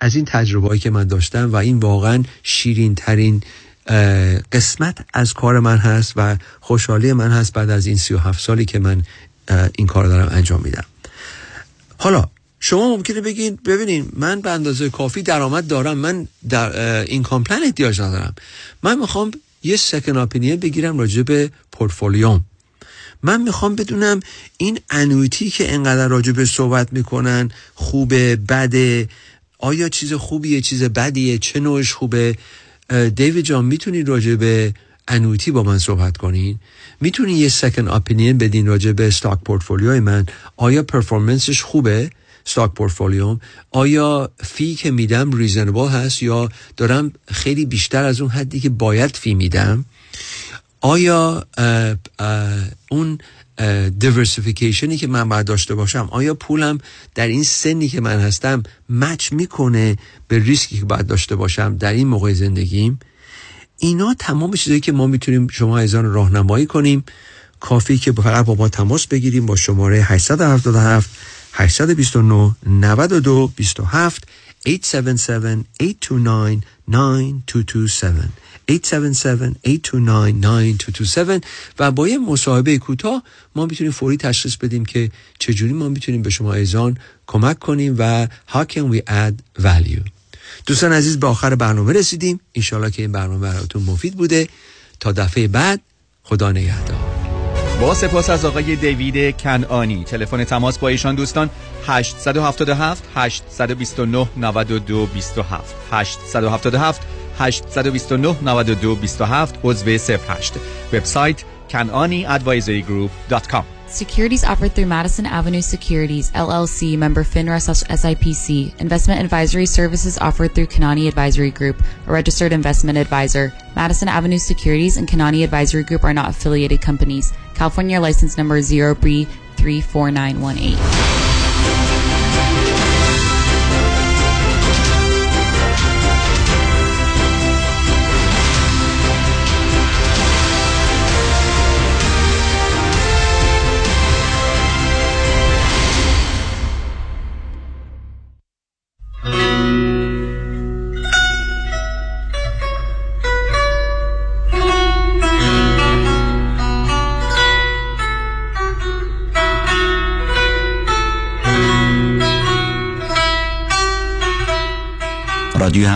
از این تجربه که من داشتم و این واقعا شیرین ترین قسمت از کار من هست و خوشحالی من هست بعد از این 37 سالی که من این کار دارم انجام میدم. حالا شما ممکنه بگید ببینین من به اندازه کافی درآمد دارم من در این کامپلن احتیاج ندارم. من می‌خوام یه سکن اپینین بگیرم راجع به پورتفولیوم. من می‌خوام بدونم این انویتی که انقدر راجع به صحبت می‌کنن خوبه بده آیا چیز خوبیه چیز بدیه چه نوعش خوبه؟ دیوید جان می‌تونید راجع به annuity با من صحبت کنین؟ می‌تونی یه second opinion بدین راجع به stock portfolio ی من؟ آیا performance ش خوبه stock portfolio م آیا fee که میدم reasonable هست یا دارم خیلی بیشتر از اون حدی که باید fee میدم؟ آیا اون diversification ی که من باید داشته باشم آیا پولم در این سنی که من هستم مچ می‌کنه به ریسکی که باید داشته باشم در این موقع زندگیم؟ اینا تمام چیزایی که ما می‌تونیم شما ایزان راهنمایی کنیم. کافی که فقط با ما تماس بگیریم با شماره 877 829 92 27 877 829 9227 877 و با یه مصاحبه کوتاه ما می‌تونیم فوری تشخیص بدیم که چجوری ما می‌تونیم به شما ایزان کمک کنیم و how can we add value. دوستان عزیز به آخر برنامه رسیدیم. انشالله که این برنامه براتون مفید بوده. تا دفعه بعد خدا نگهدار. با سپاس از آقای دیوید کنانی تلفن تماس با ایشان دوستان 877 829 92 27 877 829 92 27 عضو 08 وبسایت kananiadvisorygroup.com Securities offered through Madison Avenue Securities, LLC, member FINRA SIPC. Investment advisory services offered through Kanani Advisory Group, a registered investment advisor. Madison Avenue Securities and Kanani Advisory Group are not affiliated companies. California license number 0B34918.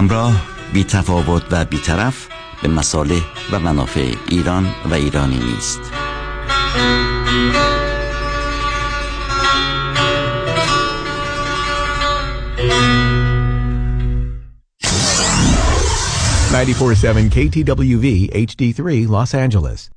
همراه بی تفاوت و بیطرف به مصالح و منافع ایران و ایرانی نیست KTWV HD3 Los Angeles.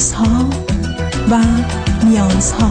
رازها و نیازها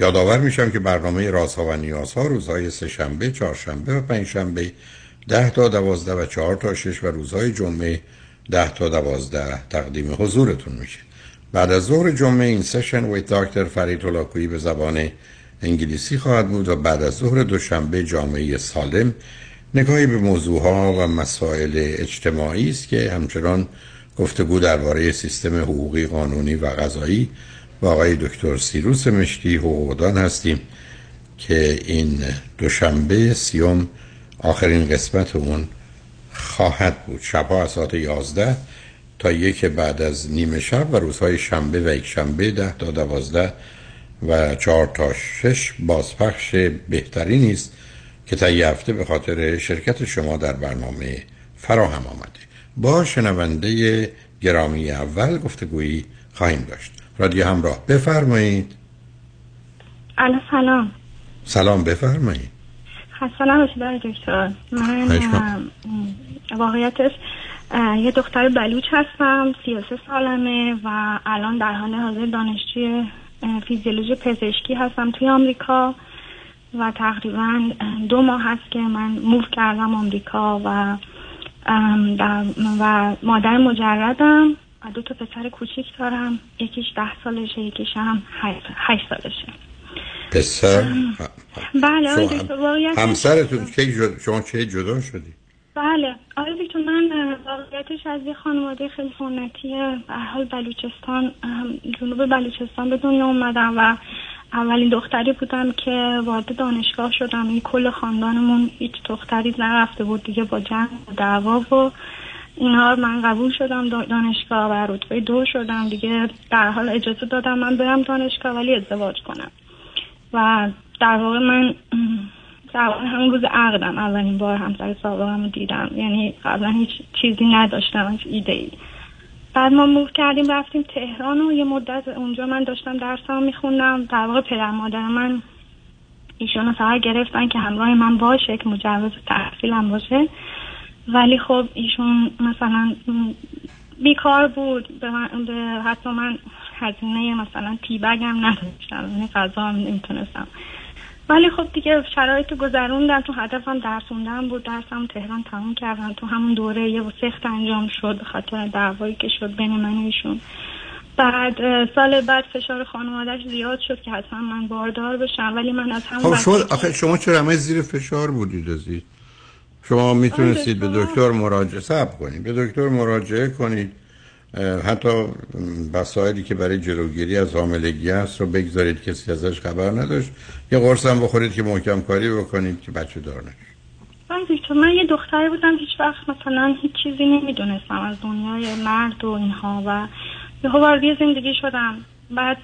یادآور میشم که برنامه رازها و نیازها روزهای سهشنبه، چهارشنبه و پنجشنبه ده تا دوازده و چهار تا شش و روزهای جمعه ده تا دوازده تقدیم حضورتون میشه. بعد از ظهر جمعه این سشن ویت داکتر فرید هلاکویی به زبان انگلیسی خواهد بود و بعد از ظهر دوشنبه جامعه سالم نگاهی به موضوعها و مسائل اجتماعی است که همچنان گفتگو درباره سیستم حقوقی قانونی و قضایی با آقای دکتر سیروس مشتی حقوقدان هستیم که این دوشنبه سیوم آخرین قسمت اون خواهد بود. شبها از ساعت 11 تا یک بعد از نیمه شب و روزهای شنبه و یک شنبه ده تا دوازده و چهار تا شش بازپخش بهتری نیست که تا هفته به خاطر شرکت شما در برنامه فراهم آمده. با شنونده گرامی اول گفتگویی خواهیم داشت. رادیو همراه. بفرمایید. سلام. سلام بفرمایید. نباشید دکتر. من واقعیتش یه دختر بلوچ هستم 33 سالمه و الان در حال حاضر دانشجوی فیزیولوژی پزشکی هستم توی آمریکا و تقریبا دو ماه هست که من موو کردم آمریکا و و مادر مجردم. دو تا پسر کوچیک دارم. یکیش ده سالشه یکیش هم هشت سالشه. پسر؟ بله همسرتون شما چه جدا شدی؟ بله. آره دکتر من واقعیتش از یه خانواده خیلی سنتی به حال بلوچستان جنوب بلوچستان به دنیا اومدم و اولین دختری بودم که وارد دانشگاه شدم. این کل خاندانمون هیچ دختری نرفته بود. دیگه با جنگ و دعوا و اینها من قبول شدم دانشگاه و رتبه دو شدم. دیگه در حال اجازه دادم من برم دانشگاه ولی ازدواج کنم. و در واقع من همون روز عقدم. اولین بار همسر سابقم رو دیدم. یعنی قبلا هیچ چیزی نداشتم هیچ ایده ای بعد ما موف کردیم رفتیم تهران و یه مدت اونجا من داشتم درسم میخوندم. در واقع پدر مادر من ایشون فقط گرفتن که همراه من باشه که مجوز تحصیلم باشه. ولی خب ایشون مثلا بیکار بود. به, من به حتی من هزینه مثلا تیبگم نداشتم. یعنی غذا هم نمی‌تونستم. ولی خب دیگه شرایط گذروندم تو هدفم درسوندم بود. درسم تهران تموم کردم تو همون دوره یه سخت انجام شد. خاطر دعوایی که شد بین من و ایشون. بعد سال بعد فشار خانوادهش زیاد شد که حتما من باردار بشم. ولی من از همون خب شما آخه شما چرا همه زیر فشار بودید ازید شما می‌تونستید به دکتر مراجعه سب کنید. به دکتر مراجعه کنید. حتی وسایلی که برای جلوگیری از حاملگی هست رو بگذارید. کسی ازش خبر نداشت. یه قرص هم بخورید که محکم کاری بکنید که بچه دار نشید من یه دختری بودم هیچ وقت مثلا هیچ چیزی نمی‌دونستم از دنیای مرد و اینها و یه وارد زندگی شدم. بعد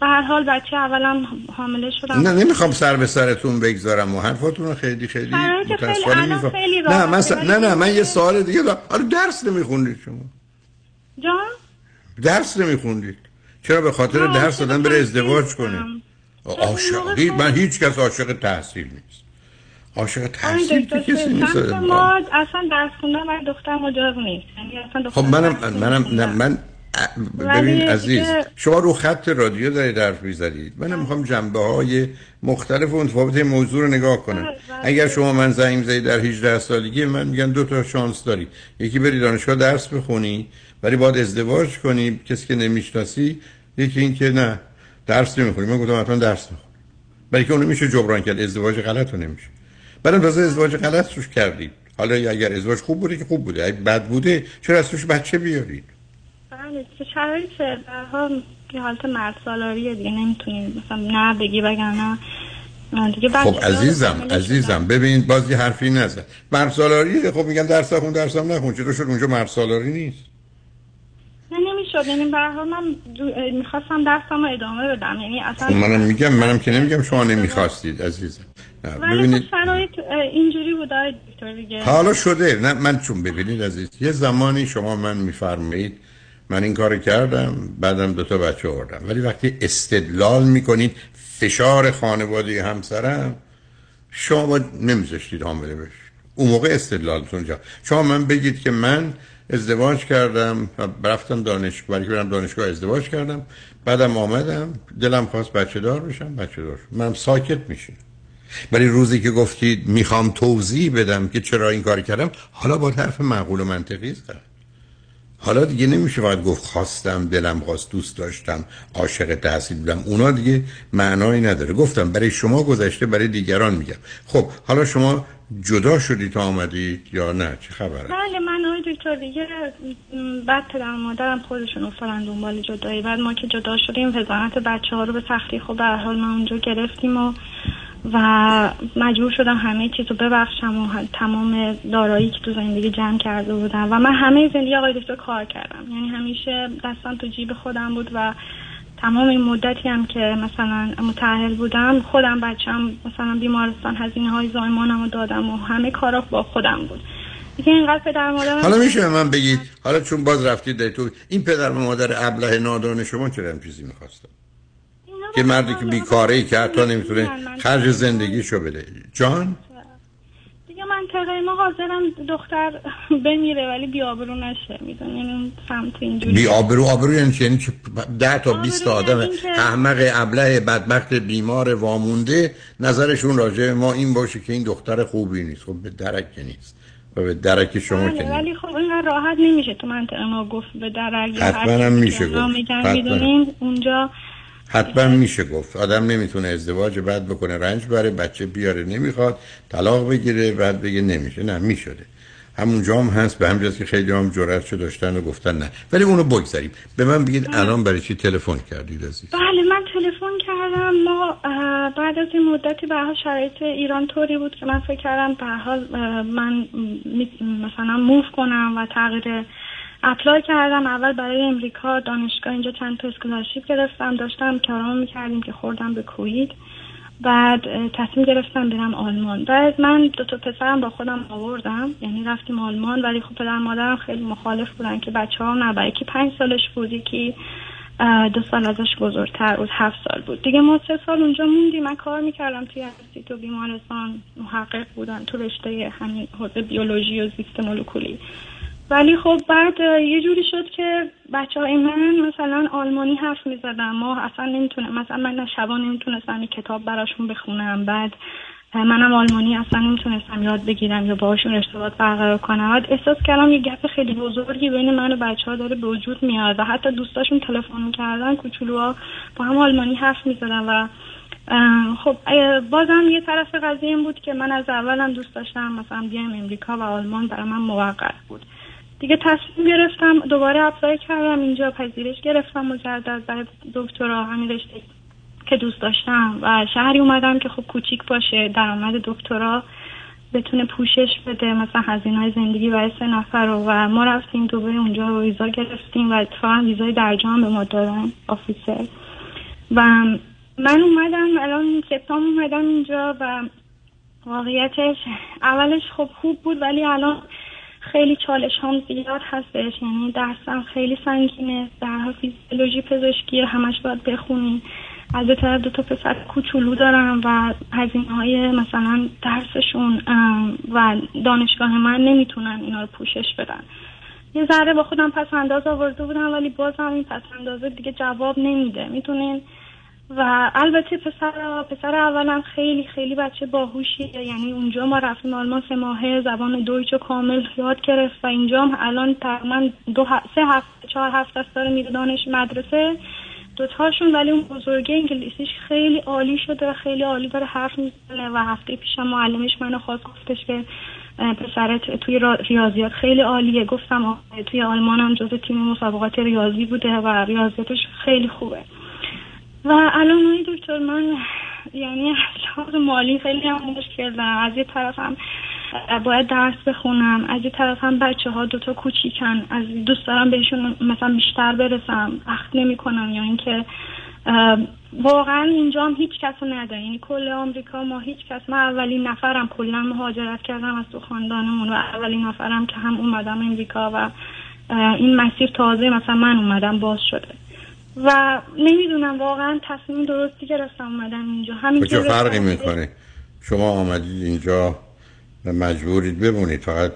به هر حال بچه اولا حامله شدم. نه نمی‌خوام سر به سرتون بگذارم و حرفاتون خیلی خیلی متاسفانه خیلی نه مثلا نه نه من یه سوال دیگه دارم. آره درس نمیخوندید شما. جان؟ درس نمیخوندید. چرا به خاطر درس دادن بره ازدواج کنه عاشقی؟ من هیچ کس عاشق تحصیل نیست. عاشق تحصیل که کسی نیست. اصلا درس خوندن برای دختر مجاز نیست. یعنی خب منم منم من ببین عزیز شما رو خط رادیو دارید حرف می‌زنید. من می‌خوام جنبه های مختلف و متفاوت موضوع رو نگاه کنم. بله، بله. اگر شما من زنگ زدید در 18 سالگی من میگن دو تا شانس داری. یکی بری دانشگاه درس بخونی ولی باید ازدواج کنی. کسی که نمی‌شناسی یکی این که نه درس نمی‌خونی. من گفتم حتما درس بخون برای که اونو میشه جبران کرد. ازدواج غلط رو نمیشه. بعدم تازه ازدواج غلط روش کردید. حالا اگر ازدواج خوب بوده که خوب بوده. اگه بد بوده چرا از توش بچه بیارید؟ شرایط ها یه حالت مرد سالاریه دیگه نمی‌تونیم مثلا نه بگی بگن دیگه خب عزیزم عزیزم ببین بازی حرفی نزن. مرد سالاریه خب میگن درس خون درسم نخون چرا شد اونجا مرد سالاری نیست؟ نه نمی‌شد. یعنی به من می‌خواستم درسم رو ادامه بدم. یعنی اصلا خب منم میگم منم که نمیگم شما نمی‌خواستید عزیزم. ولی ببینید. خب شرایط اینجوری بود دکتر دیگه. حالا شده. نه من چون ببینید عزیز یه زمانی شما من میفرمایید من این کار کردم بعدم دو تا بچه آوردم. ولی وقتی استدلال می‌کنید فشار خانواده همسرم شما باید نمیذاشتید حامله بشید اون موقع استدلالتون جا. شما من بگید که من ازدواج کردم رفتم دانشگاه برای برم دانشگاه ازدواج کردم بعدم آمدم دلم خواست بچه دار بشم بچه دار من ساکت میشین ولی روزی که گفتید می‌خوام توضیح بدم که چرا این کار کردم حالا با حرف معقول و منطقی زد حالا دیگه نمیشه فقط گفت خواستم دلم خواست دوست داشتم عاشق تحصیل بودم. اونا دیگه معنایی نداره. گفتم برای شما گذشته برای دیگران میگم. خب حالا شما جدا شدید تا آمدید یا نه؟ چه خبره؟ بله من آقای دکتر دیگه بعد پدر و مادرم خودشون افتادن دنبال جدایی. بعد ما که جدا شدیم وزارت بچه ها رو به سختی خب به حال ما اونجا گرفتیم و و مجبور شدم همه چیز رو ببخشم و تمام دارایی که تو زندگی جمع کرده بودم. و من همه زندگی آقای دکتر کار کردم. یعنی همیشه دستم تو جیب خودم بود و تمام این مدتی هم که مثلا متأهل بودم خودم بچم مثلا بیمارستان هزینه های زایمانم رو دادم و همه کارا با خودم بود. دیگه اینقدر پدر مادرم حالا میشه من بگید حالا چون باز رفتید تو این پدر و مادر ابله نادان شما چرا چیزی می‌خواستن؟ که با مردی هم که یه بیکاره ای که حتی من- نمی‌تونه من- خرج زندگیشو بده. جان؟ دیگه منطقه ما حاضرم دختر بمیره ولی بیابرو نشه. می‌دونین اون سمت اینجوری. بی آبرو یعنی چی؟ یعنی که ده تا 20 تا آبرو آدم یعنی که- احمق ابله بدبخت بیمار وامونده. نظرشون راجع به ما این باشه که این دختر خوبی نیست. خب به درک که نیست. و به درک شما بله، که ولی خب اینقدر راحت نمیشه تو منطقه ما گفت به درک حتما هم میشه که گفت. میگن اونجا حتما میشه گفت. آدم نمی‌تونه ازدواج بعد بکنه رنج بره بچه بیاره نمی‌خواد طلاق بگیره بعد بگه نمیشه. نه می‌شده. همونجا هم هست به همجاست که خیلی هم جرأتشو داشتن و گفتن نه. ولی اونو بگذاریم. به من بگید الان برای چی تلفن کردید عزیز؟ بله من تلفن کردم. ما بعد از این مدتی به شرایط ایران طوری بود که من فکر کردم به حال من مثلا move کنم و تغییر apply کردم. اول برای امریکا دانشگاه اینجا چند تا scholarship گرفتم. داشتم کارامو می‌کردیم که خوردم به کووید. بعد تصمیم گرفتم برم آلمان. بعد من دو تا پسرم با خودم آوردم. یعنی رفتیم آلمان. ولی خب پدر مادرم خیلی مخالف بودن که بچه ها نه یکی پنج سالش بود یکی دو سال ازش بزرگتر بود. هفت سال بود. دیگه ما سه سال اونجا موندیم. من کار می‌کردم توی تو بیمارستان محقق بودم تو رشته همین حوزه بیولوژی و زیست مولکولی. ولی خب بعد یه جوری شد که بچه های من مثلا آلمانی حرف می زدن ما اصلا نمی‌تونم مثلا من شبا نمی‌تونستم کتاب براشون بخونم. بعد منم آلمانی اصلا نمی‌تونستم یاد بگیرم یا باهاشون ارتباط برقرار کنم. بعد احساس کردم یه گپ خیلی بزرگی بین من و بچه ها داره به وجود میاد و حتی دوستاشون تلفن می‌کردن کوچولوها با هم آلمانی حرف می‌زدن و خب بازم یه طرف قضیه این بود که من از اولم دوست داشتم مثلا بیام امریکا و آلمان برای من موقت بود. دیگه تصمیم گرفتم دوباره اپلای کردم اینجا پذیرش گرفتم مجدد برای دکترا همین رشته که دوست داشتم و شهری اومدم که خب کوچیک باشه درآمد دکترا بتونه پوشش بده مثلا هزینه های زندگی برای سه نفر رو. و ما رفتیم دوباره اونجا ویزا گرفتیم و اتفاقا ویزای درجا هم به ما دادن آفیسر. و من اومدم الان سپتامبر اومدم اینجا و واقعیتش اولش خب خوب بود ولی الان خیلی چالش هم زیاد هستش یعنی درسم خیلی سنگینه. در حال فیزیولوژی پزشکی همش باید بخونی. از یه طرف دو تا پسر کوچولو دارم و هزینه های مثلا درسشون و دانشگاه من نمی‌تونن اینا رو پوشش بدن. یه ذره با خودم پس انداز آورده بودم ولی بازم این پس اندازه دیگه جواب نمیده. می‌تونین و البته پسر پسر اولم خیلی خیلی بچه باهوشیه. یعنی اونجا ما رفتیم آلمان سه ماهه زبان دویچ و کامل یاد گرفت و اینجا هم الان تقریبا دو ه... سه هفته چهار هفته است داره میره دانش مدرسه. دوتاشون ولی اون بزرگه انگلیسیش خیلی عالی شده و خیلی عالی داره حرف می‌زنه و هفته پیشم معلمش منو خواست گفتش که پسرت توی ریاضیات خیلی عالیه. گفتم آه، توی آلمان هم جز تیم مسابقات ریاضی بوده و ریاضیاتش خیلی خوبه. و الان آقای دکتر من یعنی از مالی خیلی هم مشکل دارم. از یه طرفم باید درس بخونم از یه طرفم بچه ها دوتا کوچیکن. از دوست دارم بهشون مثلا بیشتر برسم. وقت نمی کنم یا اینکه واقعا اینجا هم هیچ کس نداره یعنی کل آمریکا ما هیچ کس من اولین نفرم. کلا مهاجرت کردم از تو خاندانمون و اولین نفرم که هم اومدم امریکا و این مسیر تازه مثلا من اومدم باز شده. و نمی‌دونم واقعا تصمیم درستی گرفتم اومدم اینجا. همین به چه که فرقی می‌کنه؟ شما آمدید اینجا و مجبورید بمونید. فقط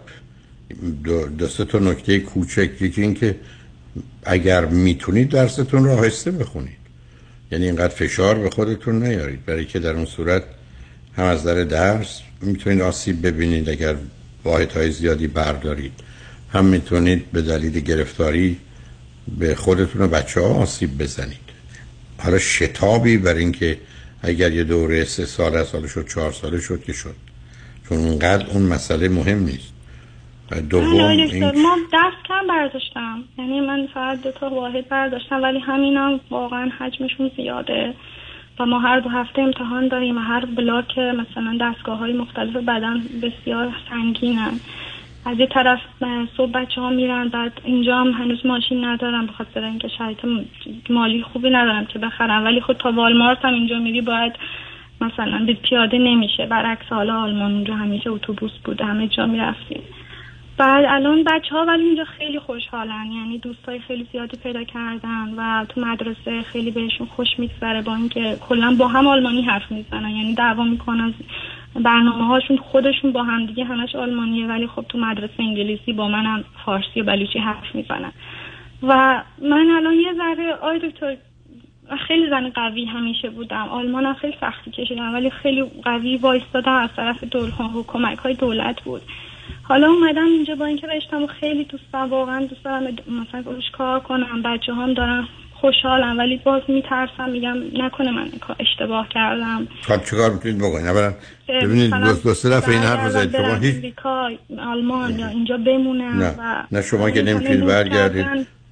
دو, دو سه تا نکته کوچک یکی این که اگر می‌تونید درستون رو آهسته بخونید. یعنی اینقدر فشار به خودتون نیارید. برای که در اون صورت هم از در درس می‌تونید آسیب ببینید. اگر واحد های زیادی بردارید هم می‌تونید به دلیل گرفتاری به خودتون و بچه ها آسیب بزنید. حالا شتابی بر اینکه اگر یه دوره سه ساله ساله شد چهار ساله شد که شد. چون اینقدر اون مسئله مهم نیست. دوم این ما دست کم برداشتم. یعنی من فقط دو تا واحد برداشتم ولی همینا واقعا حجمشون زیاده. و ما هر دو هفته امتحان داریم و هر بلاک مثلا دستگاه های مختلف بدن بسیار سنگینن. از یه طرف صبح بچه ها میرن بعد اینجا هم هنوز ماشین ندارم به خاطر اینکه شرایط مالی خوبی ندارم که بخرم. ولی خود تا والمارت هم اینجا میری باید مثلا به پیاده نمیشه. برعکس حالا آلمان اونجا همیشه اتوبوس بوده همه جا می‌رفتیم. بعد الان بچه ها ولی اینجا خیلی خوشحالن. یعنی دوستای خیلی زیادی پیدا کردن و تو مدرسه خیلی بهشون خوش میگذره با اینکه کلا با هم آلمانی حرف می‌زنن. یعنی دعوا می‌کنن. برنامه هاشون خودشون با هم دیگه همش آلمانیه ولی خب تو مدرسه انگلیسی با منم فارسی و بلوچی حرف می‌زنن. و من الان یه ذره آی دکتر خیلی زن قوی همیشه بودم. آلمان هم خیلی سختی کشیدم ولی خیلی قوی وایستادم از طرف دول کمک های دولت بود. حالا اومدم اینجا با اینکه رشتم خیلی دوست دارم واقعا دوست دارم مثلا کار کنم بچه هم دارم خوشحالم ولی باز میترسم میگم نکنه من کار اشتباه کردم. خب چیکار می‌تونید بکنید؟ اولا ببینید مثلا دو, دو سه دفعه این حرف زدید. شما هیچ امریکا، آلمان یا اینجا بمونم نه. و نه شما که نمی‌تونید برگردید.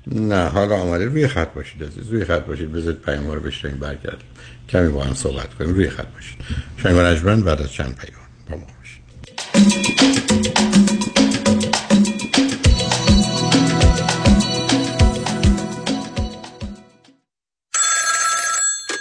نه حالا آمده روی خط باشید عزیز روی خط باشید. بذارید پیام رو بشنویم برگردیم. کمی با هم صحبت کنیم روی خط باشید. شنگ رجمن بعد از چند پیام با ما باشید.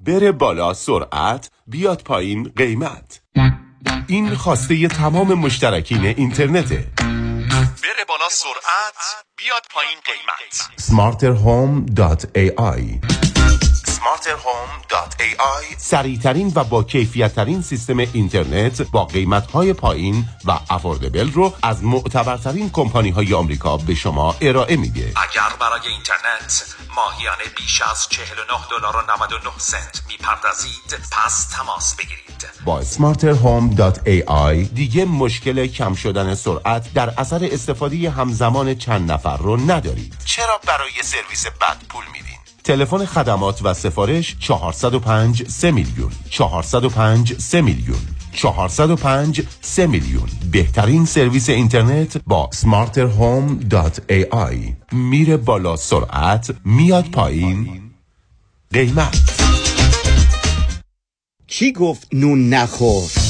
بره بالا سرعت بیاد پایین قیمت. این خواسته تمام مشترکین اینترنته. بره بالا سرعت بیاد پایین قیمت. Smarterhome.ai smarterhome.ai سریعترین و با کیفیت ترین سیستم اینترنت با قیمت های پایین و افوردبل رو از معتبرترین کمپانی های آمریکا به شما ارائه میده. اگر برای اینترنت ماهیانه بیش از 49 دلار و 99 سنت می‌پردازید پس تماس بگیرید. با smarterhome.ai دیگه مشکل کم شدن سرعت در اثر استفاده همزمان چند نفر رو ندارید. چرا برای سرویس بد پول میدین؟ تلفن خدمات و سفارش 405 3 میلیون. 405 3 میلیون. 405 3 میلیون. بهترین سرویس اینترنت با smarterhome.ai میره بالا سرعت میاد پایین. قیمت. کی گفت نون نخور؟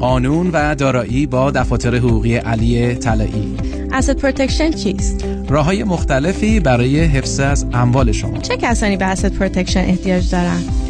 قانون و دارایی با دفاتر حقوقی علی طلایی asset protection چیست؟ راه های مختلفی برای حفظ از اموال شما چه کسانی به asset protection احتیاج دارند؟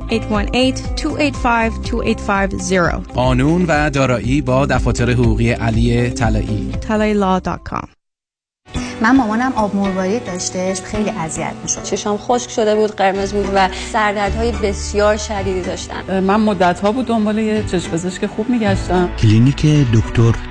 818-285-2850 قانون و دارایی با دفاتر حقوقی علی طلایی. talailaw.com من مامانم آب مروارید داشتش خیلی اذیت می‌شد. چشام خشک شده بود قرمز بود و سردردهای بسیار شدیدی داشتم من مدت ها بود دنبال یه چشم پزشک خوب میگشتم. کلینیک دکتر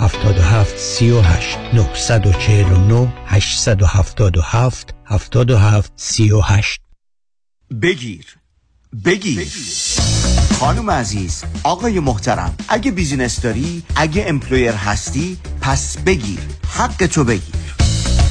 77 38 949 877 77 38 بگیر. بگیر. خانم عزیز آقای محترم اگه business داری اگه employer هستی پس بگیر. حق تو بگیر.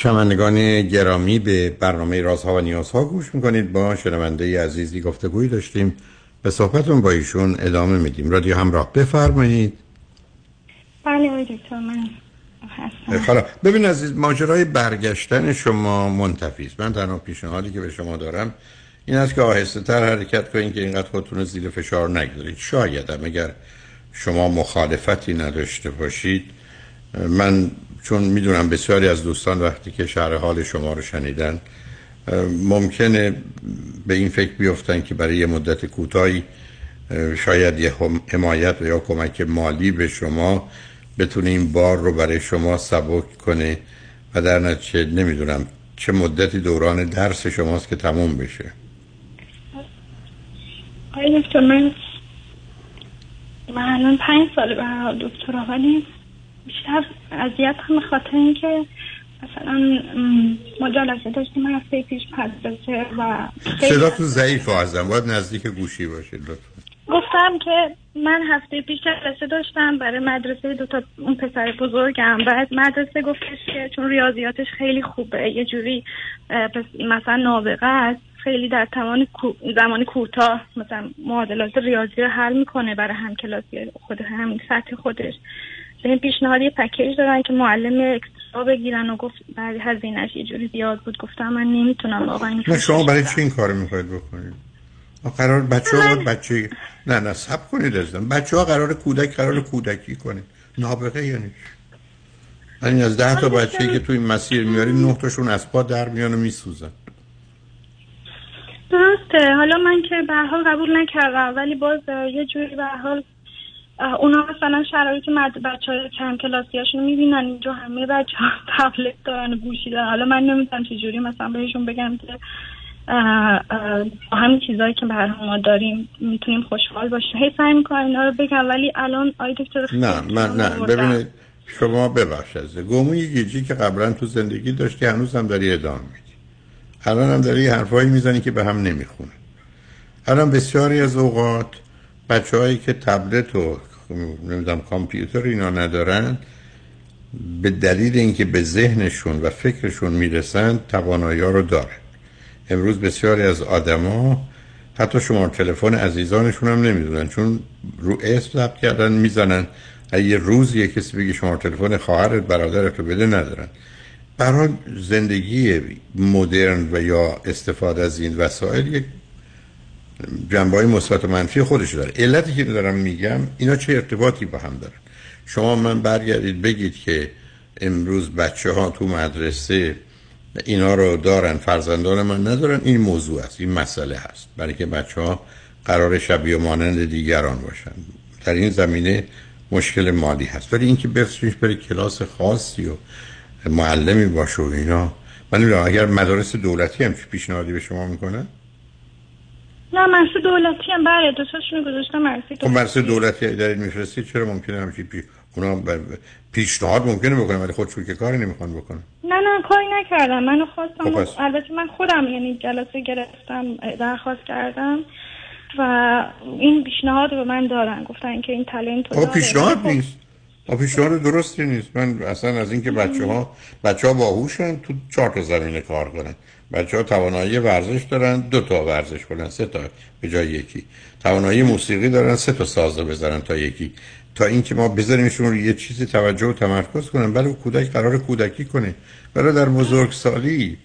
شنوندگان گرامی به برنامه رازها و نیازها گوش می‌کنید. با شنونده عزیزی گفتگویی داشتیم. به صحبتون با ایشون ادامه میدیم. رادیو همراه بفرمایید. بله آقای دکتر من حالا ببین عزیز ماجرای برگشتن شما منتفی است. من تنها پیشنهادی که به شما دارم این است که آهسته تر حرکت کنید که اینقدر خودتون رو زیر فشار نگذارید. شاید هم اگر شما مخالفتی نداشته باشید من چون می‌دونم بسیاری از دوستان وقتی که شهر حال شما رو شنیدن ممکنه به این فکر بیفتن که برای یه مدت کوتاهی شاید یه حمایت و یا کمک مالی به شما بتونه این بار رو برای شما سبک کنه و در نتیجه نمی‌دونم چه مدتی دوران درس شماست که تموم بشه. آقای دکتر من من الان پنج سال به دکترا ولی بیشتر اذیت هم خاطر اینکه مثلا ما جلسه داشتیم هفته پیش پدرسه و صدا تو ضعیف ازم باید نزدیک گوشی باشید لطفا. گفتم که من هفته پیش جلسه داشتم برای مدرسه دو تا اون پسر بزرگم. بعد مدرسه گفتش که چون ریاضیاتش خیلی خوبه یه جوری مثلا نابغه است خیلی در تمام زمان کوتاه مثلا معادلات ریاضی رو حل می‌کنه برای هم کلاسی خود همین سطح خودش. این پیشنهاد یه پکیج دارن که معلم اکسترا بگیرن و گفت بعد هزینهش یه جوری زیاد بود. گفتم من نمی‌تونم واقعا نه شما برای چی این کار می‌خواید بکنید؟ قرار بچه ها باید بچه نه نه سب کنید ازدن بچه ها قرار کودک قرار کودکی کنید. نابغه یعنی این از ده تا بچه که توی مسیر میاری نه تاشون از پا در میان و میسوزن. درسته. حالا من که به حال قبول نکردم ولی باز یه جوری به حال اونا مثلا شرایط مد بچه های کم کلاسی هاشون می‌بینن اینجا همه بچه ها تبلت دارن و گوشی دارن. حالا من نمی‌دونم چجوری مثلا بهشون بگم که با همین چیزهایی که به ما داریم می‌تونیم خوشحال باشیم. هی سعی می‌کنم اینا رو بگم ولی الان آی دکتر نه من نه. ببینید شما ببخش از گموی گیجی که قبلا تو زندگی داشتی هنوز هم داری ادامه میدی. الان هم داری حرفایی می‌زنی که به هم نمی‌خونه. الان بسیاری از اوقات بچه هایی که تبلت و نمی‌دونم کامپیوتر اینا ندارن. به دلیل اینکه به ذهنشون و فکرشون می‌رسن توانایی رو دارن. امروز بسیاری از آدما حتی شما تلفن عزیزانشون هم نمی‌دونن چون رو اسم ثبت کردن می‌زنن. یه روز یه کسی بگی شما تلفن خواهرت برادرت رو بده ندارن. برای زندگی مدرن و یا استفاده از این وسایل یک جنبه های مثبت و منفی خودش داره. علتی که دارم میگم اینا چه ارتباطی با هم دارن؟ شما من برگردید بگید که امروز بچه ها تو مدرسه اینا رو دارن فرزندان من ندارن این موضوع است این مسئله هست. برای که بچه ها قرار شبیه و مانند دیگران باشن. در این زمینه مشکل مالی هست. ولی اینکه بفرستیش بره کلاس خاصی و معلمی باشه و اینا من اگر مدارس دولتی هم پیشنهادی به شما می‌کنن؟ نه مدرسه دولتی هم بله دو تاشون گذاشتم مدرسه خب مدرسه دولتی دارید میفرستید چرا ممکنه همچین پی... اونا پیشنهاد ممکنه بکنن ولی خودشون که کاری نمی‌خوان بکنن؟ نه نه کاری نکردم. منو خواستم خب پس. البته من خودم یعنی جلسه گرفتم درخواست کردم و این پیشنهاد رو به من دارن گفتن که این تالنت رو. پیشنهاد خب، نیست. پیشنهاد درستی نیست. من اصلا از اینکه بچه ها بچه ها باهوشن تو چهار تا زمینه کار کنن. بچه ها توانایی ورزش دارن دو تا ورزش کنن سه تا به جای یکی. توانایی موسیقی دارن سه تا ساز بزنن تا یکی. تا اینکه ما بذاریمشون رو یه چیزی توجه و تمرکز کنن. بله کودک قرار کودکی کنه. بله در بزرگسالی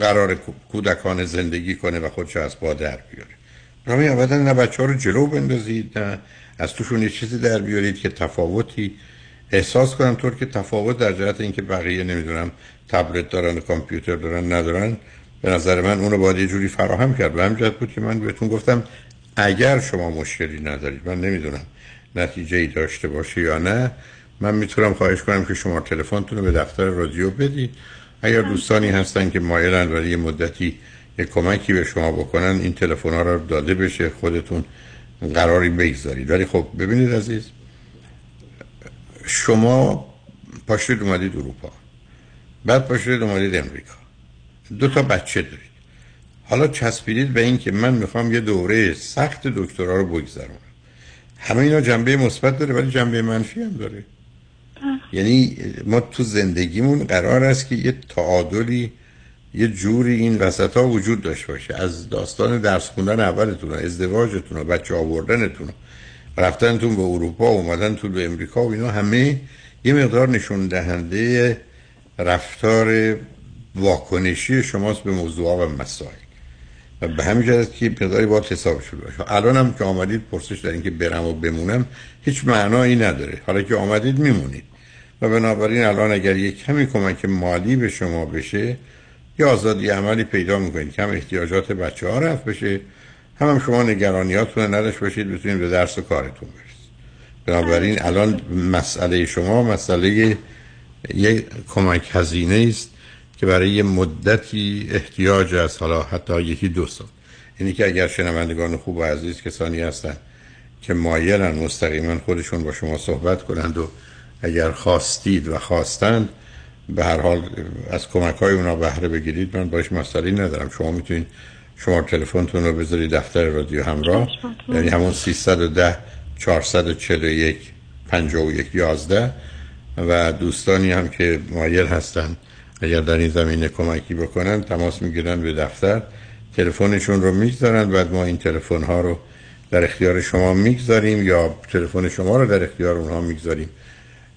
قرار کو- کودکان زندگی کنه و خودش از پا در بیاره. برای ابدا نه بچه ها رو جلو بندازید نه از توشون یه چیزی در بیارید که تفاوتی احساس کنن طور که تفاوت در جهت اینکه بقیه نمی‌دونم تبلت دارن و کامپیوتر دارن ندارن به نظر من اونو باید یه جوری فراهم کرد. به همین بود که من بهتون گفتم اگر شما مشکلی ندارید من نمی‌دونم نتیجه ای داشته باشه یا نه من می‌تونم خواهش کنم که شما تلفنتون رو به دفتر رادیو بدید. اگر دوستانی هستن که مایلن برای یه مدتی یه کمکی به شما بکنن این تلفن ها رو داده بشه خودتون قراری بگذارید ولی خب ببینید عزیز شما پاشید اومدید اروپا بعد پاشید اومدید امریکا. دو تا بچه دارید. حالا چسبیدید به این که من می‌خوام یه دوره سخت دکترا رو بگذرونم. همه اینا جنبه مثبت داره ولی جنبه منفی هم داره. یعنی ما تو زندگیمون قرار است که یه تعادلی یه جوری این وسط ها وجود داشته باشه. از داستان درس خوندن اولتون ازدواجتون و بچه آوردنتون رفتنتون به اروپا اومدنتون به امریکا و اینا همه یه مقدار نشون دهنده رفتار واکنشی شماست به موضوع و مسائل. و به همین جهت که مقداری باید حساب شده باشه. الان هم که آمدید پرسش در اینکه برم و بمونم هیچ معنایی نداره. حالا که آمدید میمونید. و بنابراین الان اگر یک کمی کمک مالی به شما بشه یا آزادی عملی پیدا می‌کنید. کم احتیاجات بچه ها رفت بشه. هم, هم شما نگرانیاتون نداشت باشید بتونید به درس و کارتون برسید. بنابراین الان مسئله شما مسئله یک کمک هزینه است که برای یه مدتی احتیاج است. حالا حتی یکی دو سال. اینی که اگر شنوندگان خوب و عزیز کسانی هستن که مایلن مستقیما خودشون با شما صحبت کنند و اگر خواستید و خواستند به هر حال از کمک های اونا بهره بگیرید من باش مسئله ندارم. شما می‌تونید شما تلفنتون رو بذارید دفتر رادیو همراه. یعنی همون 310 441 51 11 و دوستانی هم که مایل هستن اگر در این زمینه کمکی بکنن تماس می‌گیرن به دفتر. تلفنشون رو می‌گذارن بعد ما این تلفن ها رو در اختیار شما می‌گذاریم یا تلفن شما رو در اختیار اونها می‌گذاریم.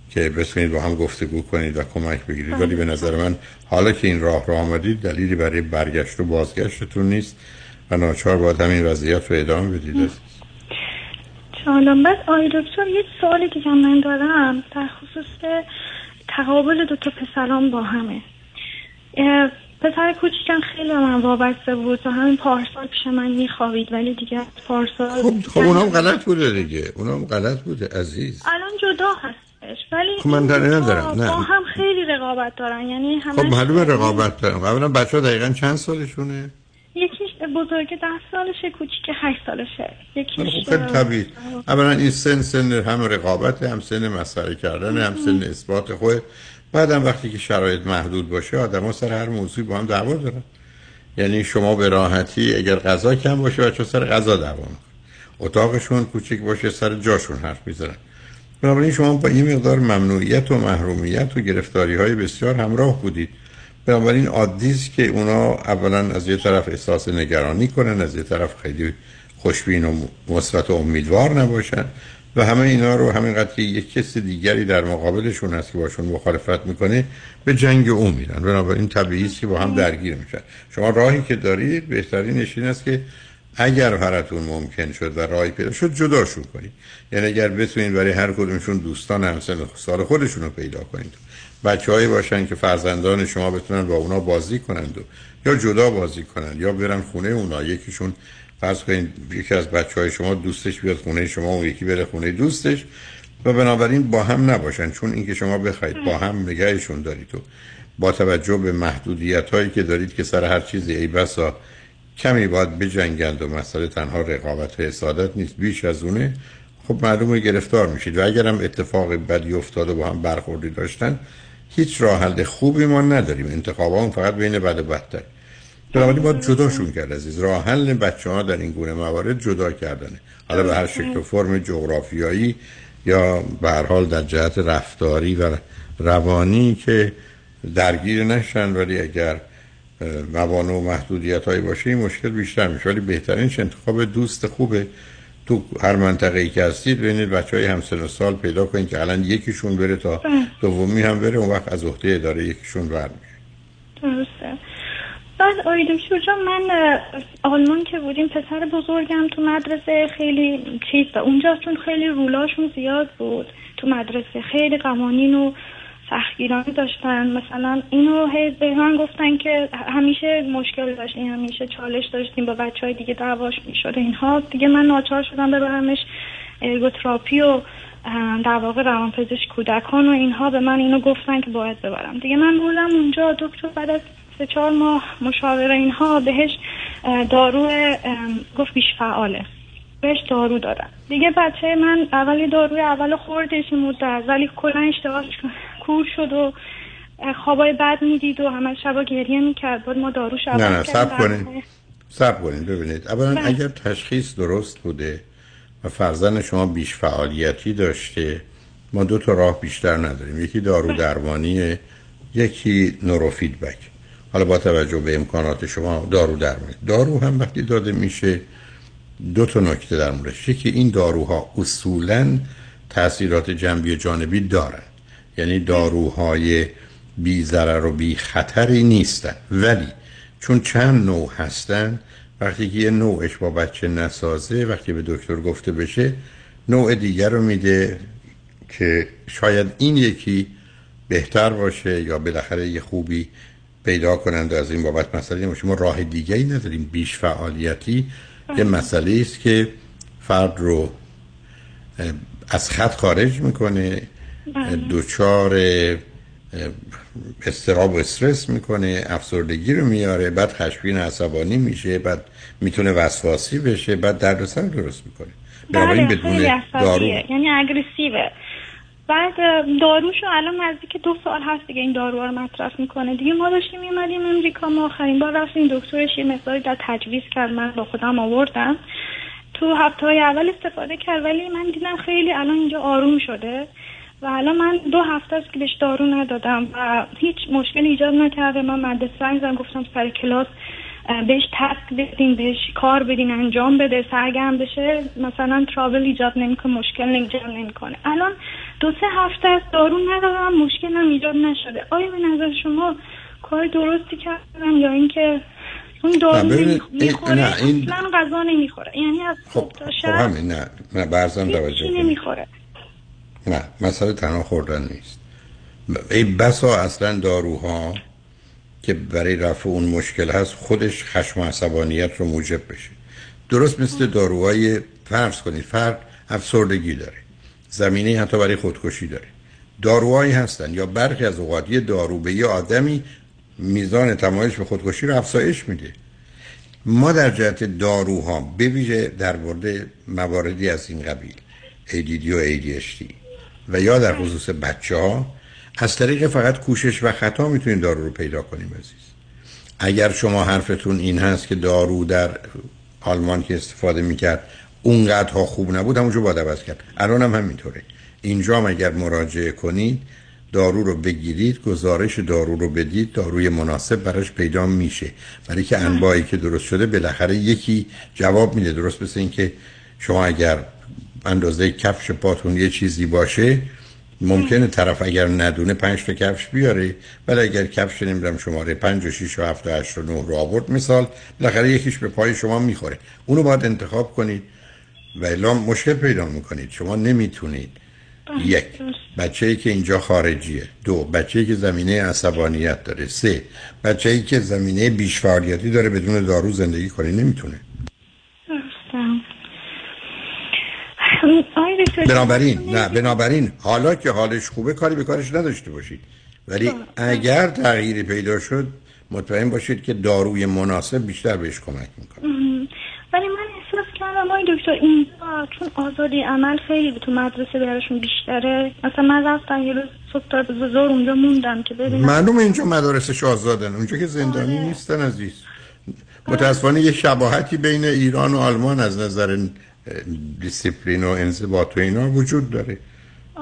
که بتونید با هم گفتگو کنید و کمک بگیرید. ولی به نظر من حالا که این راه رو آمدید دلیلی برای برگشت و بازگشتتون نیست و ناچار باید همین وضعیت رو ادامه بدید. جالب بس آقای دکتر یه سوالی که من دارم. در خصوص تقابل دو تا پسران با همه. پسر کوچیکم خیلی من وابسته بود. تا همین پارسال پیش من میخوابید ولی دیگه پارسال خب اونم غلط بوده دیگه. اونم غلط بوده عزیز. الان جدا هستش ولی خب من ندارم. نه. با هم خیلی رقابت دارن یعنی همه خب معلومه رقابت دارم اولا بچه ها دقیقا چند سالشونه؟ یکیش بزرگ ده سالشه کوچیک هشت سالشه. یکیش خب طبیعی. اولا این سن سن هم رقابت هم سن مسئله کردن هم سن اثبات خود. بعدم وقتی که شرایط محدود باشه آدم ها سر هر موضوعی با هم دعوا دارن. یعنی شما به راحتی اگر غذا کم باشه بچه سر غذا دعوا اتاقشون کوچک باشه سر جاشون حرف می‌زنن. بنابراین شما با این مقدار ممنوعیت و محرومیت و گرفتاری های بسیار همراه بودید. بنابراین عادی است که اونا اولا از یه طرف احساس نگرانی کنن از یه طرف خیلی خوشبین و مثبت و امیدوار نباشن و همه اینا رو همینقدر که یک کس دیگری در مقابلشون هست که باشون مخالفت می‌کنه به جنگ او میرن. بنابراین طبیعی است که با هم درگیر میشن. شما راهی که دارید بهترین این است که اگر هرتون ممکن شد و راهی پیدا شد جداشون کنید. یعنی اگر بتونید برای هر کدومشون دوستان همسن سال خودشون رو پیدا کنید. بچه هایی باشن که فرزندان شما بتونن با اونا بازی کنند و یا جدا بازی کنند یا برن خونه اونا. یکیشون فرض کنید یکی از بچه های شما دوستش بیاد خونه شما و یکی بره خونه دوستش. و بنابراین با هم نباشن چون اینکه شما بخواید با هم نگهشون دارید و با توجه به محدودیت هایی که دارید که سر هر چیزی ای کمی باید بجنگند و مسئله تنها رقابت و حسادت نیست بیش از اونه خب معلومه گرفتار میشید. و اگرم اتفاق بدی افتاده با هم برخوردی داشتن هیچ راه حل خوبی ما نداریم. انتخاب فقط بین بد و بدتر. بنابراین باید جداشون کرد عزیز. راه حل بچه ها در این گونه موارد جدا کردنه. حالا به هر شکل و فرم جغرافیایی یا به هر حال در جهت رفتاری و روانی که درگیر نشن ولی اگر موانع و محدودیت هایی باشه این مشکل بیشتر میشه. ولی بهترینش انتخاب دوست خوبه. تو هر منطقه ای که هستید ببینید بچه های همسن سال پیدا کنید که الان یکیشون بره تا بله. دومی هم بره اون وقت از عهده اداره یکیشون برمیشه درسته. بعد آقای دکتر جان من آلمان که بودیم پسر بزرگم تو مدرسه خیلی چیز و اونجا چون خیلی رولاشون زیاد بود. تو مدرسه خیلی قوانین و سختگیرانی داشتن. مثلا اینو هی به من گفتن که همیشه مشکل داشتیم همیشه چالش داشتیم با بچه های دیگه دعواش می‌شد اینها. دیگه من ناچار شدم ببرمش ارگوتراپی و در واقع روانپزشک کودکان و اینها. به من اینو گفتن که باید ببرم. دیگه من بودم اونجا. دکتر بعد از سه چهار ماه مشاوره اینها بهش دارو گفت بیش فعاله. بهش دارو دارن. دیگه بچه من اولی داروی اول خوردش مدت ولی کلا اشتباهش کور شد و خوابای بد می‌دید و همه شبا گریه می‌کرد. بود ما دارو شبا نه نه سب کنید سب کنید ببینید. اولا بله. اگر تشخیص درست بوده و فرزن شما بیش فعالیتی داشته ما دو تا راه بیشتر نداریم. یکی دارو بله. درمانیه یکی نورو فیدبک حالا با توجه به امکانات شما دارو درمانی دارو هم وقتی داده میشه دو تا نکته در موردش. یکی این داروها اصولا تاثیرات جنبی جانبی دارن. یعنی داروهای بی ضرر و بی خطری نیستن. ولی چون چند نوع هستن وقتی که یه نوعش با بچه نسازه وقتی به دکتر گفته بشه نوع دیگر رو میده که شاید این یکی بهتر باشه یا بالاخره یه خوبی پیدا کنند از این بابت مسئله ما ما راه دیگه ای نداریم. بیش فعالیتی یه مسئله است که فرد رو از خط خارج می‌کنه بله. دوچار استراب و استرس می‌کنه افسردگی رو میاره بعد خشبین عصبانی میشه بعد می‌تونه وسواسی بشه بعد دردسر درست می‌کنه. بله، بدون دارو. یعنی اگریسیوه. بعد داروشو الان نزدیک دو سال هست دیگه این دارو رو مصرف می‌کنه. دیگه ما داشتیم میمدیم امریکا ما آخرین بار رفتیم. دکترش یه مقداری در تجویز کرد. من با خودم آوردم. تو هفته های اول استفاده کرد ولی من دیدم خیلی الان اینجا آروم شده و الان من دو هفته است که بهش دارو ندادم و هیچ مشکل ایجاد نکرده. من مدرسه زنگ گفتم سر کلاس بهش تسک بدین بهش کار بدین انجام بده سرگرم بشه. مثلا ترابل ایجاد نمی‌کنه مشکل ایجاد نمی‌کنه. الان دو سه هفته از دارو ندادم مشکل هم ایجاد نشده. آیا به نظر شما کار درستی کردم یا اینکه اون دارو می‌خوره؟ نه این... اصلا غذا نمی‌خوره. یعنی از خب, خب همین نه نه برزم توجه نمی‌خوره. نه مسئله تنها خوردن نیست. این بسا اصلا داروها که برای رفع اون مشکل هست خودش خشم و عصبانیت رو موجب بشه. درست مثل داروهای فرض کنید فرد افسردگی داره. زمینه حتی برای خودکشی داره. داروهایی هستن یا برخی از اوقات یه دارو به یه آدمی میزان تمایش به خودکشی رو افزایش میده. ما در جهت داروها بویژه در مورد مواردی از این قبیل ADD و ADHD و یا در خصوص بچه ها از طریق فقط کوشش و خطا می‌تونیم دارو رو پیدا کنیم عزیز. اگر شما حرفتون این هست که دارو در آلمان که استفاده می‌کرد اونقدرها خوب نبود همونجا باید عوض کرد. الان هم همینطوره. اینجا هم اگر مراجعه کنید دارو رو بگیرید گزارش دارو رو بدید داروی مناسب براش پیدا میشه. برای که انواعی که درست شده بالاخره یکی جواب میده. درست مثل اینکه شما اگر اندازه کفش پاتون یه چیزی باشه ممکنه طرف اگر ندونه پنج تا کفش بیاره. ولی اگر کفش نمی‌دونم شماره پنج و شیش و هفت و هشت و نه رو آورد مثال بالاخره یکیش به پای شما می‌خوره. اونو باید انتخاب کنید. و الا مشکل پیدا می‌کنید. شما نمی‌تونید یک بچه ای که اینجا خارجیه. دو بچه ای که زمینه عصبانیت داره. سه بچه ای که زمینه بیش فعالیتی داره بدون دارو زندگی کنی نمی‌تونه. بنابراین نه بنابراین حالا که حالش خوبه کاری به کارش نداشته باشید. ولی اگر تغییری پیدا شد مطمئن باشید که داروی مناسب بیشتر بهش کمک می‌کنه. ولی من احساس کردم آقای دکتر اینجا چون آزادی عمل خیلی تو مدرسه براشون بیشتره. مثلا من رفتم یه روز صبح تا زور اونجا موندم که ببینم. معلوم اینجا مدارسش آزادن. اونجا که زندانی آره. نیستن عزیز. متاسفانه یه شباهتی بین ایران و آلمان از نظر دیسیپلین و انضباط و اینا وجود داره.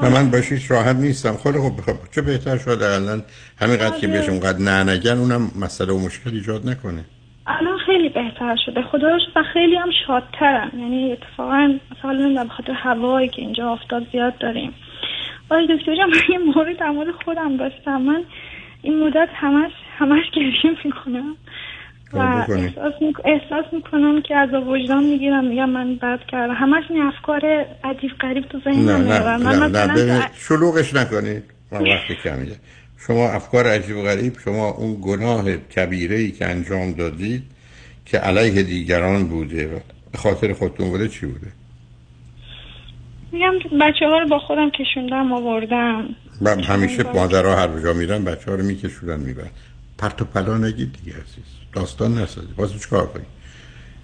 و من باشیش راحت نیستم. خیلی خب بخواب چه بهتر شد الان همینقدر که بهش اونقدر نه نگن اونم مسئله و مشکل ایجاد نکنه. خیلی بهتر شده. خدا رو و خیلی هم شادترم یعنی اتفاقا مثلا نمی‌دونم بخاطر هوایی که اینجا آفتاب زیاد داریم. آقای دکتر جان من یه مورد در مورد خودم داشتم. من این مدت همش همش گریه می‌کنم. و احساس. احساس می‌کنم که از وجدان می‌گیرم. میگم من بد کردم. همش این افکار عجیب غریب تو ذهنم نه نه نه, نه, نه, نه شلوغش نکنید. من وقتی کمیه شما افکار عجیب غریب شما اون گناه کبیره ای که انجام دادید که علیه دیگران بوده و به خاطر خودتون بوده چی بوده؟ میگم بچه ها رو با خودم کشوندم آوردم. من همیشه مادرها هر جا میرن بچه ها رو میکشونن می‌برن. پرت و پلا نگید دیگه عزیز. داستان نسازید. باز چیکار کنید؟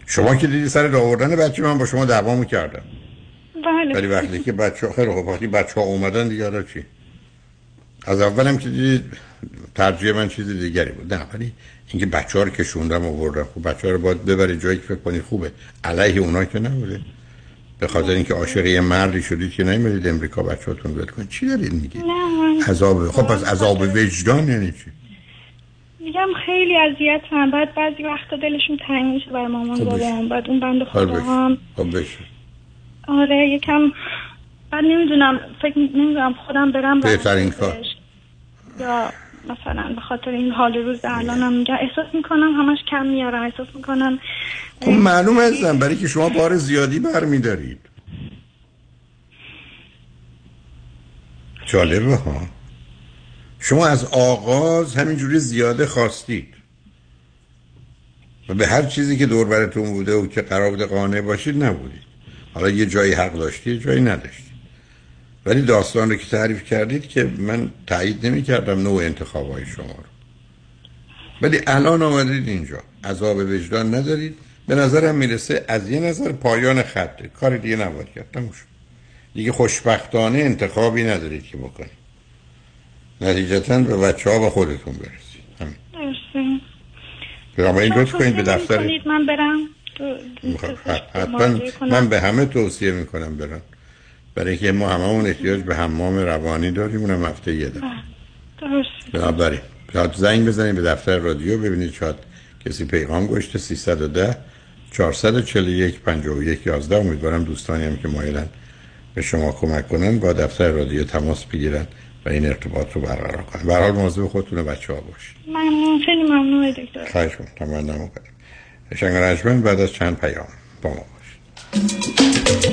شما که دیدی سر آوردن بچه من با شما دعوا می‌کردم بله. ولی وقتی که بچه ها خیلی وقتی بچه ها اومدن دیگه چی؟ از اولم که دیدید ترجیح من چیز دیگری بود. نه ولی اینکه بچه ها رو کشوندم آوردم. خب بچه ها رو باید ببرید جایی که فکر کنید خوبه. علیه اونا که نبوده. به خاطر اینکه عاشق یه مردی شدید که نمیرید امریکا بچه‌هاتون ول کنید. چی دارید میگید؟ عذاب. خب پس عذاب وجدان یعنی چی؟ میگم خیلی اذیت هم بعد بعضی وقتا دلشون تنگ میشه برای مامان خب بابام. بعد اون بند خدا هم. خب بشه. آره یکم بعد نمی‌دونم فکر نمی‌دونم خودم برم بهترین کار. یا مثلا به خاطر این حال روز الانم میگم احساس می‌کنم همش کم میارم. احساس می‌کنم خب معلوم هستم. برای که شما بار زیادی برمیدارید. جالبه ها. شما از آغاز همینجوری زیاده خواستید. و به هر چیزی که دور براتون بوده و که قرار بوده قانع باشید نبودید. حالا یه جایی حق داشتید جایی نداشتید. ولی داستان رو که تعریف کردید که من تایید نمی کردم نوع انتخاب های شما رو. ولی الان آمدید اینجا. عذاب وجدان ندارید. به نظرم می‌رسه از یه نظر پایان خطه کار دیگه نباید کرد. دیگه خوشبختانه انتخابی ندارید که بکنید. نتیجتا به بچه ها و خودتون برسید. مرسی. برای این لطف کنید به دفتر. من برم. حتما من به همه توصیه می‌کنم برم. برای اینکه ما هممون احتیاج به حمام روانی داریم اونم هفته یه دفعه. بنابراین شاید زنگ بزنید به دفتر رادیو ببینید شاید کسی پیغام گوشته 310 441 51 11 امیدوارم دوستانی هم که مایلن به شما کمک کنن با دفتر رادیو تماس بگیرن و این ارتباط رو برقرار کنن. به حال مواظب خودتون و بچه ها باشید. ممنون. خیلی ممنون دکتر. خواهش می‌کنم. تمام شنگ بعد از چند پیام با ما باشید.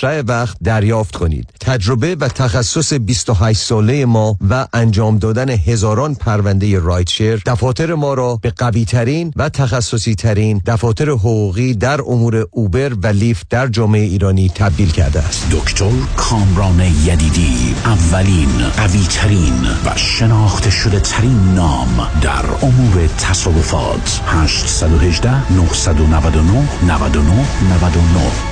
اسرع وقت دریافت کنید. تجربه و تخصص 28 ساله ما و انجام دادن هزاران پرونده رایتشر دفاتر ما را به قوی ترین و تخصصی ترین دفاتر حقوقی در امور Uber و Lyft در جامعه ایرانی تبدیل کرده است. دکتر کامران یدیدی اولین قوی ترین و شناخته شده ترین نام در امور تصادفات 818 999 99 99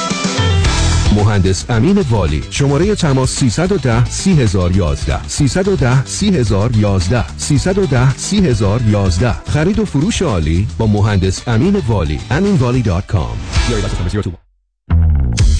مهندس امین والی. شماره تماس 310 30011 310 30011 310 30011 خرید و فروش عالی با مهندس امین والی. aminvalley.com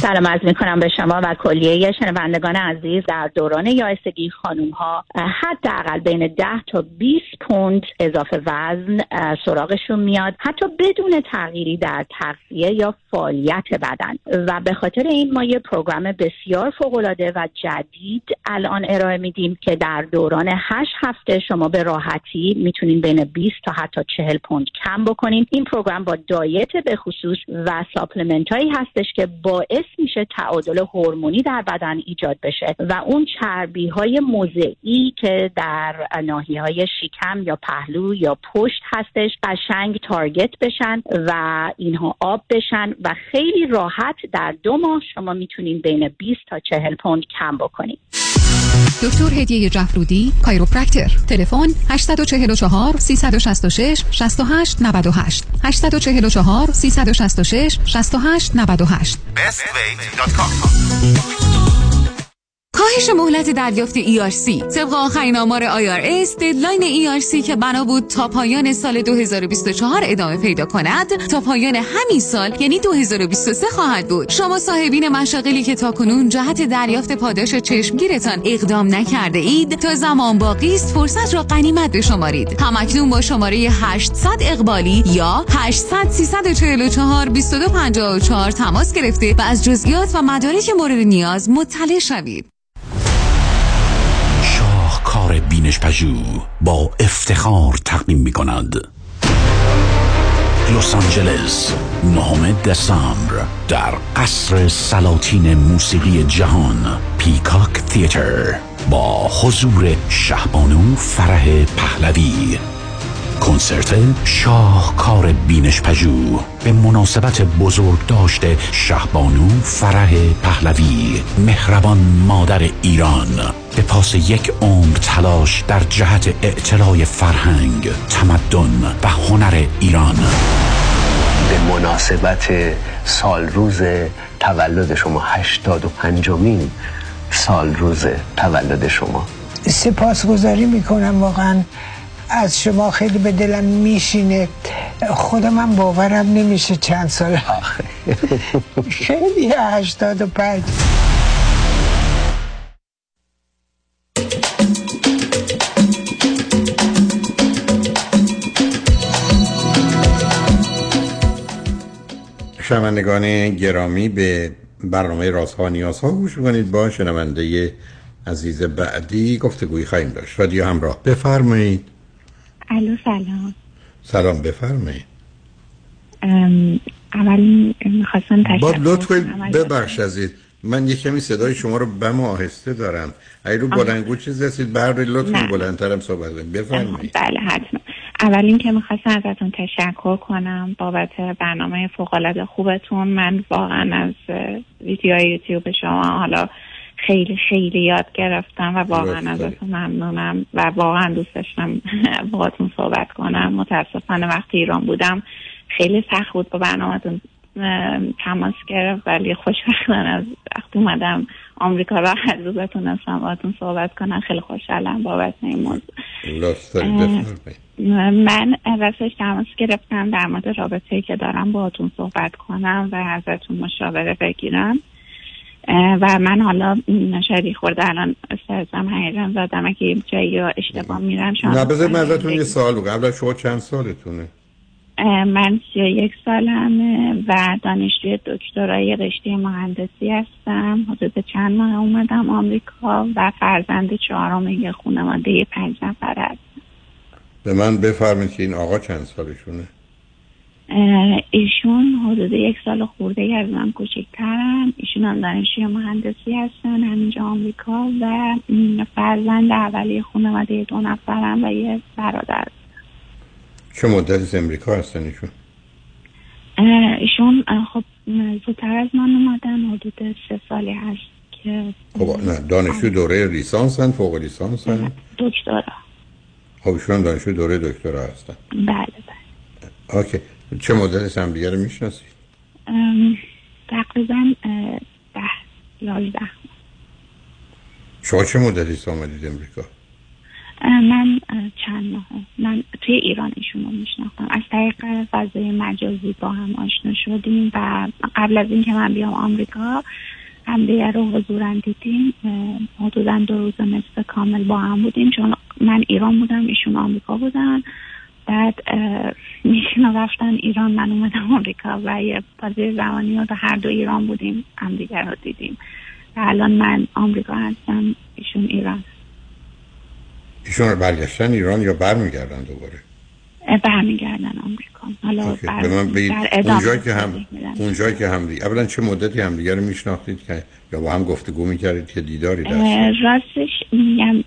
سلام عرض می کنم به شما و کلیه شنوندگان عزیز. در دوران یائسگی خانوم ها حداقل بین 10 تا 20 پوند اضافه وزن سراغشون میاد. حتی بدون تغییری در تغذیه یا فعالیت بدن. و به خاطر این ما یه program بسیار فوق العاده و جدید الان ارائه میدیم که در دوران 8 هفته شما به راحتی می‌تونین بین 20 تا حتی 40 پوند کم بکنین. این program با diet به خصوص و supplement هایی هستش که باعث میشه تعادل هورمونی در بدن ایجاد بشه و اون چربی های موضعی که در ناحیه های شکم یا پهلو یا پشت هستش قشنگ تارگت بشن و اینها آب بشن و خیلی راحت در دو ماه شما می‌تونین بین 20 تا 40 پوند کم بکنید دکتر هدیه جفرودی کایروپرکتر. تلفن 844 366 68 98 844 366 68 98 کاهش مهلت دریافت ERC طبق آخرین آمار IRS ددلاین ERC که بنا بود تا پایان سال 2024 ادامه پیدا کند تا پایان همین سال یعنی 2023 خواهد بود. شما صاحبین مشاغلی که تاکنون جهت دریافت پاداش چشمگیرتان اقدام نکرده اید تا زمان باقی است فرصت را غنیمت بشمارید همکنون با شماره 800 اقبالی یا 800 344 2254 تماس گرفته و از جزئیات و مدارک مورد نیاز مطلع شوید. کار بینش پژو با افتخار تقدیم می کند لس آنجلس نهم دسامبر در قصر سلاطین موسیقی جهان پیکاک تیتر با حضور شهبانو فرح پهلوی. کنسرت شاهکار بینش پژو به مناسبت بزرگ داشته شهبانو فرح پهلوی مهربان مادر ایران. به پاس یک عمر تلاش در جهت اعتلاع فرهنگ تمدن و هنر ایران. به مناسبت سال روز تولد شما هشتاد و پنجمین سال روز تولد شما. سپاسگزاری می‌کنم واقعا. از شما خیلی به دلم میشینه. خودم من باورم نمیشه چند سال خیلی هشتاد و پنج. شنوندگان گرامی به برنامه رازها نیازها گوش کنید با شنونده عزیز بعدی گفتگویی خواهیم داشت. رادیو همراه. بفرمایید. الو سلام. سلام بفرمایید. ام، اول می‌خواستم تشکر لطف کنید ببخش عزیز من یه کمی صدای شما رو بم آهسته دارم. اگه رو آها. بلندگو چیز هستید بردارید لطف نه. کنید بلندترم صحبت کنید. بفرمایید. بله حتما. اول اینکه می‌خواستم ازتون تشکر کنم بابت برنامه فوقالعاده خوبتون. من واقعا از ویدیوهای یوتیوب شما حالا خیلی خیلی یاد گرفتم و واقعا. ازتون ممنونم و واقعا دوست داشتم باهاتون صحبت کنم. متاسفانه وقتی ایران بودم خیلی سخت بود با برنامهتون تماس گرفت ولی خوشبختانه از وقتی اومدم آمریکا را هر روز تونستم باهاتون صحبت کنم. خیلی خوشحالم بابت این موضوع. من راستش تماس گرفتم در مورد رابطه که دارم باهاتون صحبت کنم و ازتون مشاوره بگیرم. و من حالا شاید خورده الان استرسم هیجان زدم. اگه جایی رو اشتباه میرم شما نه بذارید من ازتون یه. سوال بگم. قبل شما چند سالتونه؟ من سی یک سالمه و دانشجوی دکترای رشته مهندسی هستم. حدود چند ماه اومدم آمریکا و فرزند چهارم یه خانواده پنج نفر هست به من بفرمایید که این آقا چند سالشونه؟ ایشون حدود یک سال خورده ای از من کوچکترن. ایشون هم دانشجوی مهندسی هستن همینجا آمریکا و فرزند اولی خانواده دو نفرم و یه برادر. چه مدتی از امریکا هستن ایشون؟ ایشون خب زودتر از من اومدن حدود سه سالی هست که خب نه دانشجو دوره لیسانس هن فوق لیسانس هن دکترا. خب ایشون دانشجو دوره دکترا هستن. بله بله. اوکی. چه مدت هم دیگه رو می‌شناسید تقریبا ده یازده. شما چه مدتی آمدید امریکا؟ من چند ماه. من توی ایران ایشون رو میشناختم. از طریق فضای مجازی با هم آشنا شدیم و قبل از اینکه من بیام آمریکا همدیگه رو حضورا دیدیم حدودا دو روز نصف کامل با هم بودیم. چون من ایران بودم ایشون آمریکا بودن. بعد رو رفتن ایران. من اومدم آمریکا و یه بازی زمانی رو هر دو ایران بودیم همدیگه رو دیدیم. و الان من آمریکا هستم ایشون ایران. ایشون برگشتن ایران یا برمیگردن دوباره؟ برمیگردن آمریکا حالا. بر- اونجایی که هم. اونجایی که هم دی... اولا چه مدتی همدیگه رو میشناختید که یا با هم گفتگو می‌کردید که دیداری اه، راستش میگم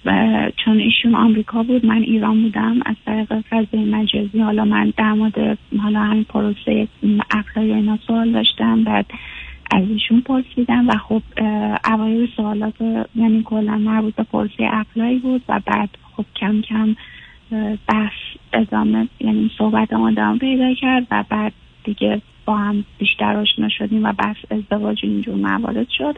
چون ایشون آمریکا بود من ایران بودم از طریق فضای مجازی حالا من در مورد حالا همین پروسه و اینا سوال داشتم بعد از ایشون پرسیدم و خب اوایل سوالات یعنی کلا مربوط به پروسه اقلایی بود و بعد خب کم کم بحث ادامه یعنی صحبت ما ادامه پیدا کرد و بعد دیگه با هم بیشتر آشنا شدیم و بحث ازدواج اینجور موارد شد.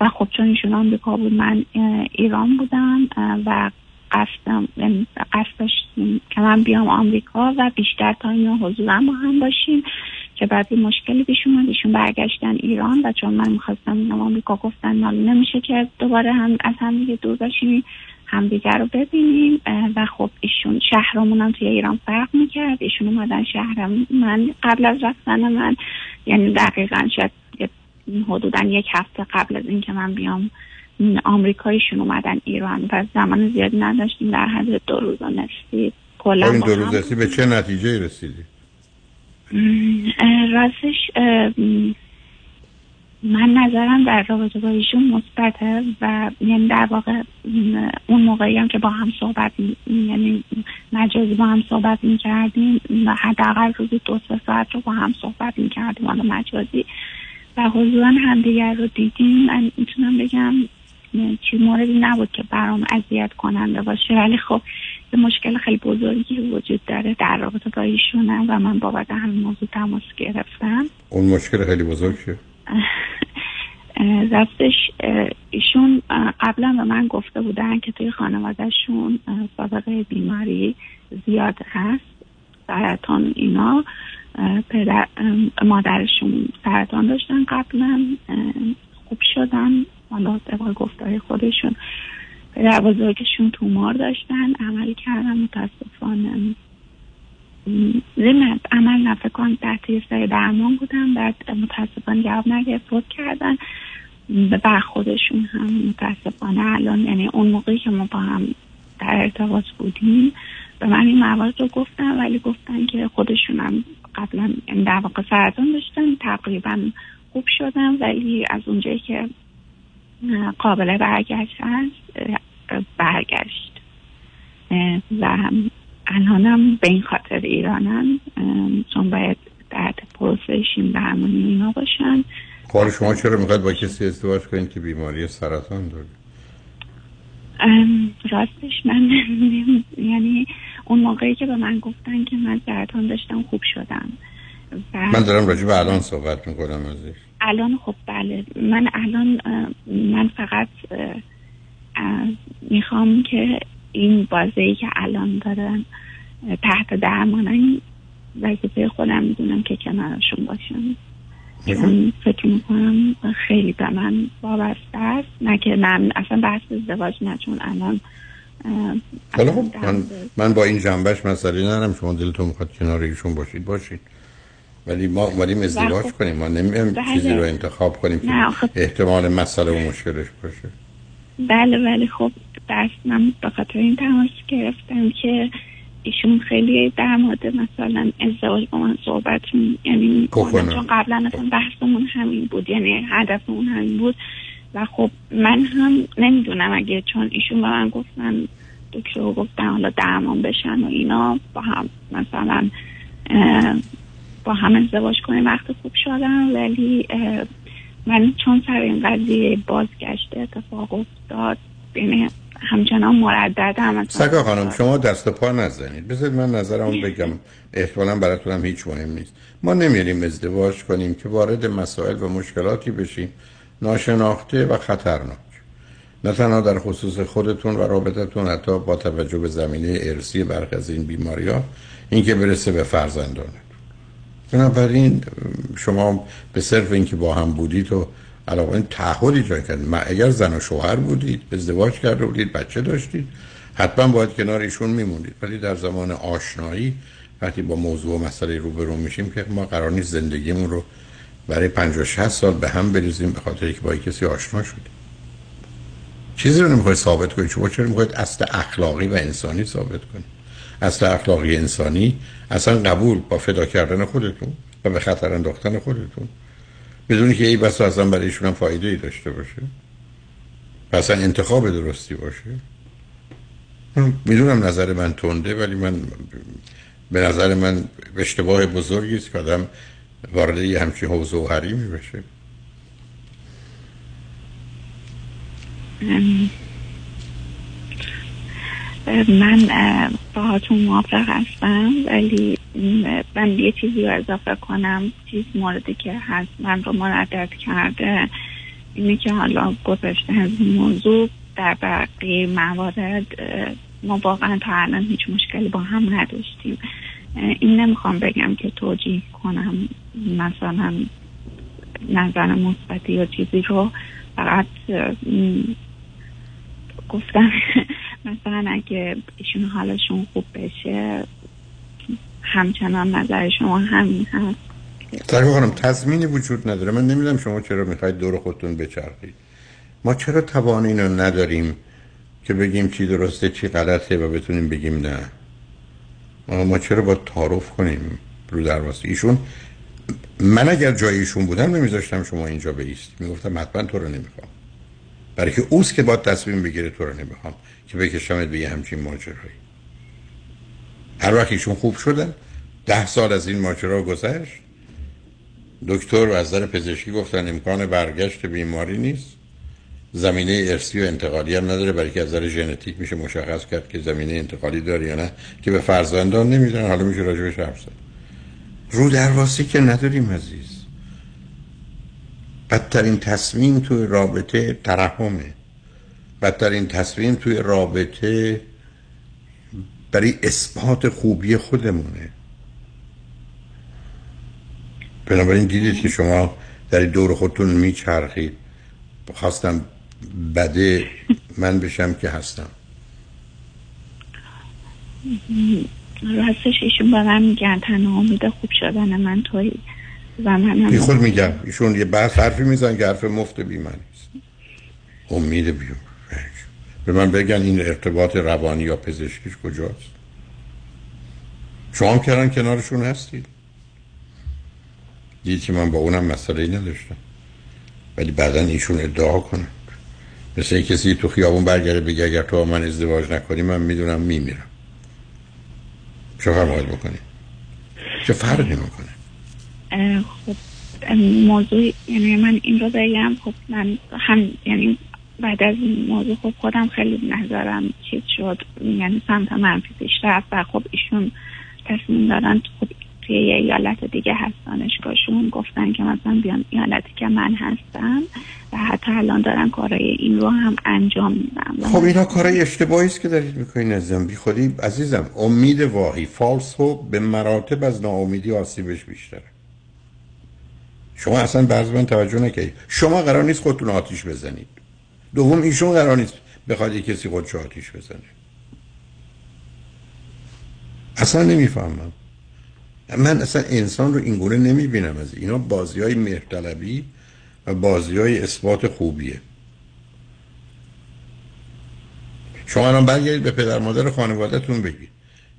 و خب چون ایشون آمریکا بود من ایران بودم و قصدم یعنی قصد داشتیم که من بیام آمریکا و بیشتر تا اینا حضورا با هم باشیم که بعد این مشکلی پیش اومد. ایشون برگشتن ایران و چون من می‌خواستم بیام آمریکا گفتن نمیشه که دوباره هم از هم دیگه دور باشیم همدیگه رو ببینیم و خب ایشون شهرمون هم توی ایران فرق می‌کرد. ایشون اومدن شهر من قبل از رفتن من یعنی دقیقا شاید حدودا یک هفته قبل از اینکه من بیام م، آمریکاییشون اومدن ایران و زمان زیاد نداشتیم. در حد دو روز و نصفی کلا این دو روز به چه نتیجه رسیدی؟ راستش من نظرم در رابطه با ایشون مثبته و یعنی در واقع اون موقعی هم که با هم صحبت یعنی مجازی با هم صحبت می کردیم و حداقل روزی دو سه ساعت رو با هم صحبت می کردیم حالا مجازی. و حضورا همدیگر رو دیدیم. من می‌تونم بگم چی موردی نبود که برام اذیت کننده باشه. ولی خب یه مشکل خیلی بزرگی وجود داره در رابطه با ایشونم و من بابت همین موضوع تماس گرفتم. اون مشکل خیلی بزرگ شد اه، راستش ایشون قبلا به من گفته بودن که توی خانوادهشون سابقه بیماری زیاد هست. سرطان اینا پدر مادرشون سرطان داشتن قبلا خوب شدن. حالا طبق گفتهای خودشون پدر بزرگشون تومار داشتن عمل کردن متاسفانه. ضمن عمل فکر کنم تحت یه سری درمان بودن بعد متاسفانه جواب نگرفت فوت کردن. بر خودشون هم متاسفانه الان یعنی اون موقعی که ما با هم در ارتباط بودیم به من این موارد رو گفتن ولی گفتن که خودشون هم قبلا یعنی در واقع سرطان داشتن تقریبا خوب شدن ولی از اونجایی که قابل برگشت هست برگشت. و الانم به این خاطر ایرانن چون باید در پروسه شیم درمانی اینا باشن. حال شما چرا می‌خواید با کسی ازدواج کنید که بیماری سرطان داره؟ راستش من یعنی اون موقعی که به من گفتن که من سرطان داشتم خوب شدم. من دارم راجع به الان صحبت می‌کنم ازش. الان خب بله. من الان من فقط می‌خوام که این بازه ای که الان دارن اه، تحت درمانن وظیفه خودم می‌دونم که کنارشون باشم چون فکر می‌کنم خیلی به من وابسته است. نه که من اصلا بحث ازدواج نه چون الان خب من, من با این جنبش مسئله ندارم. شما دلتون می‌خواد کنار ایشون باشید باشید. ولی ما اومدیم ازدواج خب، کنیم. ما بله. چیزی رو انتخاب کنیم که آخه- احتمال مسئله و مشکلش باشه. بله بله خب دست من به خاطر این تماس گرفتم که ایشون خیلی در مورد مثلا ازدواج با من صحبت یعنی می‌کنن. بکنن. چون قبلا اصلا بحثمون همین بود یعنی هدفمون همین بود و خب من هم نمی‌دونم اگه چون ایشون به من گفتن دکتر گفتن حالا درمان بشن و اینا با هم مثلا با هم ازدواج کنیم وقت خوب شدن ولی من چون سر این قضیه بازگشت اتفاق افتاد یعنی همچنان مرددم مثلا سکا خانم شما دست و پا نزنید. بذارید من نظرمو بگم. احتمالا براتونم هیچ مهم نیست. ما نمیریم ازدواج کنیم که وارد مسائل و مشکلاتی بشیم. ناشناخته و خطرناک. نه تنها در خصوص خودتون و رابطتون حتی با توجه به زمینه ارسی برخی از این بیماری ها اینکه برسه به فرزندانتون بنابراین شما به صرف اینکه با هم بودید و علاوه این تعهدی جای کرد اگر زن و شوهر بودید ازدواج کرده بودید بچه داشتید حتما باید کنار ایشون میموندید. ولی در زمان آشنایی وقتی با موضوع و مسئله روبرو میشیم که ما قرار نیست زندگیمون رو برای 50 60 سال به هم بریزیم به خاطر اینکه با کسی آشنا شدیم. چیزی رو نمی‌خواید ثابت کنید شما چرا می‌خواید اصل اخلاقی و انسانی ثابت کنید اصل اخلاقی انسانی اصلا قبول با فدا کردن خودتون و به خطر انداختن خودتون. بدونی که ای بس اصلا برای ایشون هم فایده ای داشته باشه. اصلا انتخاب درستی باشه. می‌دونم نظر من تنده ولی من به نظر من اشتباه بزرگی است که آدم وارد یه همچین حوزه و حریمی بشه. من اه، باهاتون موافق هستم ولی من یه چیزی رو اضافه کنم چیز موردی که هست من رو مردد کرده اینه که حالا گذشته از این موضوع در بقیه موارد ما واقعا تا الان هیچ مشکلی با هم نداشتیم. این نمی‌خوام بگم که توجیه کنم مثلا نظر مثبتی یا چیزی رو فقط گفتم مثلا اگه ایشون حالشون خوب بشه همچنان نظر شما همین هست. سرکار خانم تضمینی وجود نداره. من نمی‌دونم شما چرا می‌خواید دور خودتون بچرخید. ما چرا توان اینو نداریم که بگیم چی درسته چی غلطه و بتونیم بگیم نه؟ ما, چرا با تعارف کنیم رو درواسی ایشون من اگر جای ایشون بودم نمیذاشتم شما اینجا بیست می‌گفتم حتما تو رو نمی‌خوام. برای که اوست که با تصمیم بگیره تو رو نمی‌خوام که بکشمت به یه همچین ماجرایی. هر وقت ایشون خوب شدن ده سال از این ماجرا گذشت. دکتر و از نظر پزشکی گفتن امکان برگشت بیماری نیست. زمینه ارسی و انتقالی هم نداره برای که از نظر ژنتیک میشه مشخص کرد که زمینه انتقالی داره یا نه که به فرزندان نمی‌دونن حالا میشه راجبش حرف زد. رو درواسی که نداریم عزیز. بدترین تصمیم توی رابطه ترحمه. بدترین تصمیم توی رابطه برای اثبات خوبی خودمونه. بنابراین دیدید که شما در دور خودتون میچرخید. خواستم بده من بشم که هستم. راستش ایشون به من میگن تنها امید خوب شدن من توی بی خود میگم ایشون یه بحث حرفی میزن که حرف مفت بی من امید بیون به من بگن این ارتباط روانی یا پزشکیش کجاست؟ شما هم کردن کنارشون هستید. دید که من با اونم مسئله نداشتم. ولی بعدا ایشون ادعا کنن. مثل کسی تو خیابون برگرده بگه اگر تو من ازدواج نکنی من می‌دونم میمیرم. چه فرمایید بکنی چه فرقی می‌کنه؟ خب موضوع یعنی من این رو بگم خب من هم یعنی بعد از این موضوع خب خودم خیلی نظرم چیز شد. یعنی سمت منفی پیش رفت و خب ایشون تصمیم دارن خب توی یه ایالت دیگه هست دانشگاهشون. گفتن که مثلا بیان ایالتی که من هستم و حتی الان دارن کارای این رو هم انجام میدم خب اینا کارای اشتباهی است که دارید می‌کنین عزیزم بی خودی عزیزم امید واهی فالس هوب به مراتب از ناامیدی آسیبش بیشتره. شما اصلا بعض من توجه نکردید. شما قرار نیست خودتون آتیش بزنید. دوم ایشون قرار نیست بخواد یه کسی خودش آتیش بزنه. اصلا نمی‌فهمم. من اصلا انسان رو اینگونه نمی‌بینم از اینا. بازی های مهرطلبی و بازی های اثبات خوبیه. شما الان برگردید به پدر مادر خانوادهتون بگید.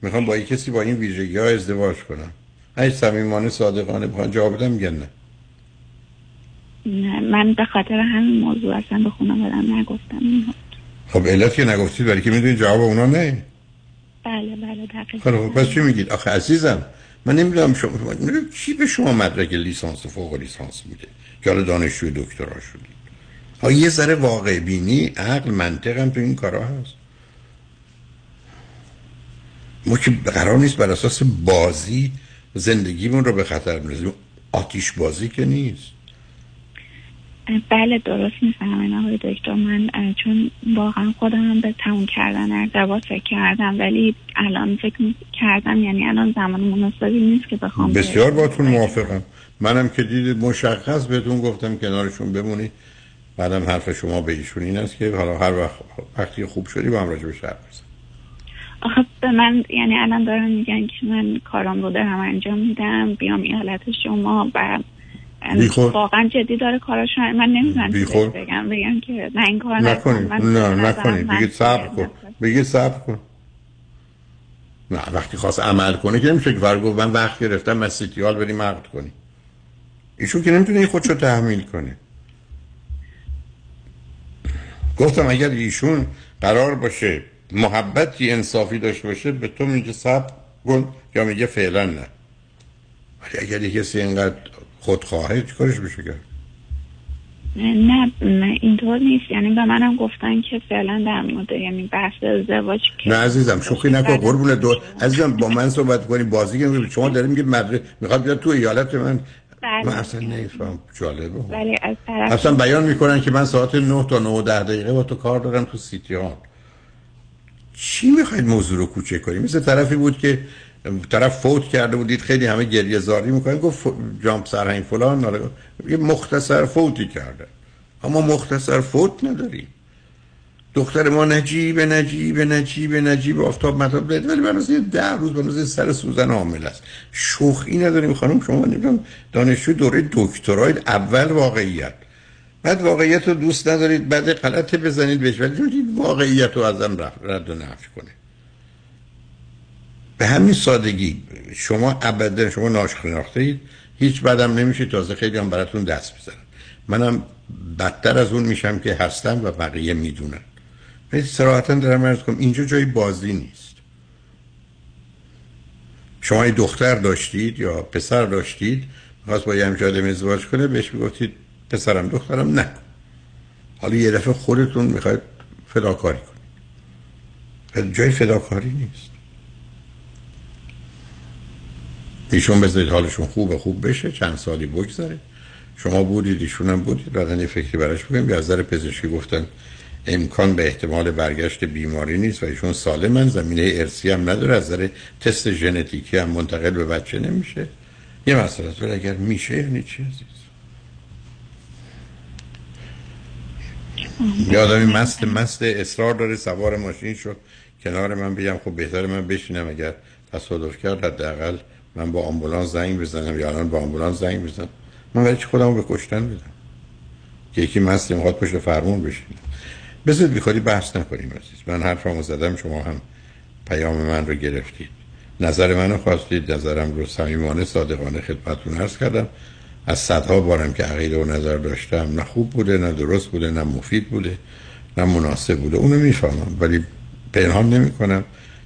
می‌خوام با یک کسی با این ویژگی ها ازدواج کنم. هیچ صمیمانه صادقانه بخوان جواب بدم میگن نه؟ من به خاطر همین موضوع اصلا به خانوادم نگفتم خب علت که نگفتید برای که می‌دونید جواب اونا نه. بله بله دقیقا. خب پس چی میگید؟ آخه عزیزم من نمی‌دونم شما کی به شما مدرک لیسانس فوق لیسانس میده؟ که حالا دانشجوی دکترا شدید ها یه ذره واقع بینی عقل منطق هم تو این کارا هست. ما که قرار نیست بر اساس بازی زندگیمون رو به خطر بندازیم آتیش بازی که نیست. بله درست می‌فهمم. آقای دکتر من چون واقعا خودم به تموم کردن ارتباط فکر کردم ولی الان فکر کردم یعنی الان زمان مناسبی نیست که بخوام بسیار باتون موافقم. منم که دیدید مشخص بهتون گفتم کنارشون بمونی بعدم حرف شما به ایشون این است که حالا هر وقت وقتی خوب شدی با هم راجع به شهر آخه به من یعنی الان دارن میگن که من کارام رو دارم انجام میدم بیام ایالت شما و. واقعا جدی داره کاراش من نمی‌دونم بیخور. بگم. بگم که نه این کار نکنید. نکن. من نه نکنید. من- بگید صبر کن. بگید صبر کن. نه وقتی خواست عمل کنه که نمیشه که فرق گفت من وقت گرفتم من سیتیال بریم عقد کنی ایشون که نمی‌تونه این خودشو تحمیل کنه. گفتم اگر ایشون قرار باشه محبتی انصافی داشته باشه به تو میگه صبر کن یا میگه فعلا نه. ولی اگر یه کسی اینقدر خودخواهه چیکارش بشه کرد؟ نه نه، اینطور نیست. یعنی به منم گفتن که فعلا در مورد یعنی بحث ازدواج که نه عزیزم شوخی نکن قربون دو عزیزم با من صحبت کنی بازی کنی شما داریم میگه مدرسه می‌خواد بیاد تو ایالت من. بله. من اصلا نمیفهم. جالبه. ولی از طرف اصلا بیان می‌کنن که من ساعت 9 تا 9 و 10 دقیقه با تو کار دارم تو سیتی ها چی می‌خواید موضوع رو کوچه کنی؟ مثل طرفی بود که طرف فوت کرده بودید خیلی همه گریه زاری می‌کنن گفت جامپ سرهنگ فلان یه مختصر فوتی کرده. اما مختصر فوت نداریم. دختر ما نجیب نجیب نجیب نجیب آفتاب مطاب بده ولی برای ده روز برای سر سوزن حامل است. شوخی نداریم خانم شما نمی‌دونم دانشجو دوره دکترای اول واقعیت. بعد واقعیت رو دوست ندارید بعد غلطه بزنید بهش ولی واقعیت رو ازم رد- و نفی کنه. به همین سادگی شما ابدا شما ناشناخته اید هیچ بدم نمیشه تازه خیلی هم براتون دست بزنن منم بدتر از اون میشم که هستم و بقیه می‌دونن. ولی صراحتا دارم عرض کنم اینجا جای بازی نیست. شما دختر داشتید یا پسر داشتید خواست با یه همچه ازدواج کنه بهش می‌گفتید پسرم دخترم نه حالا یه دفعه خودتون می‌خواید فداکاری کنید. جای فداکاری نیست. ایشون بذارید حالشون خوب خوب بشه چند سالی بگذره. شما بودید ایشون هم بودید. بعدن یه فکری براش یا از نظر پزشکی گفتن امکان به احتمال برگشت بیماری نیست و ایشون سالمن زمینه ارسی هم نداره. از تست ژنتیکی هم منتقل به بچه نمیشه. یه مسئله ولی اگر میشه یعنی چی عزیز؟ یه آدمی مست مست اصرار داره سوار ماشین شد. کنار من بگم خب بهتر من بشینم اگر تصادف کرد حداقل من با آمبولانس زنگ بزنم یا الان با آمبولانس زنگ بزنم من ولی خودم به کشتن بدم؟ که یکی مست می‌خواد پشت فرمون بشینه. بذارید بیخوادی بحث نکنیم عزیز. من حرفمو زدم شما هم پیام من رو گرفتید. نظر منو خواستید نظرم رو صمیمانه صادقانه خدمتتون عرض کردم. از صدها بارم که عقیده و نظر داشتم نه خوب بوده نه درست بوده نه مفید بوده نه مناسب بوده. اونو می‌فهمم ولی پنهان نمی کنم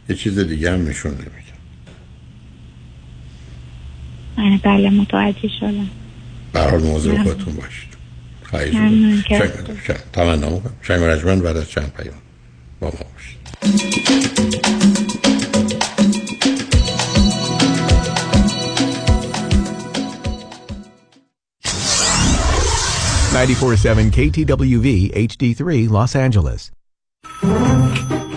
یه چیز دیگه هم نشون نمیدم بله متوجه شدم. برحال موضوع خودتون باشید. شنگ تمنا می‌کنم. شنگ و رجمن بعد از چند پیام با ما باشید. 947 KTWV HD3 Los Angeles.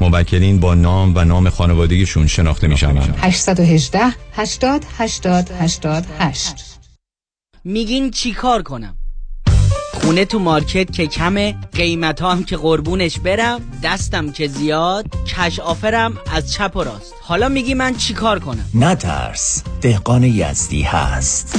موکلین با نام و نام خانوادگیشون شناخته می شوند 818 80 80 88 میگین چی کار کنم؟ خونه تو مارکت که کمه قیمت هم که قربونش برم دستم که زیاد کش آفرم از چپ و راست. حالا میگی من چی کار کنم؟ نترس دهقان یزدی هست.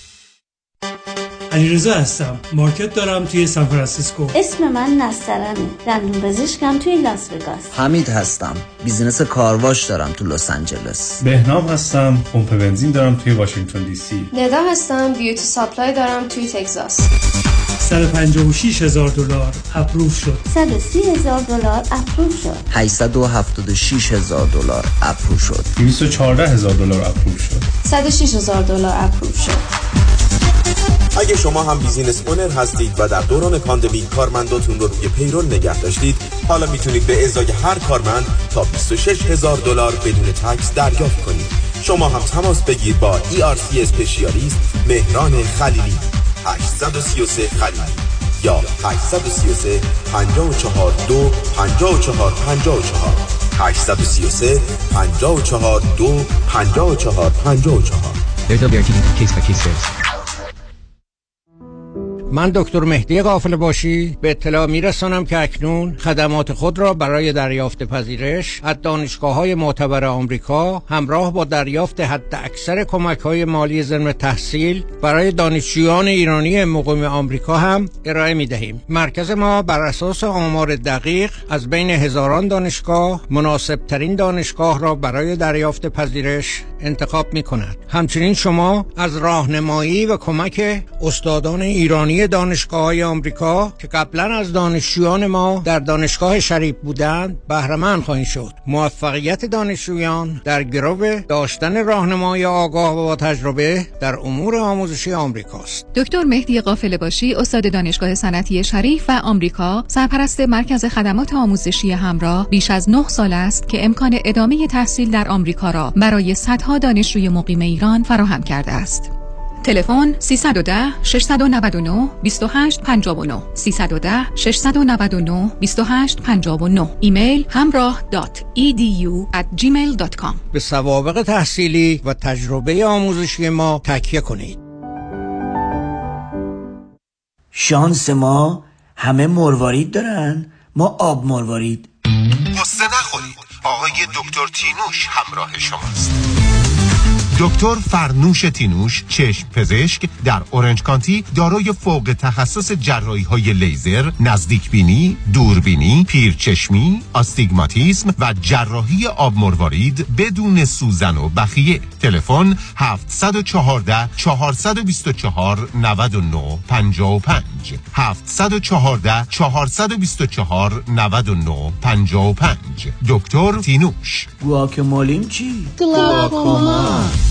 علیرضا هستم. market دارم توی سان فرانسیسکو. اسم من نسترنه دندون پزشکم توی لاس وگاس. حمید هستم. business کارواش دارم تو لس آنجلس. بهنام هستم. پمپ بنزین دارم توی واشنگتن دی سی. ندا هستم. beauty supply دارم توی تگزاس. 156 هزار دلار approve شد. 130 هزار دلار approve شد. 876 هزار دلار approve شد. 214 هزار دلار approve شد. 106 هزار دلار approve شد. اگه شما هم business owner هستید و در دوران pandemic کارمنداتون رو روی payroll نگه داشتید حالا می‌تونید به ازای هر کارمند تا 26 هزار دلار بدون tax دریافت کنید. شما هم تماس بگیر با ERC specialist مهران خلیلی. 833 خلیلی یا 833 54 2 54 54 833 54 2 54 54 case by case من دکتر مهدی قافل باشی. به اطلاع میرسانم که اکنون خدمات خود را برای دریافت پذیرش از دانشگاه های معتبر آمریکا همراه با دریافت حد اکثر کمک های مالی ضمن تحصیل برای دانشجویان ایرانی مقیم آمریکا هم ارائه می دهیم مرکز ما بر اساس آمار دقیق از بین هزاران دانشگاه مناسب ترین دانشگاه را برای دریافت پذیرش انتخاب می کند همچنین شما از راهنمایی و کمک استادان ایرانی دانشگاه های آمریکا که قبلا از دانشجویان ما در دانشگاه شریف بودند بهرهمند خواهید شد. موفقیت دانشجویان در گرو داشتن راهنمای آگاه و با تجربه در امور آموزشی آمریکاست دکتر مهدی قافل باشی استاد دانشگاه صنعتی شریف و آمریکا سرپرست مرکز خدمات آموزشی همراه بیش از 9 سال است که امکان ادامه تحصیل در آمریکا را برای صدها دانشجوی مقیم ایران فراهم کرده است. تلفن 310 699 2859 310 699 2859 ایمیل همراه دات edu at gmail.com به سوابق تحصیلی و تجربه آموزشی ما تکیه کنید. شانس ما همه مروارید دارن. ما آب مروارید. قصه نخورید. آقای دکتر تینوش همراه شماست. دکتر فرنوش تینوش چشم پزشک در اورنج کانتی دارای فوق تخصص جراحی های لیزر، نزدیک بینی، دوربینی، پیرچشمی، آستیگماتیسم و جراحی آب مروارید بدون سوزن و بخیه. تلفن 714 424 99 55 714 424 99 55 دکتر تینوش گواکمولین چی؟ گلاکوما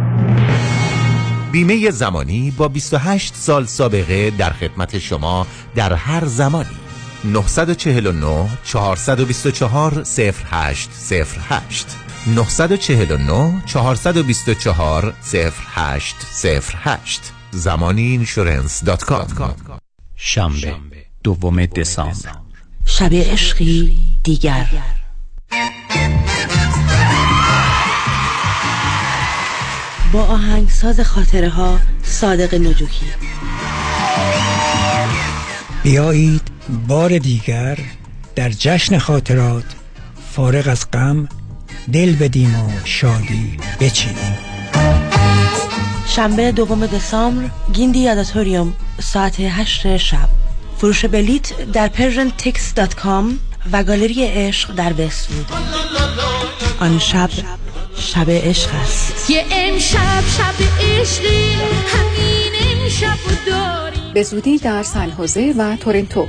بیمه زمانی با 28 سال سابقه در خدمت شما در هر زمانی. 949 424 0808 949 424 0808 زمانی اینشورنس دات کام شنبه دوم دسامبر. شب عشقی دیگر. با آهنگساز خاطره ها صادق نجوکی. بیایید بار دیگر در جشن خاطرات فارغ از غم دل بدیم و شادی بچینیم. شنبه دوم دسامبر گیندی یاداتوریوم ساعت هشت شب. فروش بلیت در persiantix.com و گالری عشق در وستوود آن شب شب عشق است. یه امشب شب عشقی همین امشب داری به زودی در سنحوزه و تورنتو.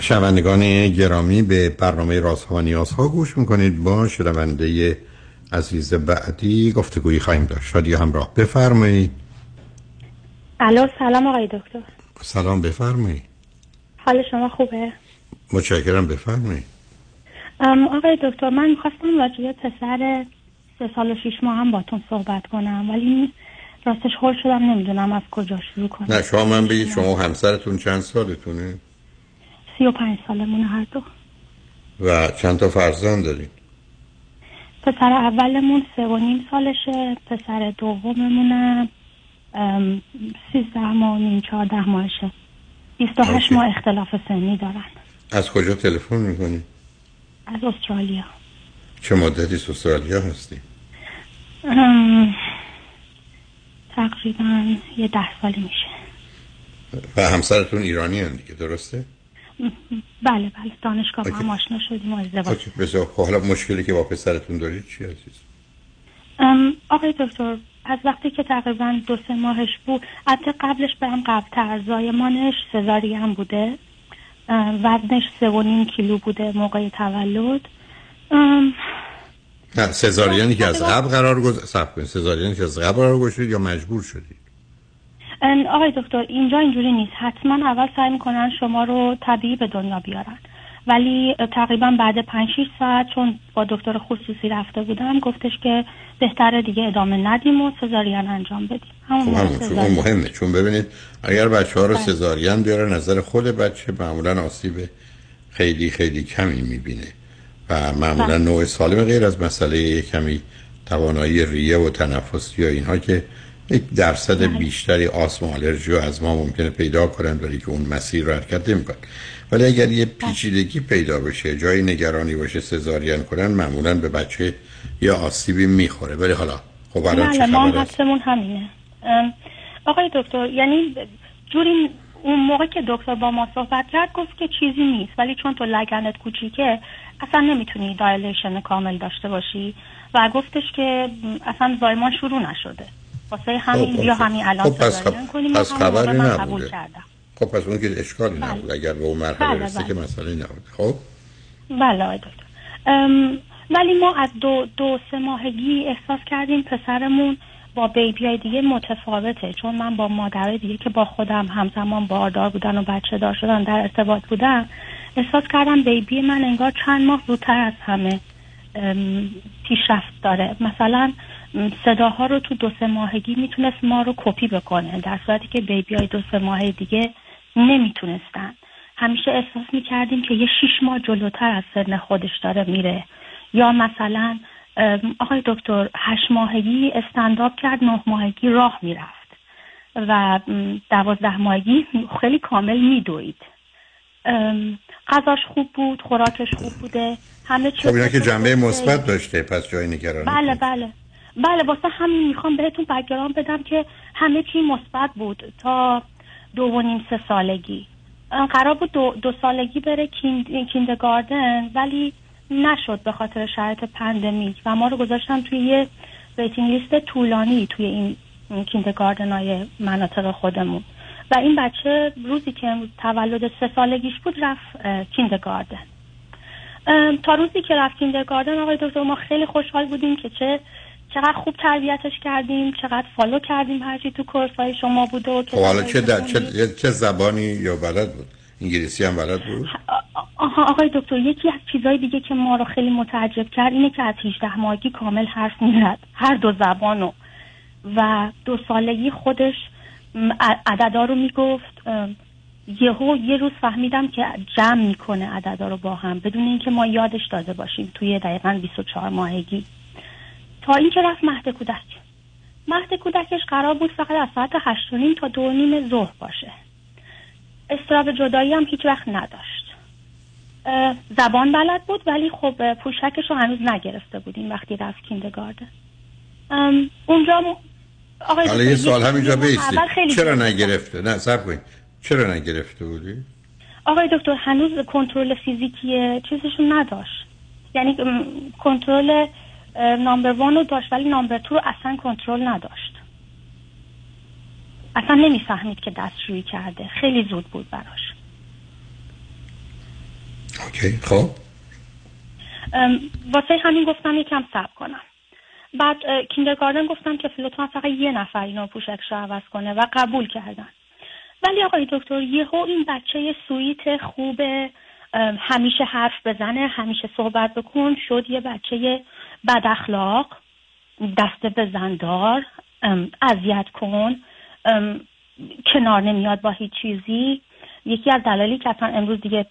شنوندگان گرامی به برنامه رازها و نیازها گوش می‌کنید. با شنونده عزیز بعدی گفتگویی خواهیم داشت. شادی همراه. بفرمایید. الو سلام آقای دکتر. سلام بفرمایید حال شما خوبه؟ متشکرم بفرمایید آقای دکتر من می‌خواستم راجع به پسر سه سال و شیش ماه هم باتون صحبت کنم ولی راستش هول شدم نمی‌دونم از کجا شروع کنم. نه شما من بگید شما همسرتون چند سالتونه؟ سی و پنج سالمون هر دو. و چند تا فرزند دارید پسر اولمون سه و نیم سالشه پسر دوممونم سیزده ماه نیم چهارده ماهشه. بیست و هشت. ماه اختلاف سنی دارن. از کجا تلفن می‌کنید از استرالیا. چه مدتی استرالیا هستی؟ تقریبا یه ده سالی میشه. و همسرتون ایرانی هم دیگه درسته؟ بله بله. دانشگاه با. هم آشنا شدیم و ازدواج خب، حالا مشکلی که با پسرتون دارید چی عزیز؟ آقای دکتر از وقتی که تقریبا دو سه ماهش بود حتی قبلش برم قبلتر زایمانش سزاری هم بوده. وزنش سه و نیم کیلو بوده موقع تولد. نه سزارینی که از قبل قرار گذاشت سزارینی که از قبل قرار گذاشتید یا مجبور شدید؟ ام، آقای دکتر اینجا اینجوری نیست. حتما اول سعی می‌کنن شما رو طبیعی به دنیا بیارن. ولی تقریبا بعد پنج 6 ساعت چون با دکتر خصوصی رفته بودم گفتش که بهتره دیگه ادامه ندیم و سزارین انجام بدیم همون خب چون اون. مهمه چون ببینید اگر بچه ها رو بله. سزارین بیاره نظر خود بچه معمولا آسیب خیلی خیلی کمی می‌بینه و معمولا بله. نوع سالم غیر از مسئله کمی توانایی ریه و تنفسی یا اینها که یک درصد بله. بیشتری آسم و آلرژی و از ما ممکنه پیدا کنن ولی که اون مسیر رو حرکت نمی‌کنن ولی اگر یه بله. پیچیدگی پیدا بشه جای نگرانی باشه سزارین کنن معمولا به بچه یه آسیبی می‌خوره. ولی حالا خب الان چه خبر همینه. آقای دکتر یعنی جوری اون موقع که دکتر با ما صحبت کرد گفت که چیزی نیست. ولی چون تو لگنت کوچیکه اصلا نمی‌تونی دایلیشن کامل داشته باشی. و گفتش که اصلا زایمان شروع نشده. واسه همین خب، بیا خب. همین الان خب، پس سزارین خب- کنیم. پس خبری نبوده. کردم. خب پس اون که اشکالی بله. نبود. اگر به اون مرحله بله، رسید بله. که مسئله نبود. خب؟ بله آقای ولی ما از دو, دو سه ماهگی احساس کردیم پسرمون با بیبی های دیگه متفاوته. چون من با مادرای دیگه که با خودم همزمان باردار بودن و بچه دار شدن در ارتباط بودم احساس کردم بیبی من انگار چند ماه زودتر از همه پیشرفت داره. مثلا صداها رو تو دو سه ماهگی می‌تونست ما رو کپی بکنه در صورتی که بیبی های دو سه ماه دیگه نمی‌تونستن. همیشه احساس می‌کردیم که یه شیش ماه جلوتر از سن خودش داره میره. یا مثلا آقای دکتر هشت ماهگی استنداب کرد نه ماهگی راه می‌رفت. و دوازده ماهگی خیلی کامل میدوید. غذاش خوب بود خوراکش خوب بوده. همه چیز خب که جنبه مثبت داشته پس جای نگرانی بله بله. بله واسه همین می‌خوام بهتون بگرام بدم که همه چی مثبت بود تا دو و نیم سه سالگی. قرار بود دو, دو سالگی بره کیند، کیندگاردن ولی نشد به خاطر شرایط پندمیک و ما رو گذاشتم توی یه waiting list طولانی توی این kindergarten های مناطق خودمون. و این بچه روزی که تولد سه سالگیش بود رفت kindergarten تا روزی که رفت kindergarten آقای دکتر ما خیلی خوشحال بودیم که چه چقدر خوب تربیتش کردیم چقدر follow کردیم هرچی تو course های شما بوده و خب حالا چه, چه, چه زبانی یا بلد بود؟ انگلیسی هم بلد بود؟ آها آقای دکتر یکی از چیزهای دیگه که ما رو خیلی متعجب کرد اینه که از 18 ماهگی کامل حرف می‌زد. هر دو زبانو. و دو سالگی خودش عددا رو می‌گفت. یهو یه روز فهمیدم که جمع می‌کنه عددا رو با هم. بدون اینکه ما یادش داده باشیم توی دقیقا 24 ماهگی. تا اینکه رفت مهد کودک. مهد کودکش قرار بود فقط از ساعت هشت تا دو نیم ظهر باشه. استراب جدایی هم هیچ وقت نداشت. زبان بلد بود ولی خب پوشکش رو هنوز نگرفته بودیم وقتی رفت کیندگاردن اونجا آقای حالا یه سوال همینجا بیستی چرا نگرفته؟ نه سب کنید. چرا نگرفته بودی؟ آقای دکتر هنوز کنترل فیزیکی چیزشون نداشت. یعنی کنترل نامبر وان رو داشت ولی نامبر تو رو اصلا کنترل نداشت. اصلا نمی‌فهمید که دستشویی کرده. خیلی زود بود براش. اوکی خب. واسه همین گفتم یکم سب کنم. بعد کیندرگاردن گفتم که فلوتون فقط یه نفر اینو پوشکش رو عوض کنه و قبول کردن. ولی آقای دکتر یهو این بچه سویت خوب همیشه حرف بزنه همیشه صحبت بکن شد یه بچه بد اخلاق دست بزندار اذیت کن کنار نمیاد با هیچ چیزی. یکی از دلایلی که اصلا امروز دیگه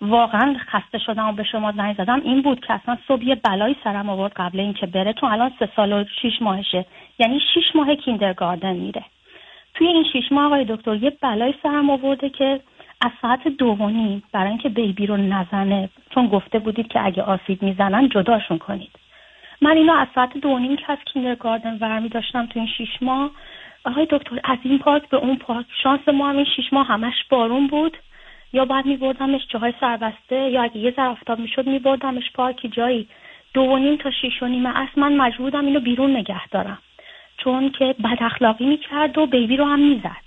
واقعا خسته شدم و به شما زنگ زدم این بود که اصلا صبح یه بلایی سرم آورد قبل اینکه بره. تو الان سه سال و شیش ماهشه. یعنی شیش ماه کیندرگاردن میره. توی این شیش ماه آقای دکتر یه بلایی سرم آورده که از ساعت دومی برای اینکه بیبی رو نزنه. چون گفته بودید که اگه آسیب می‌زنن جداشون کنید. من اینو از ساعت دو نیم که از کیندرگاردن ورمی داشتم تو این شیش ماه. آقای دکتر از این پارک به اون پارک شانس ما هم این شیش ماه همش بارون بود. یا بعد میبردمش جاهای سربسته یا اگه یه ذره آفتاب می‌شد میبردمش پارکی جایی دو و نیم تا شیش و نیم اصلا من مجبورم اینو بیرون نگه دارم. چون که بد اخلاقی می‌کرد و بیبی رو هم می‌زد.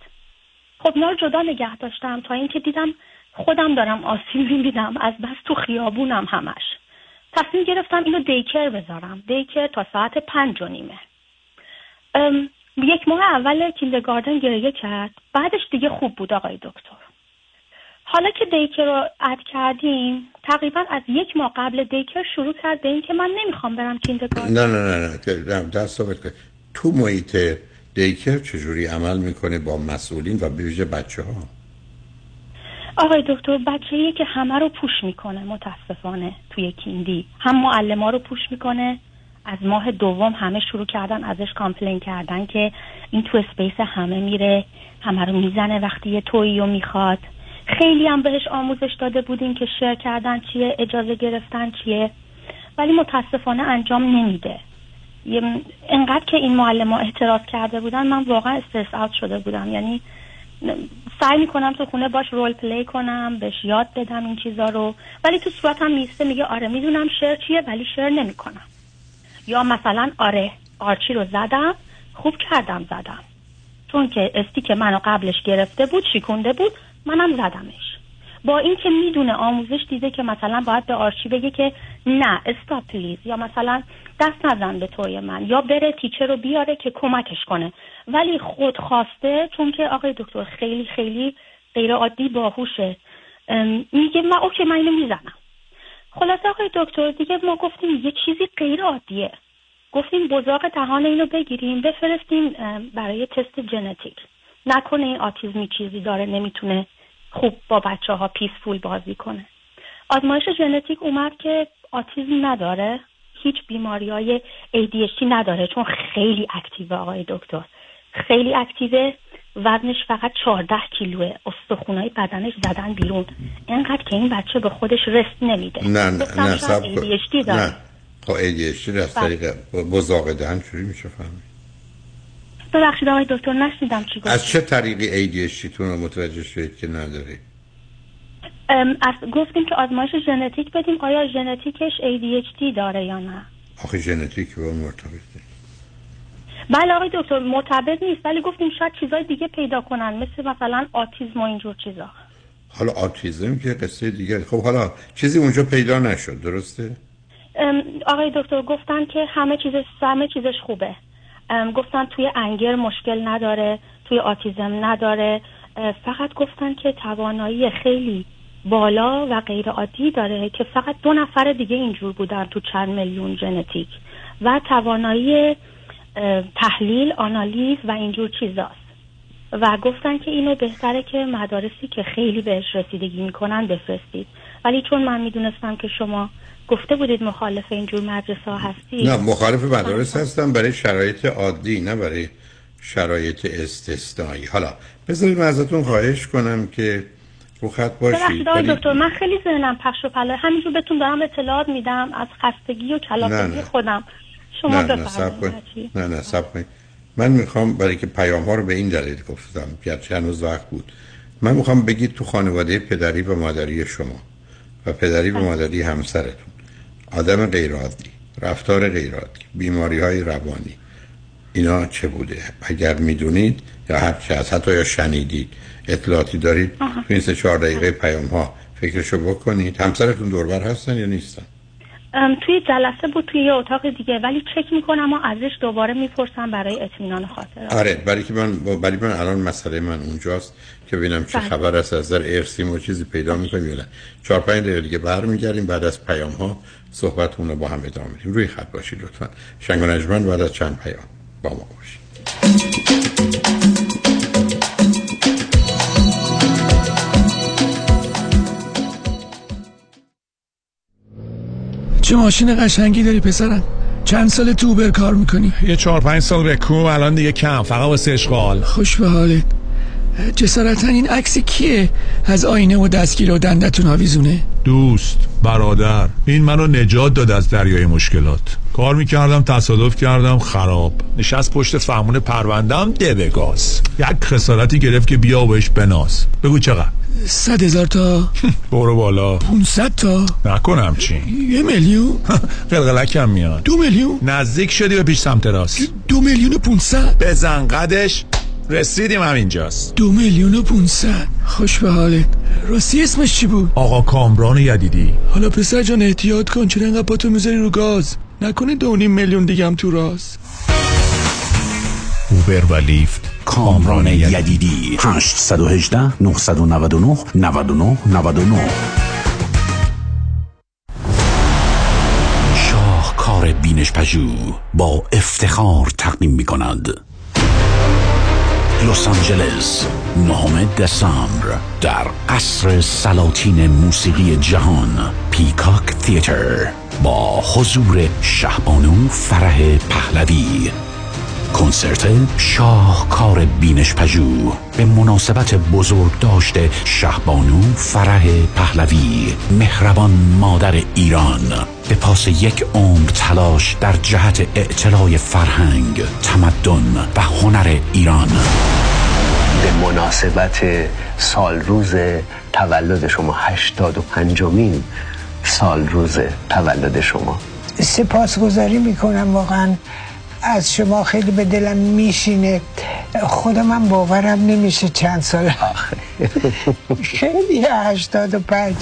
خب اینا جدا نگه داشتم تا اینکه دیدم خودم دارم آسیب می‌بینم. از بس تو خیابونم همش. تصمیم گرفتم اینو دیکر بذارم. دیکر تا ساعت پنج و نیمه. یک ماه اول کیندگاردن گریه کرد. بعدش دیگه خوب بود آقای دکتر. حالا که daycare رو add کردیم تقریبا از یک ماه قبل daycare شروع کرد به اینکه من نمی‌خوام برم kindergarten نه نه نه نه دست تو محیط daycare چجوری عمل می‌کنه با مسئولین و به بچه ها آقای دکتر بچه که همه رو push می‌کنه متاسفانه توی kindy. هم معلم رو push می‌کنه. از ماه دوم همه شروع کردن ازش complain کردن که این تو space همه میره همه رو می‌زنه وقتی یه toy ی رو می‌خواد. خیلی هم بهش آموزش داده بودیم که share کردن چیه اجازه گرفتن چیه. ولی متاسفانه انجام نمیده. انقدر که این معلم ها اعتراض کرده بودن من واقعا stress out شده بودم. یعنی سعی می‌کنم تو خونه باش role play کنم بهش یاد بدم این چیزا رو. ولی تو صورتم میسته میگه آره می‌دونم share چیه ولی share نمی‌کنم. یا مثلا آره آرچی رو زدم خوب کردم زدم. چون که stick منو قبلش گرفته بود شیکونده بود منم زدمش. با اینکه می‌دونه آموزش دیده که مثلا باید به آرچی بگه که نه stop please یا مثلا دست نزن به toy من. یا بره teacher رو بیاره که کمکش کنه. ولی خود خواسته چون که آقای دکتر خیلی خیلی غیر عادی باهوشه میگه من okay من اینو می‌زنم. خلاصه آقای دکتر دیگه ما گفتیم یه چیزی غیر عادیه گفتیم بزاق دهان اینو بگیریم بفرستیم برای تست ژنتیک. نکنه این آتیزمی چیزی داره نمی‌تونه خوب با بچه ها پیسفول بازی کنه. آزمایش ژنتیک اومد که آتیزم نداره. هیچ بیماری های ADHD نداره چون خیلی اکتیوه آقای دکتر. خیلی اکتیوه. وزنش فقط 14 کیلوه. استخونای بدنش زدن بیرون. اینقدر که این بچه به خودش رست نمیده. نه نه نه سب نه. خب ADHD از بله. طریق بزاق دهن چجوری میشه فهمید. ببخشید آقای دکتر نشنیدم چی گفت. از چه طریقی ADHD تون رو متوجه شدید که نداری؟ ام، از گفتیم که آزمایش ژنتیک بدیم. آیا ژنتیکش ADHD داره یا نه؟ آخه ژنتیک با مرتبطه. بله آقای دکتر مرتبط نیست ولی گفتیم شاید چیزای دیگه پیدا کنن مثل مثلا آتیزم و اینجور چیزا. حالا آتیزم که قصه دیگه خب حالا چیزی اونجا پیدا نشد درسته؟ آقای دکتر گفتن که همه چیزش همه چیزش خوبه. گفتن توی انگر مشکل نداره توی آتیزم نداره. فقط گفتن که توانایی خیلی بالا و غیر عادی داره که فقط دو نفر دیگه اینجور بودن تو چند میلیون ژنتیک و توانایی تحلیل آنالیز و اینجور چیزاست. و گفتن که اینو بهتره که مدارسی که خیلی بهش رسیدگی می‌کنن بفرستید. ولی چون من می‌دونستم که شما گفته بودید مخالف اینجور مدرسه ها هستید. نه مخالف مدارس هستم برای شرایط عادی نه برای شرایط استثنایی. حالا بذارید من ازتون خواهش کنم که رو خط باشید. دکتر من خیلی ذهنم پخش و پلا همینجور بهتون دارم اطلاعات میدم از خستگی و کلافگی. خودم. شما نه نه سب کن. نه نه سب کن من می‌خوام برای که پیام ها رو به این دلیل گفتم گرچه هنوز وقت بود. من می‌خوام بگید تو خانواده پدری و مادری شما و پدری و مادری همسرتون آدم غیر عادی رفتار غیر عادی بیماری های روانی اینا چه بوده؟ اگر می‌دونید یا هر چه از حتی یا شنیدید اطلاعاتی دارید تو این سه چهار دقیقه پیام ها فکرشو بکنید. همسرتون دوربر هستن یا نیستن؟ توی جلسه بود توی یه اتاق دیگه ولی چک می‌کنم و ازش دوباره می‌پرسم برای اطمینان خاطر آره برای که من برای من الان مسئله من اونجاست که ببینم چه بله. خبر است از نظر ارسی ما چیزی پیدا می‌کنیم یا نه. چهار پنج دقیقه دیگه برمیگردیم بعد از پیام ها صحبتمون رو با هم ادامه میدیم روی خط باشید لطفا. شنگ و نجمن بعد از چند پیام با ما باشید. چه ماشین قشنگی داری پسرم؟ چند سال تو اوبر کار می‌کنی؟ یه چهار پنج سال به کو الان دیگه کم فقط واسه اشغال خوش به حالت. جسارتا این عکس کیه؟ از آینه و دستگیر و دندتون آویزونه؟ دوست برادر. این منو نجات داد از دریای مشکلات. کار می‌کردم تصادف کردم خراب. نشست پشت فهمون پروندم ده گاز. یک خسارتی گرفت که بیا و بهش بناز. بگو چقدر. صد هزار تا. برو بالا. 500 تا. نکنم چی. یه میلیون. قلقلکم میاد. دو میلیون. نزدیک شدی به پیش سمت راست. دو میلیون و 500 بزن قدش رسیدیم همینجاست دو میلیون و 500 خوش به حالت. راستی اسمش چی بود؟ آقا کامران یدیدی. حالا پسر جان احتیاط کن چرا انقدر پاتو می‌ذاری رو گاز؟ نکنه دو نیم میلیون دیگه هم تو راست. اوبر و لیفت کامران یدیدی. 818 999 99 99 شاهکار بینش پژوه با افتخار تقدیم می کند لس آنجلس نهم دسامبر در قصر سلاطین موسیقی جهان پیکاک تیتر با حضور شهبانو فرح پهلوی. کنسرت شاهکار بینش پژوه به مناسبت بزرگ داشته شهبانو فرح پهلوی مهربان مادر ایران. به پاس یک عمر تلاش در جهت اعتلاع فرهنگ تمدن و هنر ایران. به مناسبت سال روز تولد شما هشتاد و پنجمین سال روز تولد شما. سپاسگزاری می‌کنم واقعا از شما خیلی به دلم میشینه. خودم من باورم نمیشه چند سال خیلی هشتاد و پنج.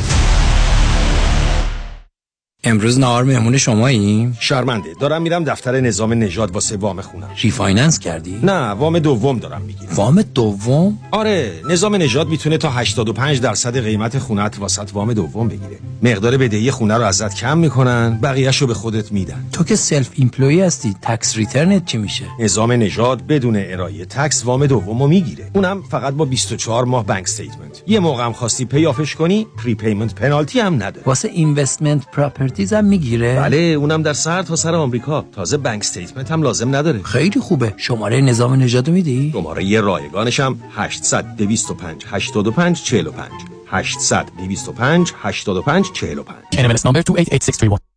امروز نهار مهمون شماییم؟ شرمنده دارم میرم دفتر نظام نژاد واسه وام خونم refinance کردی؟ نه وام دوم دارم می‌گیرم وام دوم؟ آره نظام نژاد می‌تونه تا 85 درصد قیمت خونت واست وام دوم بگیره مقدار بدهی خونه رو ازت کم می‌کنن بقیهشو به خودت میدن تو که self employed هستی tax return ت چی میشه؟ نظام نژاد بدون ارائه tax وام دومو می‌گیره اونم فقط با 24 ماه bank statement یه موقع هم خواستی pay off ش کنی prepayment penalty هم نداره واسه investment properties هم می‌گیره؟ بله اونم در سر تا سر آمریکا. تازه bank statement هم لازم نداره. خیلی خوبه. شماره نظام نژادو میدی؟ شماره یه رایگانش هم 800 225 85 45 800 225 85 45 NMLS number 288631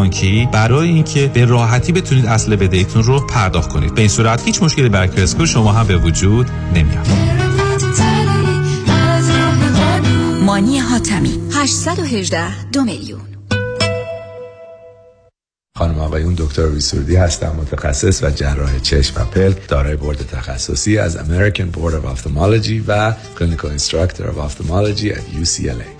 بانکی برای اینکه به راحتی بتونید اصل بدهیتون رو پرداخت کنید. به این صورت هیچ مشکلی برای کرسکور شما هم به وجود نمیاد. مانی حاتمی 818 دو میلیون. خانم آقایون دکتر ویسوردی هستم متخصص و جراح چشم و پلک دارای بورد تخصصی از American Board of Ophthalmology و Clinical Instructor of Ophthalmology at UCLA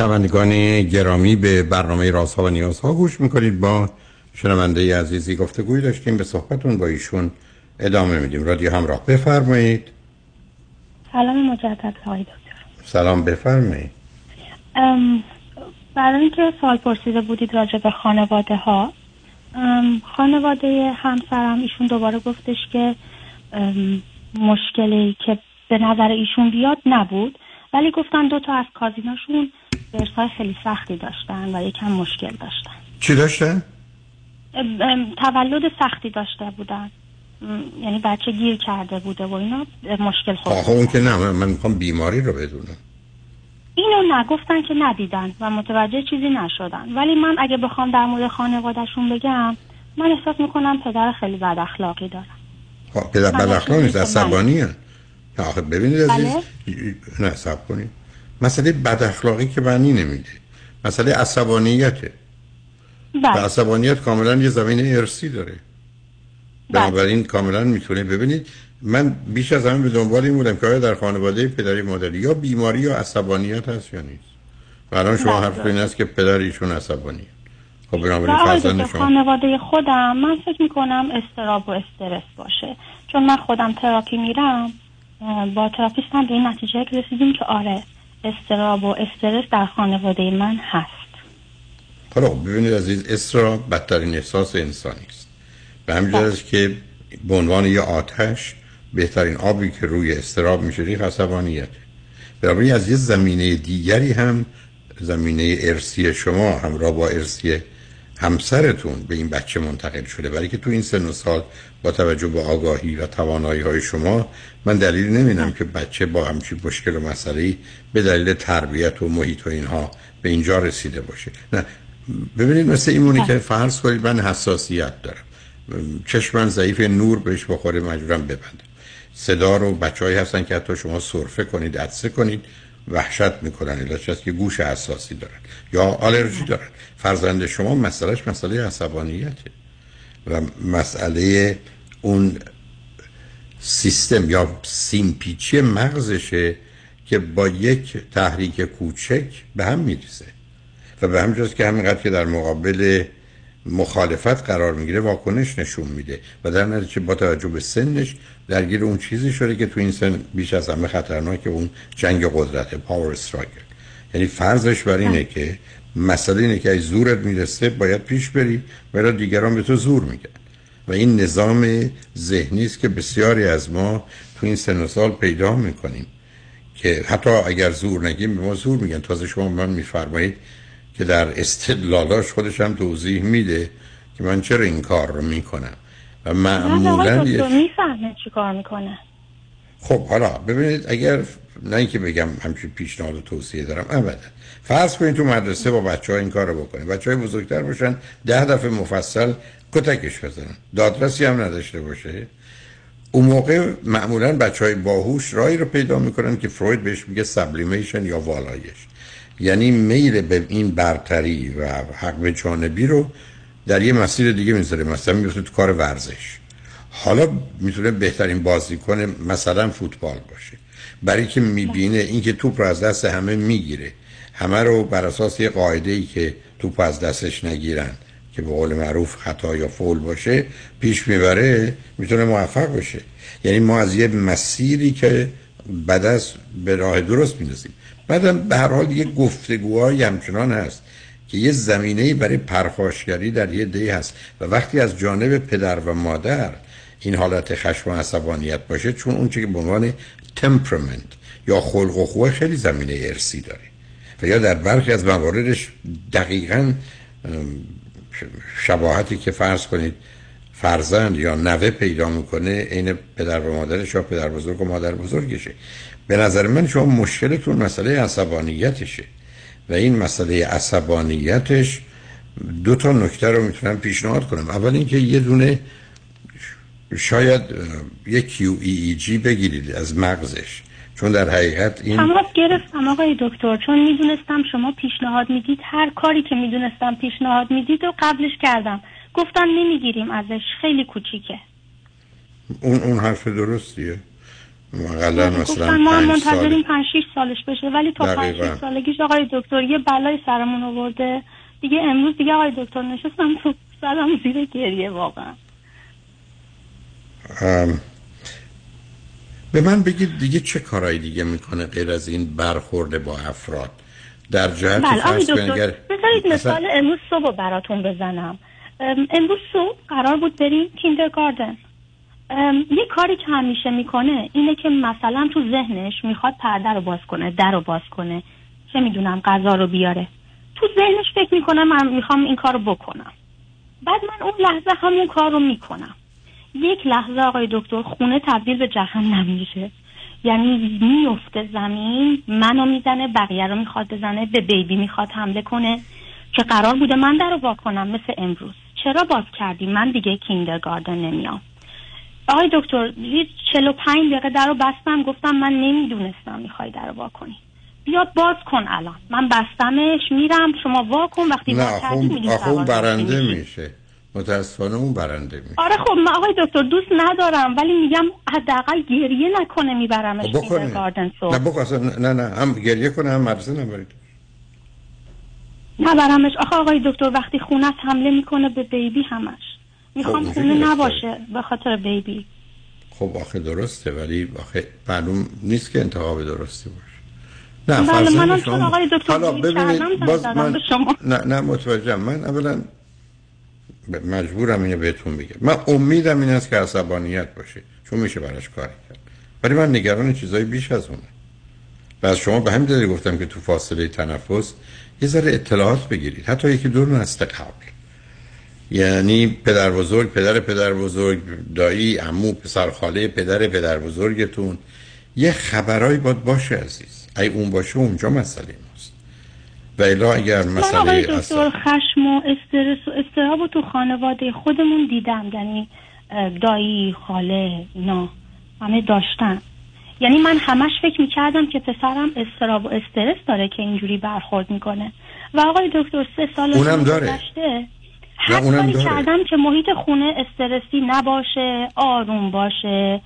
شنوندگان گرامی به برنامه رازها و نیازها گوش می‌کنید. با شنونده عزیزی گفتگوی داشتیم به صحبتون با ایشون ادامه میدیم. رادیو همراه بفرمایید. سلام مجدد آقای دکتر. سلام بفرمایید. برای اینکه سوال پرسیده بودید راجع به خانواده ها خانواده همسرم ایشون دوباره گفتش که مشکلی که به نظر ایشون بیاد نبود. ولی گفتن دو تا از کازیناشون درسای خیلی سختی داشتن و یکم مشکل داشتن. چی داشتن؟ تولد سختی داشته بودن. یعنی بچه گیر کرده بوده و اینا مشکل آخه اون که نه من می‌خوام بیماری رو بدونم. اینو نگفتن که ندیدن و متوجه چیزی نشدن. ولی من اگه بخوام در مورد خانوادهشون بگم من احساس می‌کنم پدر خیلی بد اخلاقی دارم خب پدر بد اخلاق نیست عصبانی. آخه ببینید عزیز بله. نه سب کنید. مسئله بد اخلاقی که معنی نمیده. مسئله عصبانیته. و بله عصبانیت کاملا یه زمین ارسی داره. بله. بنابراین کاملا می‌تونه ببینید من بیش از همه به دنبال این بودم که آیا در خانواده پدری مادری یا بیماری یا عصبانیت هست یا نیست. و الان شما بله. حرف این است که پدر ایشون عصبانی خب و بنابراین فرزند شما. خانواده خودم من فکر می‌کنم استراب و استرس باشه. چون من خودم تراپی میرم. با تراپیستم به این نتیجه رسیدیم که آره استراب و استرس در خانواده من هست. حالا ببینید عزیز استراب بدترین احساس انسانی است. به همین جهت است که به عنوان یه آتش بهترین آبی که روی استراب میشه ریخ عصبانیت. بنابراین از یه زمینه دیگری هم زمینه ارسی شما همراه با ارسی همسرتون به این بچه منتقل شده. برای که تو این سن و سال با توجه به آگاهی و توانایی های شما من دلیل نمیدم که بچه با همچین مشکل و مسئله به دلیل تربیت و محیط و اینها به اینجا رسیده باشه. نه ببینید مثل ایمونی که فرض کنید من حساسیت دارم. چشم من ضعیف نور بهش بخوره مجبورم ببندم. صدا رو بچه‌ای هستن که حتی شما سرفه کنید عدسه کنید. وحشت می‌کنن علتش که گوش حساسی دارن. یا آلرژی دارن. فرزند شما مسئلهش مسئله عصبانیته. و مسئله اون سیستم یا سیمپیچی مغزشه که با یک تحریک کوچک به هم میریزه. و به همجاست که همینقدر که در مقابل مخالفت قرار می‌گیره واکنش نشون میده. و در نتیجه با توجه به سنش درگیر اون چیزی شده که تو این سن بیش از همه خطرناک اون جنگ قدرت پاور استراگل یعنی فرضش بر اینه که مسئله اینه که از زورت می‌رسه باید پیش بری ولی دیگران به تو زور میگن و این نظام ذهنی است که بسیاری از ما تو این سن و سال پیدا می‌کنیم که حتی اگر زور نگیم به ما زور میگن. تازه شما من میفرمایید که در استدلالاش خودش هم توضیح میده که من چرا این کار رو می‌کنم. و معمولا یه- می‌فهمه چی کار می‌کنه. خب حالا ببینید اگر نه اینکه بگم همچین پیشنهاد و توصیه دارم ابدا. فرض کنید تو مدرسه با بچه ها این کار رو بکنید بچه های بزرگتر باشن ده دفعه مفصل کتکش بزنن. دادرسی هم نداشته باشه. اون موقع معمولا بچه های باهوش رایی رو پیدا می‌کنن که فروید بهش میگه سبلیمیشن یا والایش. یعنی میل به این برتری و حق به جانبی رو در یه مسیر دیگه می‌ذاره. مثلا میفته تو کار ورزش. حالا می‌تونه بهترین بازیکن مثلا فوتبال باشه. برای که می‌بینه اینکه توپ رو از دست همه می‌گیره. همه رو بر اساس یه قاعده ای که توپ از دستش نگیرن که به قول معروف خطا یا فول باشه پیش می‌بره می‌تونه موفق بشه یعنی ما از یه مسیری که بعد از به راه درست می‌رسیم بعدم به هر حال یه گفتگوهای همچنان هست که یه زمینه برای پرخاشگری در یه دی هست و وقتی از جانب پدر و مادر این حالت خشم و عصبانیت باشه چون اون که به عنوان تمپرمنت یا خلق و خوه خیلی زمینه ارسی داره و یا در برخی از مواردش دقیقا شباهتی که فرض کنید فرزند یا نوه پیدا می‌کنه عین پدر و مادرش یا پدر بزرگ و مادر بزرگشه. به نظر من شما مشکلتون مسئله عصبانیتشه. و این مسئله عصبانیتش دو تا نکته رو می‌تونم پیشنهاد کنم. اول اینکه یه دونه شاید یه QEEG بگیرید از مغزش. چون در حقیقت این تماس گرفتم آقای دکتر چون می‌دونستم شما پیشنهاد می‌دید هر کاری که می‌دونستم پیشنهاد می‌دید و قبلش کردم. گفتن نمی‌گیریم ازش خیلی کوچیکه. اون اون حرف درستیه؟ مقلا مثلا گفتن ما منتظریم پنج شیش سالش بشه ولی تا پنج. شیش سالگیش آقای دکتر یه بلای سرمون آورده. دیگه امروز دیگه آقای دکتر نشستم تو سرم زیر گریه واقعا. ام، به من بگید دیگه چه کارهای دیگه می‌کنه غیر از این برخورده با افراد؟ در جهت بله فرض اگر بذارید مثلا- مثال امروز صبح براتون بزنم. ام، امروز صبح قرار بود بریم کیندرگاردن. یه کاری که همیشه می‌کنه اینه که مثلا تو ذهنش می‌خواد پرده رو باز کنه در رو باز کنه. چه می‌دونم غذا رو بیاره. تو ذهنش فکر می‌کنه من می‌خوام این کار رو بکنم. بعد من اون لحظه همون کار رو می‌کنم. یک لحظه آقای دکتر خونه تبدیل به جهنم میشه. یعنی میفته زمین منو می‌زنه بقیه رو می‌خواد بزنه به بیبی می‌خواد حمله کنه. که قرار بوده من در رو وا کنم مثل امروز. چرا باز کردی؟ من دیگه کیندرگاردن نمیام. آقای دکتر یه 45 دقیقه در رو بستم گفتم من نمی‌دونستم می‌خوای در رو وا کنی. بیا باز کن الان. من بستمش میرم شما وا کن وقتی نه اون برنده. میشه. متاسفانه اون برنده میشه. آره خب من آقای دکتر دوست ندارم ولی میگم حداقل گریه نکنه میبرمش خب بکنه. کیندرگاردن نه بکن اصلا نه نه هم گریه کنه هم مدرسه نبرید. نبرمش. آخه آقای دکتر وقتی خونه است حمله می‌کنه به بیبی همش. می‌خوام خب، خونه. نباشه به خاطر بیبی. خب آخه درسته ولی آخه معلوم نیست که انتخاب درستی باشه. نه بله، منم شما- چون آقای دکتر حالا ببینید باز من شما. نه نه متوجهم. من اولا مجبورم اینو بهتون بگم. من امیدم این است که عصبانیت باشه چون میشه براش کاری کرد. ولی من نگران چیزای بیش از اونه. و از شما به همین دلیل گفتم که تو فاصله تنفس یه ذره اطلاعات بگیرید. حتی یکی دو نسل قبل. یعنی پدر بزرگ پدر پدر بزرگ دایی عمو پسر خاله پدر پدر بزرگتون. یه خبرایی باید باشه عزیز. ای اون باشه اونجا مسئله ماست. و الا اگر مسئله دکتر خشم و استرس و استراب تو خانواده خودمون دیدم. یعنی دایی خاله اینا همه داشتن. یعنی من همش فکر می‌کردم که پسرم استراب و استرس داره که اینجوری برخورد می‌کنه. و آقای دکتر سه سال اونم داره. هر کاری. کردم که محیط خونه استرسی نباشه آروم باشه.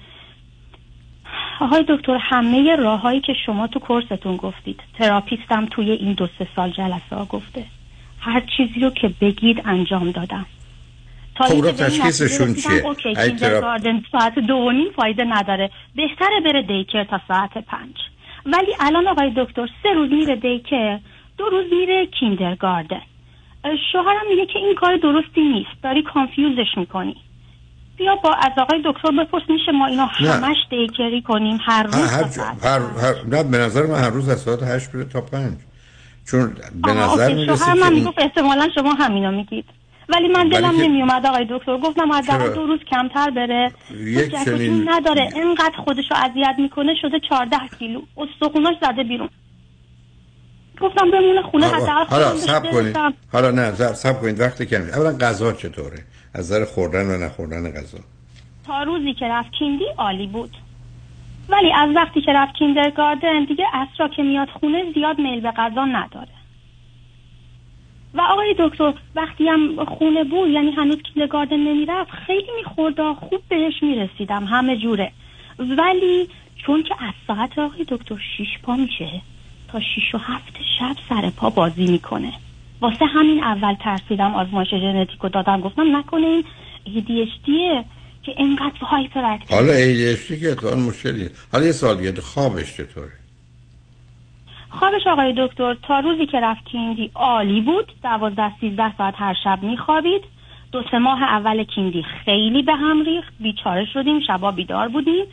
آقای دکتر همه راههایی که شما تو کورستون گفتید تراپیستم توی این دو سه سال جلسه ها گفته. هر چیزی رو که بگید انجام دادم. تا خب، تشخیصشون چیه؟ okay kindergarten ساعت دو و نیم فایده نداره. بهتره بره daycare تا ساعت پنج. ولی الان آقای دکتر سه روز میره daycare دو روز میره kindergarten شوهرم میگه که این کار درستی نیست. داری confuse ش می‌کنی. بیا با از آقای دکتر بپرس میشه ما اینو. همش daycare ی کنیم؟ هر روز هر, هر, هر, نه به نظر من هر روز از ساعت هشت بره تا پنج. چون به نظر. می‌رسه شوهر که من می‌گفت احتمالا شما همینو میگید. ولی من دلم که- نمیومد آقای دکتر. گفتم از؟ دو روز کمتر بره. یک چنین- نداره. اینقدر خودشو اذیت می‌کنه شده 14 کیلو. استخوناش زده بیرون. گفتم بمونه خونه حداقل حالا سب کنید. حالا نه سب کنید. وقتی کمی. اولا غذا چطوره؟ از نظر خوردن و نخوردن غذا. تا روزی که رفت کیندی عالی بود. ولی از وقتی که رفت کیندرگاردن دیگه اسرا که میاد خونه زیاد میل به غذا نداره. و آقای دکتر وقتی هم خونه بود یعنی هنوز کیندرگاردن نمی‌رفت خیلی می‌خورد و خوب بهش می‌رسیدم همه جوره. ولی چون که از ساعت آقای دکتر شیش پا میشه تا شیش و هفت شب سر پا بازی می‌کنه. واسه همین اول ترسیدم آزمایش ژنتیک رو دادم. گفتم نکنه این ADHD که اینقدر هایپر اکتیو حالا ADHD که اتفاقا مشکلیه حالا یه سال دیگه خوابش چطوره؟ خوابش آقای دکتر تا روزی که رفت کیندی عالی بود دوازده سیزده ساعت هر شب میخوابید. دو سه ماه اول کیندی خیلی به هم ریخت. بیچاره شدیم شبا بیدار بودیم.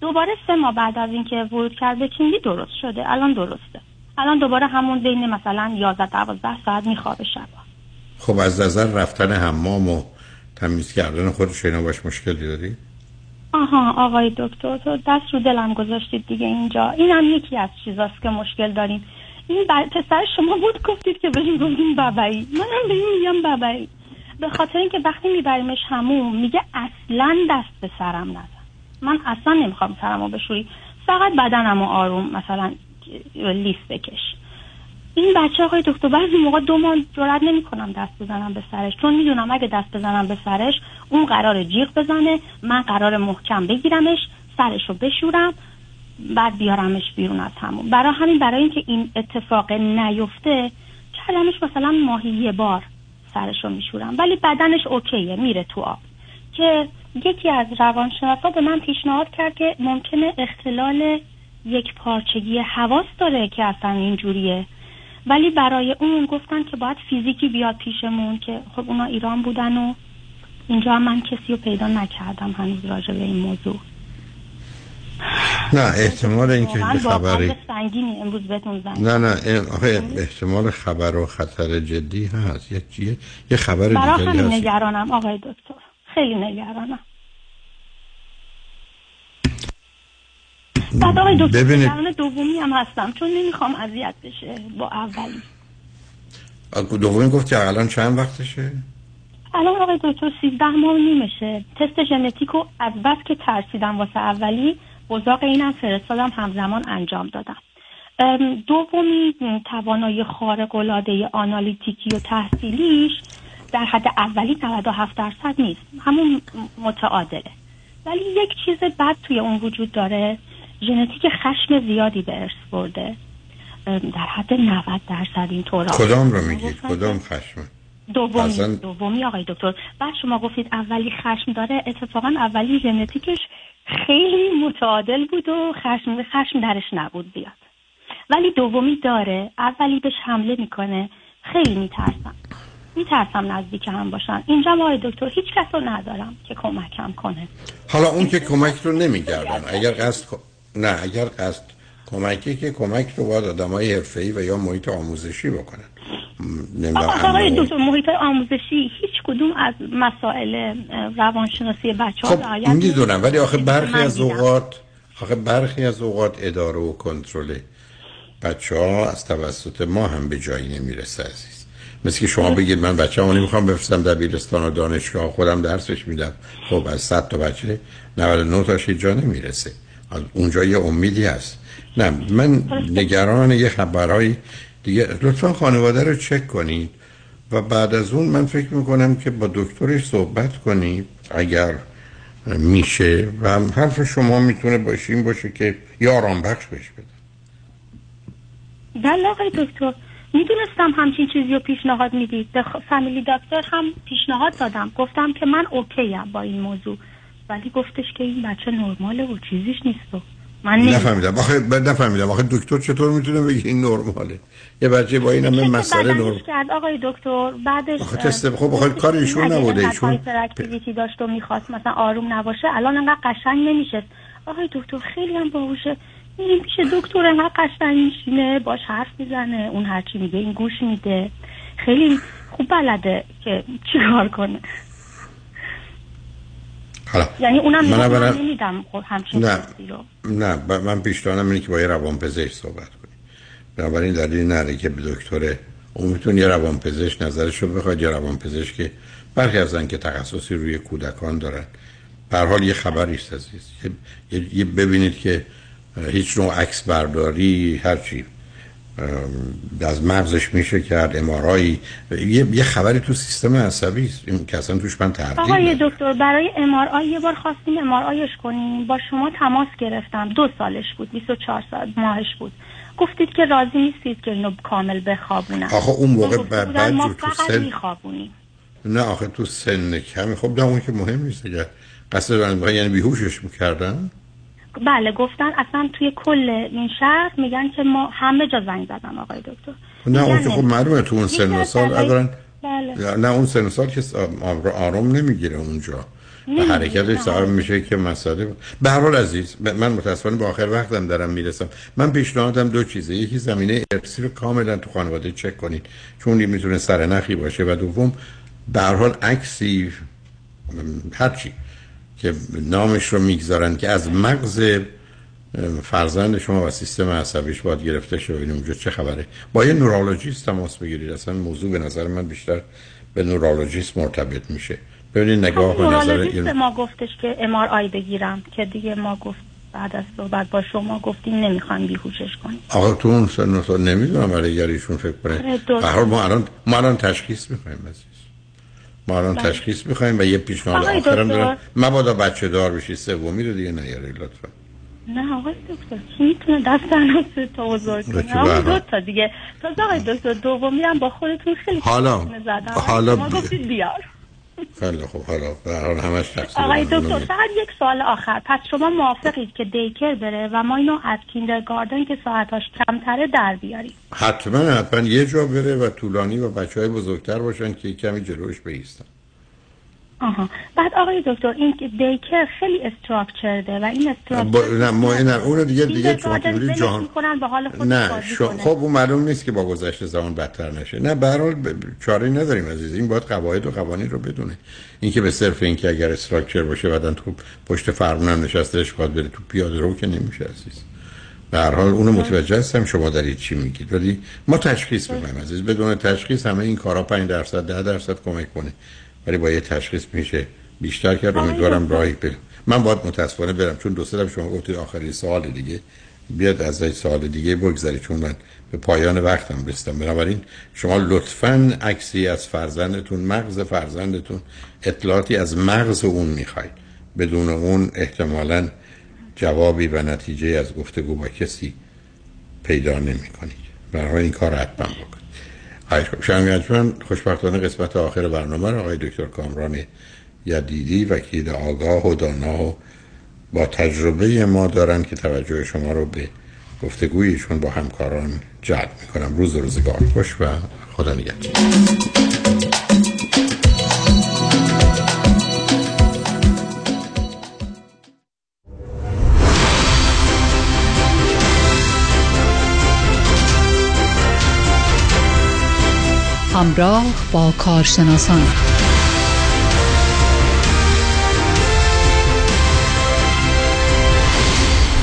دوباره سه ماه بعد از اینکه ورود کرد به کیندی درست شده. الان درسته. الان دوباره همون بین مثلا 11 12 ساعت میخوابه شبا. خب از نظر رفتن حمام و تمیز کردن خودش اینا باش مشکلی داری؟ آها آقای دکتر تو دست رو دلم گذاشتید دیگه اینجا. این هم یکی از چیزاست که مشکل داریم. این بر... پسر شما بود گفتید که بهش گفتیم ببایی منم به این میگم ببایی به خاطر اینکه وقتی میبریمش همون میگه اصلا دست به سرم نزن. من اصلا نمی‌خوام سرمو بشوری. فقط بدنمو آروم مثلا لیست بکش. این بچه آقای دکتر بعضی موقع دو ماه جرات نمی‌کنم دست بزنم به سرش. چون می‌دونم اگه دست بزنم به سرش اون قرار جیغ بزنه من قرار محکم بگیرمش سرش رو بشورم بعد بیارمش بیرون از همون. برای همین برای اینکه این اتفاق نیفته کردمش مثلا ماهی یه بار سرش رو میشورم. ولی بدنش اوکیه میره تو آب. که یکی از روانشناسا به من پیشنهاد کرد که ممکنه اختلال یک پارچگی حواس داره که اصلا اینجوریه. ولی برای اون گفتن که باید فیزیکی بیاد پیشمون که خب اونا ایران بودن و اینجا هم من کسی رو پیدا نکردم هنوز راجع به این موضوع. نه احتمال اینکه خبری سنگینی امروز بهتون زنگ نه نه آخه احتمال خبر و خطر جدی هست. یه یه, خبر همین هست. نگرانم آقای دکتر. خیلی نگرانم. بعد آقای دکتر ببینید- دومی هم هستم. چون نمی‌خوام اذیت بشه با اولی. دومی گفت که الان چند وقتشه؟ الان آقای دکتر 13 ماه نیمشه. تست ژنتیک رو از بس که ترسیدم واسه اولی بزاق اینم فرستادم همزمان انجام دادم. دومی توانایی خارق العاده آنالیتیکی و تحصیلیش در حد اولی 97 درصد نیست. همون متعادله. ولی یک چیز بد توی اون وجود داره. ژنتیک خشم زیادی به ارث برده. در حد 90 درصد این طور کدام رو میگید؟ کدام خشم؟ دومی اصلا- دومی آقای دکتر. بعد شما گفتید اولی خشم داره. اتفاقا اولی ژنتیکش خیلی متعادل بود و خشم خشم درش نبود بیاد ولی دومی داره. اولی بهش حمله می‌کنه. خیلی میترسم. میترسم نزدیک هم باشن. اینجا آقای دکتر هیچ کس رو ندارم که کمکم کنه. حالا اون که کمک رو نمیگردن. اگر قصد نه اگر قصد کمکی که کمک رو باید آدم های حرفه‌ای و یا محیط آموزشی بکنن. آقای دکتر محیط آموزشی هیچ کدوم از مسائل روانشناسی بچه ها خب می‌دونم ولی آخه برخی از اوقات آخه برخی از اوقات اداره و کنترل بچه ها از توسط ما هم به جایی نمی‌رسه عزیز. مثل که شما بگید من بچه همونی می‌خوام بفرستم دبیرستان و دانشگاه خودم درسش میدم. خب از 100 تا بچه 99 تاش جا نمی‌رسه. اونجا یه امیدی هست. نه من نگران یه خبرهای دیگه لطفا خانواده رو چک کنید. و بعد از اون من فکر می‌کنم که با دکترش صحبت کنید اگر میشه و هم حرف شما می‌تونه باشه باشه که یه آرام بخش بهش بده. بله آقای دکتر. می‌دونستم همچین چیزی رو پیشنهاد می‌دید. به فامیلی دکتر هم پیشنهاد دادم. گفتم که من اوکی ام با این موضوع. ولی گفتش که این بچه نرماله و چیزیش نیست و من. نفهمیدم. آخه ب- نفهمیدم. آخه دکتر چطور می‌تونه بگه این نرماله؟ یه بچه با این همه مسئله نرم کرد آقای دکتر بعدش آخه تست خب آخه کار ایشون نبوده. ایشون اکتیویتی داشت و می‌خواست مثلا آروم نباشه الان انقدر قشنگ نمیشه آقای دکتر خیلی هم باهوشه. میریم پیش دکتر انقدر قشنگ میشینه باش حرف می‌زنه اون هرچی میگه این گوش میده. خیلی خوب بلده که چیکار کنه. حالا یعنی اونم من اولا- نمیدم خب همچین نه. نه ب- من پیشنهادم اینه که با یه روانپزشک صحبت کنید بنابراین دلیل نره که به دکتر اون می‌تونه یه روانپزشک نظرش رو بخواد یه روانپزشک که برخی از که تخصصی روی کودکان دارن. به هر حال یه خبری است عزیز. یه, ببینید که هیچ نوع عکس برداری هرچی ام، از مغزش میشه کرد امارایی یه, یه خبری تو سیستم عصبی است. این که اصلا توش من تردید آقای دکتر برای ام یه بار خواستیم ام آیش کنیم. با شما تماس گرفتم. دو سالش بود. 24 سال ماهش بود. گفتید که راضی نیستید که اینو کامل بخوابونم. آخه اون موقع بعد- ما فقط سن- میخوابونیم نه آخه تو سن کمی. خب نه اون که مهم نیست اگر قصد یعنی بیهوشش می‌کردن؟ بله گفتن اصلا توی کل این شهر میگن که ما همه جا زنگ زدم آقای دکتر. نه اون که خب. معلومه تو اون یکی سن و سال دلایل- دارن بله. نه اون سن و سال که آرام نمی‌گیره اونجا. نمی‌گیره، حرکتش. صاحب میشه که مسئله به هر حال عزیز من متاسفانه با آخر وقتم دارم می‌رسم. من پیشنهادم دو چیزه. یکی زمینه ارسی رو کاملا تو خانواده چک کنید. چون می‌تونه سرنخی باشه. و دوم به هر حال عکسی هرچی که نامش رو می‌گذارن که از مغز فرزند شما و سیستم عصبیش باید گرفته شه و این اونجا چه خبره؟ با یه نورولوژیست تماس بگیرید. اصلا موضوع به نظر من بیشتر به نورولوژیست مرتبط میشه. ببینید نگاه خب، و نظر نورولوژیست به این ما گفتش که ام آی بگیرم که دیگه ما گفت بعد از صحبت با شما گفتیم نمی‌خوایم بیهوشش کنیم. آقا تو اون سن نمی‌دونم برای ایشون فکر آره، کنه. به هر ما الان ما الان تشخیص می‌خوایم ما الان بله. تشخیص می‌خوایم و یه پیشنهاد آخرم. دارم مبادا بچه دار بشی سومی رو دیگه نیاری لطفا نه آقای دکتر کی می‌تونه دست تنها سه تا بزرگ بچه کنه آقای برها. دو تا دیگه تازه آقای دکتر دومی هم با خودتون خیلی حالا- حالا ما بی- گفتید بیار خیلی خب حالا به هر همش تقصیر آقای. دکتر فقط یک سوال آخر. پس شما موافقید که دیکر بره و ما اینو از کیندرگاردن که ساعتاش کمتره در بیاریم؟ حتما حتما یه جا بره و طولانی و بچه های بزرگتر باشن که کمی جلوش بیستن. آها. بعد آقای دکتر این دیکر خیلی استراکچرده و این. استراکچر نه ما این اون دیگه دیگه که بودید جهان می‌کنن به حال خودش نه شو... خب اون معلوم نیست که با گذشت زمان بدتر نشه. نه به هر حال ب... چاره نداریم عزیز. این باید قواعد و قوانین رو بدونه. اینکه به صرف اینکه اگر استراکچر باشه بعدن تو پشت فرمون هم نشستهش باید بره تو پیاده رو که نمیشه عزیز. به هر حال اونو متوجه هستم شما دارید چی میگید. ولی ما تشخیص می‌کنیم عزیز. بدون تشخیص همه این کارا 5 درصد 10 درصد کمک کنه. ولی با یه تشخیص میشه بیشتر کرد. امیدوارم راهی پیدا من باید متاسفانه برم چون دو سه شما گفتید آخری سوال دیگه. بیاد از این سوال دیگه بگذاری چون من به پایان وقتم رسیدم. بنابراین شما لطفا عکسی از فرزندتون مغز فرزندتون اطلاعاتی از مغز اون می‌خواید. بدون اون احتمالا جوابی و نتیجه از گفتگو با کسی پیدا نمی کنید برای این کار حتما بکنید. شمی خوشبختانه قسمت آخر برنامه را آقای دکتر کامران یدیدی وکیل آگاه و دانا و با تجربه ما دارن که توجه شما رو به گفتگویشون با همکاران جلب می‌کنم. روز روزگار. خوش و خدا نگهدار. همراه با کارشناسان.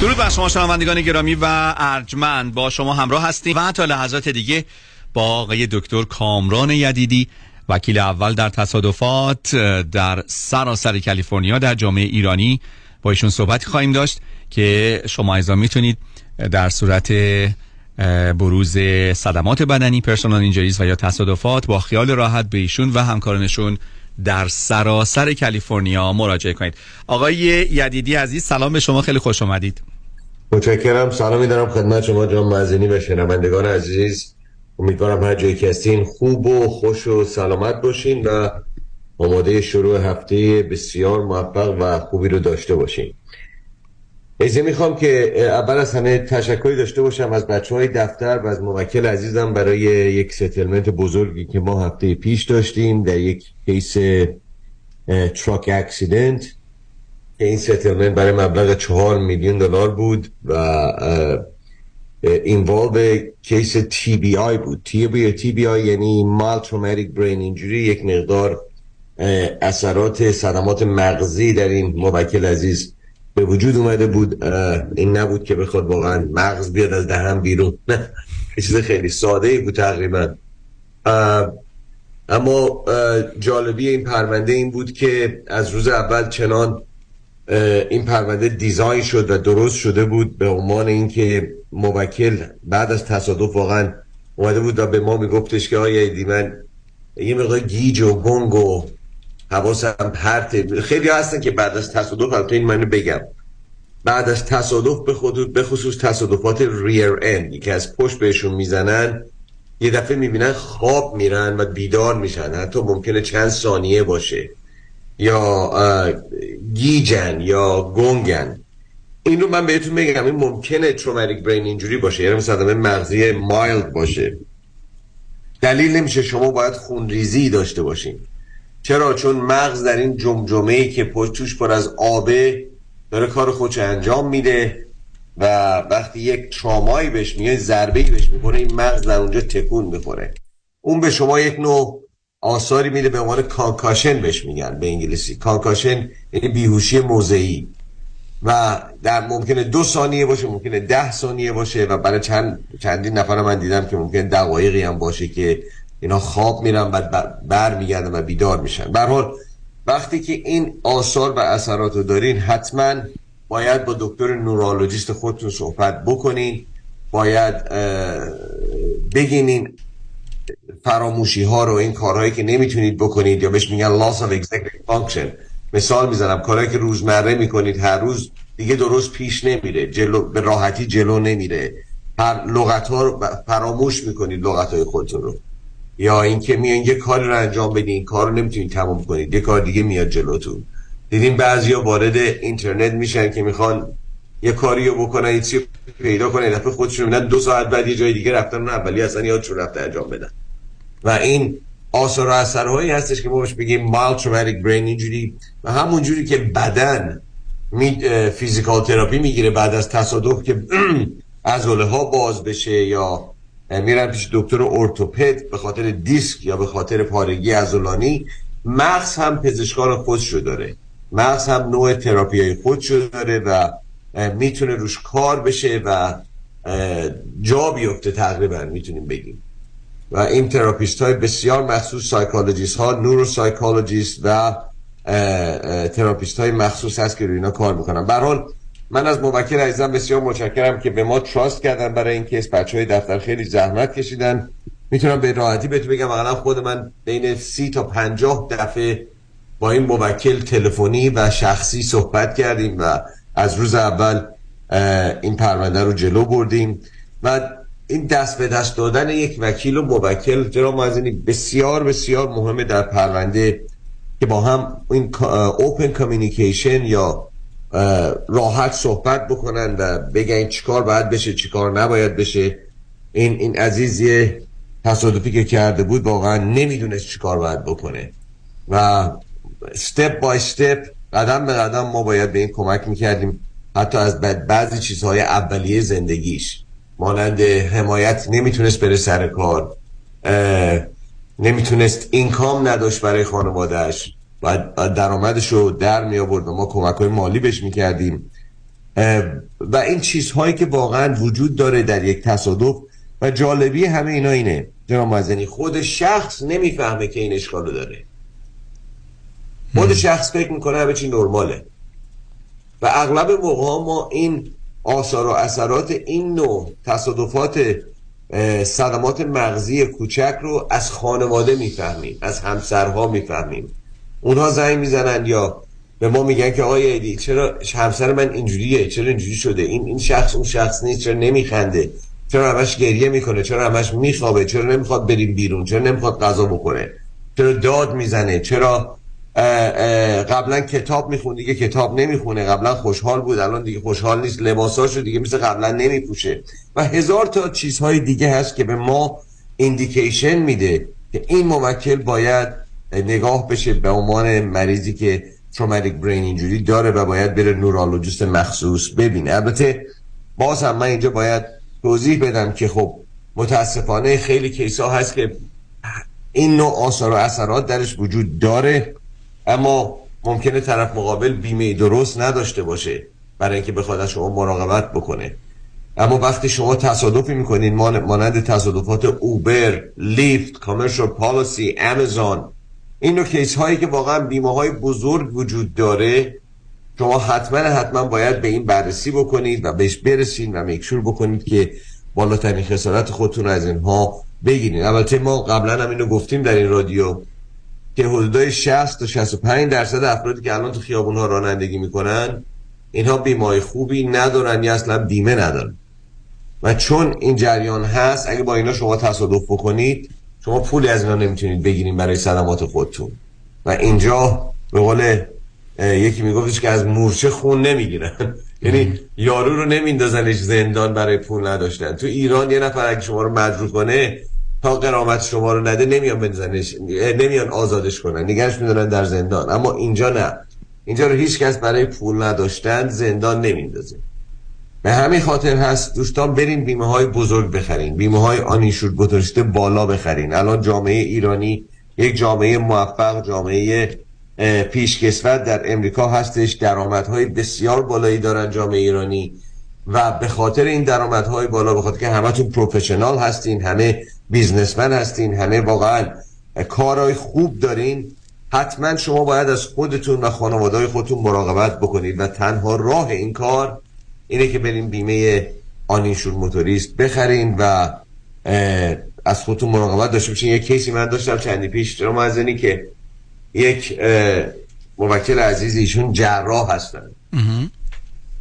درود بر شما شنوندگان گرامی و ارجمند. با شما همراه هستیم و تا لحظات دیگه با آقای دکتر کامران یدیدی وکیل اول در تصادفات در سراسر کالیفرنیا در جامعه ایرانی با ایشون صحبت خواهیم داشت که شما ایزا می‌تونید در صورت بروز صدمات بدنی پرسونال اینجریز و یا تصادفات با خیال راحت به ایشون و همکارانشون در سراسر کالیفرنیا مراجعه کنید. آقای یدیدی عزیز سلام به شما خیلی خوش آمدید متشکرم سلامی دارم خدمت شما جان مزینی و شنوندگان عزیز. امیدوارم هر جایی که خوب و خوش و سلامت باشین و آماده شروع هفته بسیار موفق و خوبی رو داشته باشین. اجازه می‌خوام که اول از همه تشکری داشته باشم از بچه های دفتر و از موکل عزیزم برای یک settlement بزرگی که ما هفته پیش داشتیم در یک case truck accident که این settlement برای مبلغ چهار میلیون دلار بود و involve case TBI بود. TB, TBI یعنی مال traumatic brain injury یک مقدار اثرات صدمات مغزی در این موکل عزیز به وجود اومده بود این نبود که بخواد واقعا مغز بیاد از دهن بیرون. نه چیز خیلی ساده بود تقریبا. اما جالبی این پرونده این بود که از روز اول چنان این پرونده دیزاین شد و درست شده بود به عنوان اینکه موکل بعد از تصادف واقعا اومده بود و به ما میگفتش که آیا ایدی من یه مقدار گیج و گنگ و حواسم پرت خیلی هستن که بعد از تصادف البته این منو بگم. بعد از تصادف به خود به خصوص تصادفات rear end که از پشت بهشون می‌زنن یه دفعه می‌بینن خواب میرن و بیدار میشن. حتی ممکنه چند ثانیه باشه. یا گیجن یا گنگن. این رو من بهتون بگم این ممکنه traumatic brain injury باشه یعنی مثلا مغزی mild باشه. دلیل نمیشه شما باید خونریزی داشته باشین. چرا؟ چون مغز در این جمجمه ای که پشت توش پر از آبه داره کار خودش انجام میده و وقتی یک ترامایی بهش میاد ضربه ای بهش می‌کنه این مغز در اونجا تکون می‌خوره. اون به شما یک نوع آثاری میده به عنوان concussion بهش میگن به انگلیسی. concussion یعنی بیهوشی موضعی و در ممکنه دو ثانیه باشه ممکنه ده ثانیه باشه و برای چند چندین نفر من دیدم که ممکنه دقایقی هم باشه که اینا خواب میرن بعد بر میگردن و بیدار میشن. به حال وقتی که این آثار و اثرات رو دارین حتما باید با دکتر نورولوژیست خودتون صحبت بکنین. باید بگینین فراموشی ها رو این کارهایی که نمی‌تونید بکنید یا بهش میگن loss of executive function. مثال می‌زنم کارهایی که روزمره می‌کنید هر روز دیگه درست پیش نمیره جلو به راحتی جلو نمیره. هر لغت ها رو فراموش می‌کنید لغت های خودتون رو. یا اینکه میان یه کاری رو انجام بدین این کار رو نمی‌تونید تمام کنید یه کار دیگه میاد جلوتون. دیدیم بعضیا وارد اینترنت میشن که می‌خوان یه کاری رو بکنن یه چیزی پیدا کنن. دفعه خودشون می‌بینن دو ساعت بعد یه جای دیگه رفتن اون اولی اصلا یادشون رفته انجام بدن. و این آثار و اثرهایی هستش که ما بهش بگیم مال تروماتیک برین اینجوری و همون جوری که بدن می physical therapy می‌گیره بعد از تصادف که عضله ها باز بشه یا میرن پیش دکتر ارتوپد به خاطر دیسک یا به خاطر پارگی عضلانی. مغز هم پزشکان خودشو داره. مغز هم نوع تراپی های خودشو داره و می‌تونه روش کار بشه و جا بیفته تقریبا می‌تونیم بگیم. و این therapist های بسیار مخصوص psychologist ها neuropsychologist و therapist های مخصوص هست که روی اینا کار می‌کنن. به هر حال من از موکل عزیزم بسیار متشکرم که به ما trust کردن برای این case بچه های دفتر خیلی زحمت کشیدن. می‌تونم به راحتی بهتون بگم اقلا خود من بین سی تا پنجاه دفعه با این موکل تلفنی و شخصی صحبت کردیم و از روز اول این پرونده رو جلو بردیم و این دست به دست دادن یک وکیل و موکل جناب معزنی بسیار بسیار مهمه در پرونده که با هم این اوپن کامیونیکیشن یا راحت صحبت بکنن و بگن چیکار باید بشه چیکار نباید بشه. این این عزیز یه تصادفی که کرده بود واقعا نمی‌دونست چیکار باید بکنه. و step بای step قدم به قدم ما باید به این کمک می‌کردیم. حتی از بعضی چیزهای اولیه زندگیش. مانند حمایت نمی‌تونست بره سر کار. نمی‌تونست اینکام نداشت برای خانوادهش و درآمدش رو در می آورد و ما کمک های مالی بهش می‌کردیم و این چیزهایی که واقعا وجود داره در یک تصادف و جالبی همه اینا اینه. جناب معزنی خود شخص نمی‌فهمه که این اشکالو داره. خود شخص فکر می‌کنه همه چی نرماله. و اغلب موقع ما این آثار و اثرات این نوع تصادفات صدمات مغزی کوچک رو از خانواده می‌فهمیم از همسرها می‌فهمیم. اونها زنگ می‌زنن یا به ما میگن که آقای ایدی چرا همسر من اینجوریه؟ چرا اینجوری شده؟ این این شخص اون شخص نیست چرا نمیخنده؟ چرا همش گریه می‌کنه؟ چرا همش میخوابه؟ چرا نمی‌خواد بریم بیرون؟ چرا نمی‌خواد غذا بخوره؟ چرا داد می‌زنه؟ چرا قبلا کتاب می‌خوند؟ دیگه کتاب نمی‌خونه. قبلا خوشحال بود. الان دیگه خوشحال نیست. لباساشو دیگه مثل قبلا نمیپوشه. و هزار تا چیزهای دیگه هست که به ما ایندیکیشن میده که این موکل باید نگاه بشه به عنوان مریضی که تروماتیک برین اینجوری داره و باید بره نورولوژیست مخصوص ببینه. البته باز هم من اینجا باید توضیح بدم که خب متاسفانه خیلی کیس ها هست که این نوع آثار و اثرات درش وجود داره اما ممکنه طرف مقابل بیمه درست نداشته باشه برای اینکه بخواد از شما مراقبت بکنه. اما وقتی شما تصادفی می‌کنین مانند تصادفات اوبر، لیفت، کامرشال پالیسی، امازون این نوع کیس هایی که واقعا بیمه های بزرگ وجود داره شما حتما حتما باید به این بررسی بکنید و بهش برسید و میکشور بکنید که بالاترین خسارت خودتون از اینها بگیرید. البته ما قبلا هم اینو گفتیم در این رادیو که حدودای 60 تا 65 درصد افرادی که الان تو خیابون ها رانندگی می‌کنن اینها بیمه خوبی ندارن یا اصلا بیمه ندارن. و چون این جریان هست اگه با اینا شما تصادف بکنید شما پولی از اینا نمی‌تونید بگیرید برای صدمات خودتون. و اینجا به قول یکی میگفتش که از مورچه خون نمی‌گیرن. یعنی یارو رو نمیندازنش زندان برای پول نداشتن. تو ایران یه نفر اگه شما رو مجروح کنه تا قرامت شما رو نده نمیان بنزنش نمیان آزادش کنن. نگرش می‌دونن در زندان. اما اینجا نه. اینجا رو هیچ کس برای پول نداشتن زندان نمیندازه. به همین خاطر هست دوستان برین بیمه های بزرگ بخرین. بیمه های آنیشور گذاشته بالا بخرین. الان جامعه ایرانی یک جامعه موفق جامعه پیشکسوت در امریکا هستش. درآمدهای بسیار بالایی دارن جامعه ایرانی. و به خاطر این درآمدهای بالا به خاطر که همتون پروفشنال هستین همه بیزنسمن هستین همه واقعا کارهای خوب دارین حتما شما باید از خودتون و خانواده خودتون مراقبت بکنید و تنها راه این کار اینه که بریم بیمه آنینشور موتوریست بخرین و از خودتون مراقبت داشته باشین. یک کیسی من داشتم چندی پیش رو مزنی که یک موکل عزیز ایشون جراح هستن.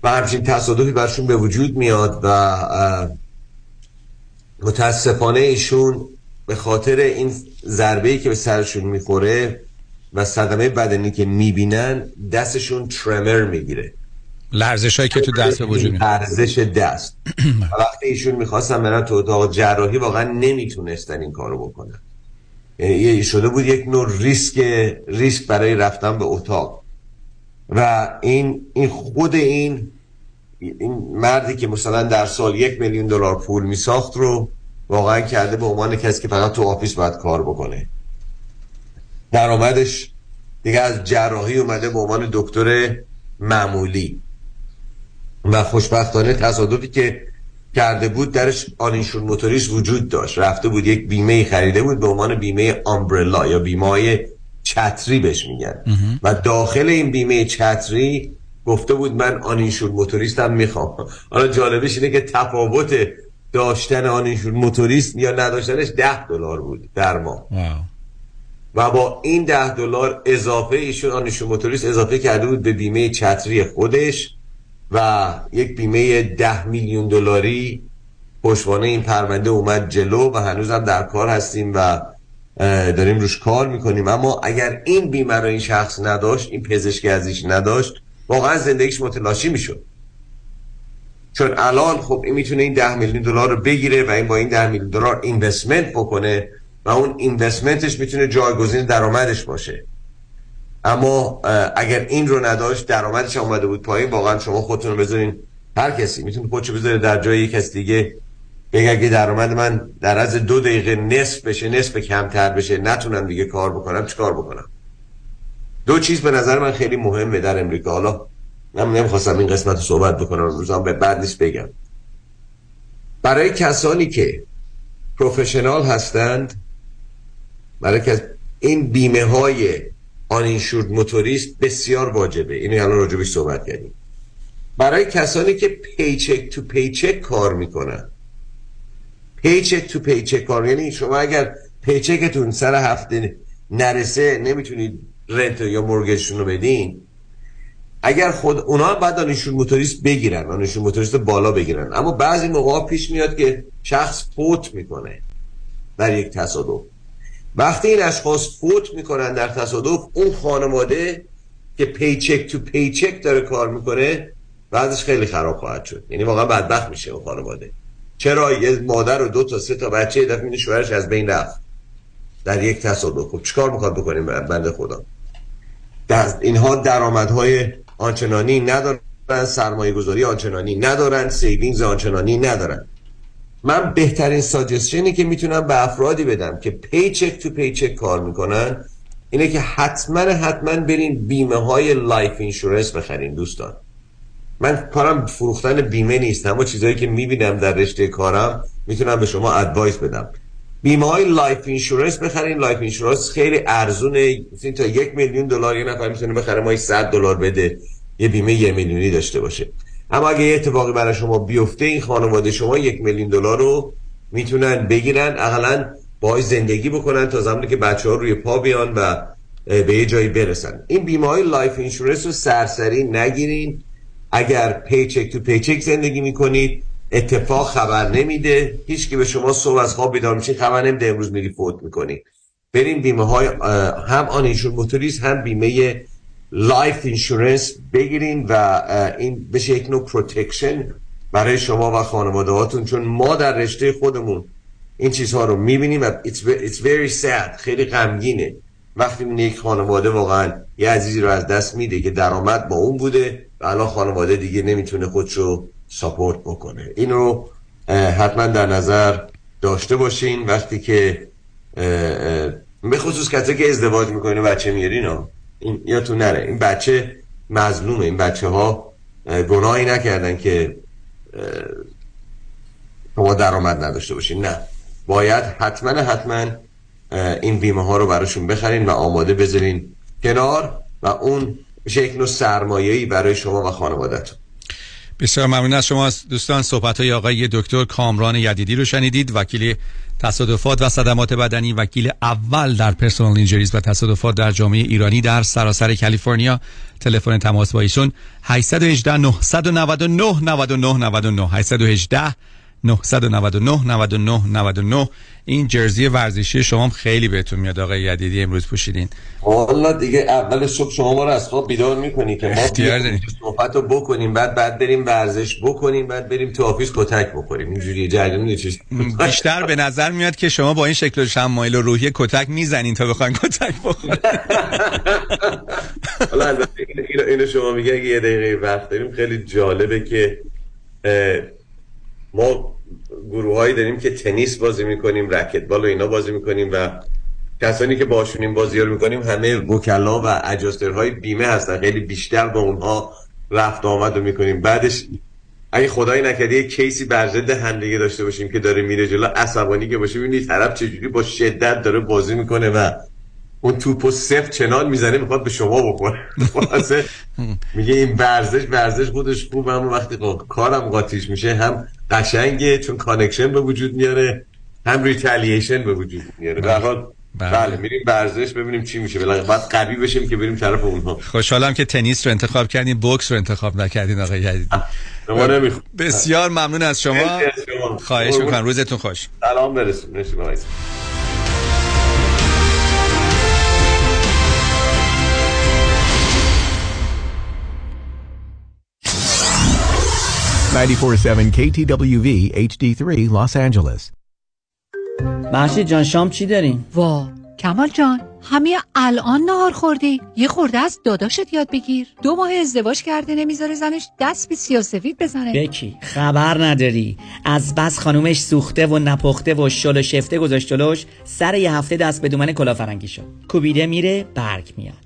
و همچین تصادفی برشون به وجود میاد و متاسفانه ایشون به خاطر این ضربه که به سرشون می‌خوره و صدمه بدنی که می‌بینن دستشون ترمر می‌گیره. لرزش هایی که تو دست به وجود ارزش دست. وقتی ایشون می‌خواستن برن تو اتاق جراحی واقعا نمی‌تونستن این کارو بکنن. یعنی یه- شده بود یک نوع ریسک ریسک برای رفتن به اتاق. و این این خود این این مردی که مثلا در سال یک میلیون دلار پول میساخت رو واقعا کرده به عنوان کسی که فقط تو office باید کار بکنه. درآمدش دیگه از جراحی اومده به عنوان دکتر معمولی. و خوشبختانه تصادفی که کرده بود درش uninsured motorist وجود داشت. رفته بود یک بیمه خریده بود به عنوان بیمه umbrella یا بیمه های چتری بهش میگن. و داخل این بیمه چتری گفته بود من آنینشور موتوریستم می‌خوام. حالا جالبش اینه که تفاوت داشتن آنینشور موتوریست یا نداشتنش ده دلار بود در ماه. و با این ده دلار اضافه ایشون آنینشور موتوریست اضافه کرده بود به بیمه چتری خودش. و یک بیمه ده میلیون دلاری. پشتوانه این پرونده اومد جلو و هنوزم در کار هستیم و داریم روش کار می‌کنیم. اما اگر این بیمه رو این شخص نداشت این پزشکی ازش نداشت واقعا زندگیش متلاشی می‌شد. چون الان خب این می‌تونه این ده میلیون دلار رو بگیره و این با این ده میلیون دلار اینوستمنت بکنه و اون اینوستمنتش می‌تونه جایگزین درآمدش باشه. اما اگر این رو نداشت درآمدش اومده بود پایین. واقعا شما خودتون رو بذارین هر کسی. می‌تونه خودشو بذاره در جای کس دیگه. بگه اگه درآمد من در از دو دقیقه نصف بشه نصف کمتر بشه نتونم دیگه کار بکنم چیکار بکنم؟ دو چیز به نظر من خیلی مهمه در امریکا. حالا من نمی‌خواستم این قسمت رو صحبت بکنم روزان به بعد نیست بگم. برای کسانی که پروفشنال هستند برای که این بیمه های آنینشورد موتوریست بسیار واجبه. اینو الان راجبش صحبت کردیم. برای کسانی که پیچک تو پیچک کار می‌کنن. پیچک تو پیچک کار. یعنی شما اگر پیچکتون سر هفته نرسه نمی‌تونید رنت یا مورگجشون رو بدین. اگر خود اونا بعد دانشجو موتوریست بگیرن دانشجو موتوریست بالا بگیرن. اما بعضی موقع پیش میاد که شخص فوت می‌کنه در یک تصادف. وقتی این اشخاص فوت می‌کنن در تصادف اون خانواده که paycheck to paycheck داره کار می‌کنه بعدش خیلی خراب خواهد شد. یعنی واقعا بدبخت میشه اون خانواده. چرا یه مادر و دو تا سه تا بچه دفعه میده شوهرش از بین رفت؟ در یک تصادف. خب چیکار می‌خواد بکنیم بنده خدا؟ در اینها درآمدهای آنچنانی ندارن سرمایه گذاری آنچنانی ندارن savings آنچنانی ندارن. من بهترین suggestion ی که می‌تونم به افرادی بدم که paycheck to paycheck کار می‌کنن اینه که حتما حتما برین بیمه های life insurance بخرین دوستان. من کارم فروختن بیمه نیست اما چیزایی که می‌بینم در رشته کارم می‌تونم به شما advice بدم. بیمه های life insurance بخرین life insurance خیلی ارزونه. تا یک میلیون دلار یه نفر می‌تونه بخره ماهی 100 دلار بده یه بیمه یه میلیونی داشته باشه. اما اگه یه اتفاقی برای شما بیفته این خانواده شما یک میلیون دلار رو می‌تونن بگیرن اقلا باهاش زندگی بکنن تا زمانی که بچه ها روی پا بیان و به یه جایی برسن. این بیمه های life insurance رو سرسری نگیرین. اگر paycheck to paycheck زندگی می‌کنید اتفاق خبر نمیده. هیچ که به شما صبح از خواب بیدار میشه خبر نمیده امروز میری فوت می‌کنی. بریم بیمه های هم uninsured motorist هم بیمه life insurance بگیرین و این بشه یک نوع protection برای شما و خانواده هاتون چون ما در رشته خودمون این چیزها رو می‌بینیم و it's, very sad خیلی غمگینه. وقتی این یک خانواده واقعا یه عزیزی رو از دست میده که درآمد با اون بوده و الان خانواده دیگه نمی‌تونه خودشو ساپورت بکنه. این رو حتما در نظر داشته باشین وقتی که به خصوص کسی که ازدواج می‌کنه بچه میارین این تو نره. این بچه مظلومه. این بچه ها گناهی نکردن که شما درآمد نداشته باشین. نه. باید حتما حتما این بیمه ها رو براشون بخرین و آماده بذارین کنار و اون میشه یک نوع سرمایه‌ای برای شما و خانوادهتون. بسیار ممنون از شما دوستان. صحبت های آقای دکتر کامران یدیدی رو شنیدید. وکیل تصادفات و صدمات بدنی. وکیل اول در پرسونال اینجریز و تصادفات در جامعه ایرانی در سراسر کالیفرنیا. تلفن تماس با ایشون 818 999 99 99 818 999 99 99 این jersey ورزشی شما خیلی بهتون میاد آقای یدیدی امروز پوشیدین. والا دیگه اول صبح شما ما رو از خواب بیدار می‌کنی که ما صحبت رو بکنیم بعد بعد بریم ورزش بکنیم بعد بریم تو office کتک بخوریم. اینجوری جریان چیز بیشتر به نظر میاد که شما با این شکل و شمایل و روحی کتک می‌زنین تا بخواین کتک بخورین. حالا اینو شما میگه یه دقیقه وقت داریم خیلی جالبه که ما گروه هایی داریم که تنیس بازی می‌کنیم رکتبال و اینا بازی می‌کنیم و کسانی که باشون این بازی رو می‌کنیم همه وکلا و اجاسترهای بیمه هستن. خیلی بیشتر با اونها رفت آمد رو می‌کنیم. بعدش اگه خدای نکرده یه کیسی بر ضد همدیگه داشته باشیم که داره میره جلو عصبانی که باشه ببینید طرف چجوری با شدت داره بازی می‌کنه و اون توپو سفت چنان می‌زنه می‌خواد به شما بخوره. میگه این ورزش ورزش خودش خوب اما وقتی کارم قاطیش میشه هم قشنگه چون connection به وجود میاره هم retaliation به وجود میاره. در حال بله. میریم ورزش ببینیم چی میشه. بالاخره بعد قوی بشیم که بریم طرف اونها. خوشحالم که تنیس رو انتخاب کردین بوکس رو انتخاب نکردین آقای نمی‌خوام. بسیار ممنون از شما. خواهش. می‌کنم. روزتون خوش. سلام برسون 947 KTWV HD3 Los Angeles. محشید جان شام چی داریم؟ وا کمال جان همه الان نهار خوردی. یه خورده از داداشت یاد بگیر. دو ماه ازدواج کرده نمی‌ذاره زنش دست به سیاسفید بزنه. بکی خبر نداری. از بس خانومش سوخته و نپخته و شل و شفته گذاشت جلوش سر یه هفته دست به دومن کلافرنگی شد. کوبیده میره برگ میاد.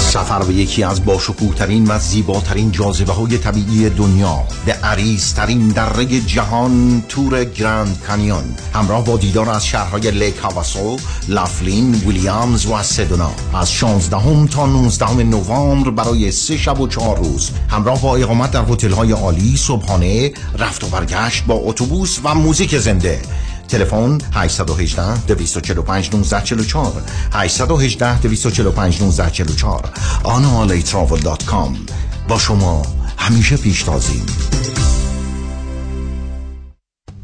سفر به یکی از باشکوهترین و زیباترین جاذبه های طبیعی دنیا به عریضترین دره جهان تور گراند کانیون همراه با دیدار از شهرهای لیک هاواسو، لافلین، ویلیامز و سدونا از 16 تا 19 نوامبر برای سه شب و چهار روز همراه با اقامت در هتل های عالی صبحانه رفت و برگشت با اتوبوس و موزیک زنده. تلفن 818 245 1944 818 245 1944 analatravel.com با شما همیشه پیشتازیم.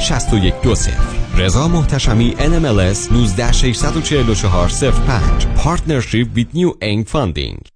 6120 رضا محتشمی NMLS 19644 05 Partnership with New Aim Funding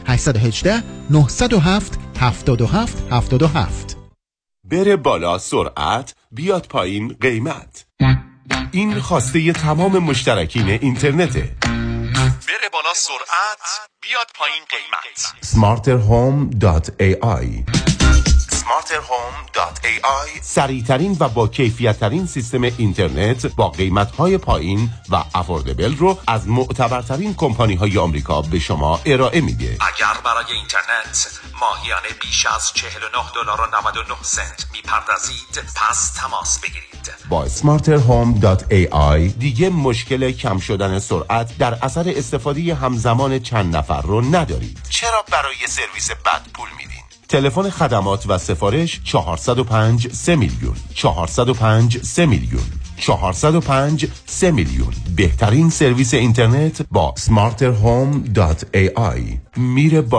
818 907 77 77 بره بالا سرعت بیاد پایین قیمت. این خواسته تمام مشترکین اینترنته. بره بالا سرعت بیاد پایین قیمت. Smarterhome.ai smarterhome.ai سریعترین و با کیفیت ترین سیستم اینترنت با قیمت های پایین و افوردبل رو از معتبرترین کمپانی های آمریکا به شما ارائه میده. اگر برای اینترنت ماهیانه بیش از 49 دلار و 99 سنت می‌پردازید پس تماس بگیرید. با smarterhome.ai دیگه مشکل کم شدن سرعت در اثر استفاده همزمان چند نفر رو ندارید. چرا برای سرویس بد پول میدین؟ تلفن خدمات و سفارش 405 3 میلیون. 405 3 میلیون. 405 3 میلیون. بهترین سرویس اینترنت با smarterhome.ai میره با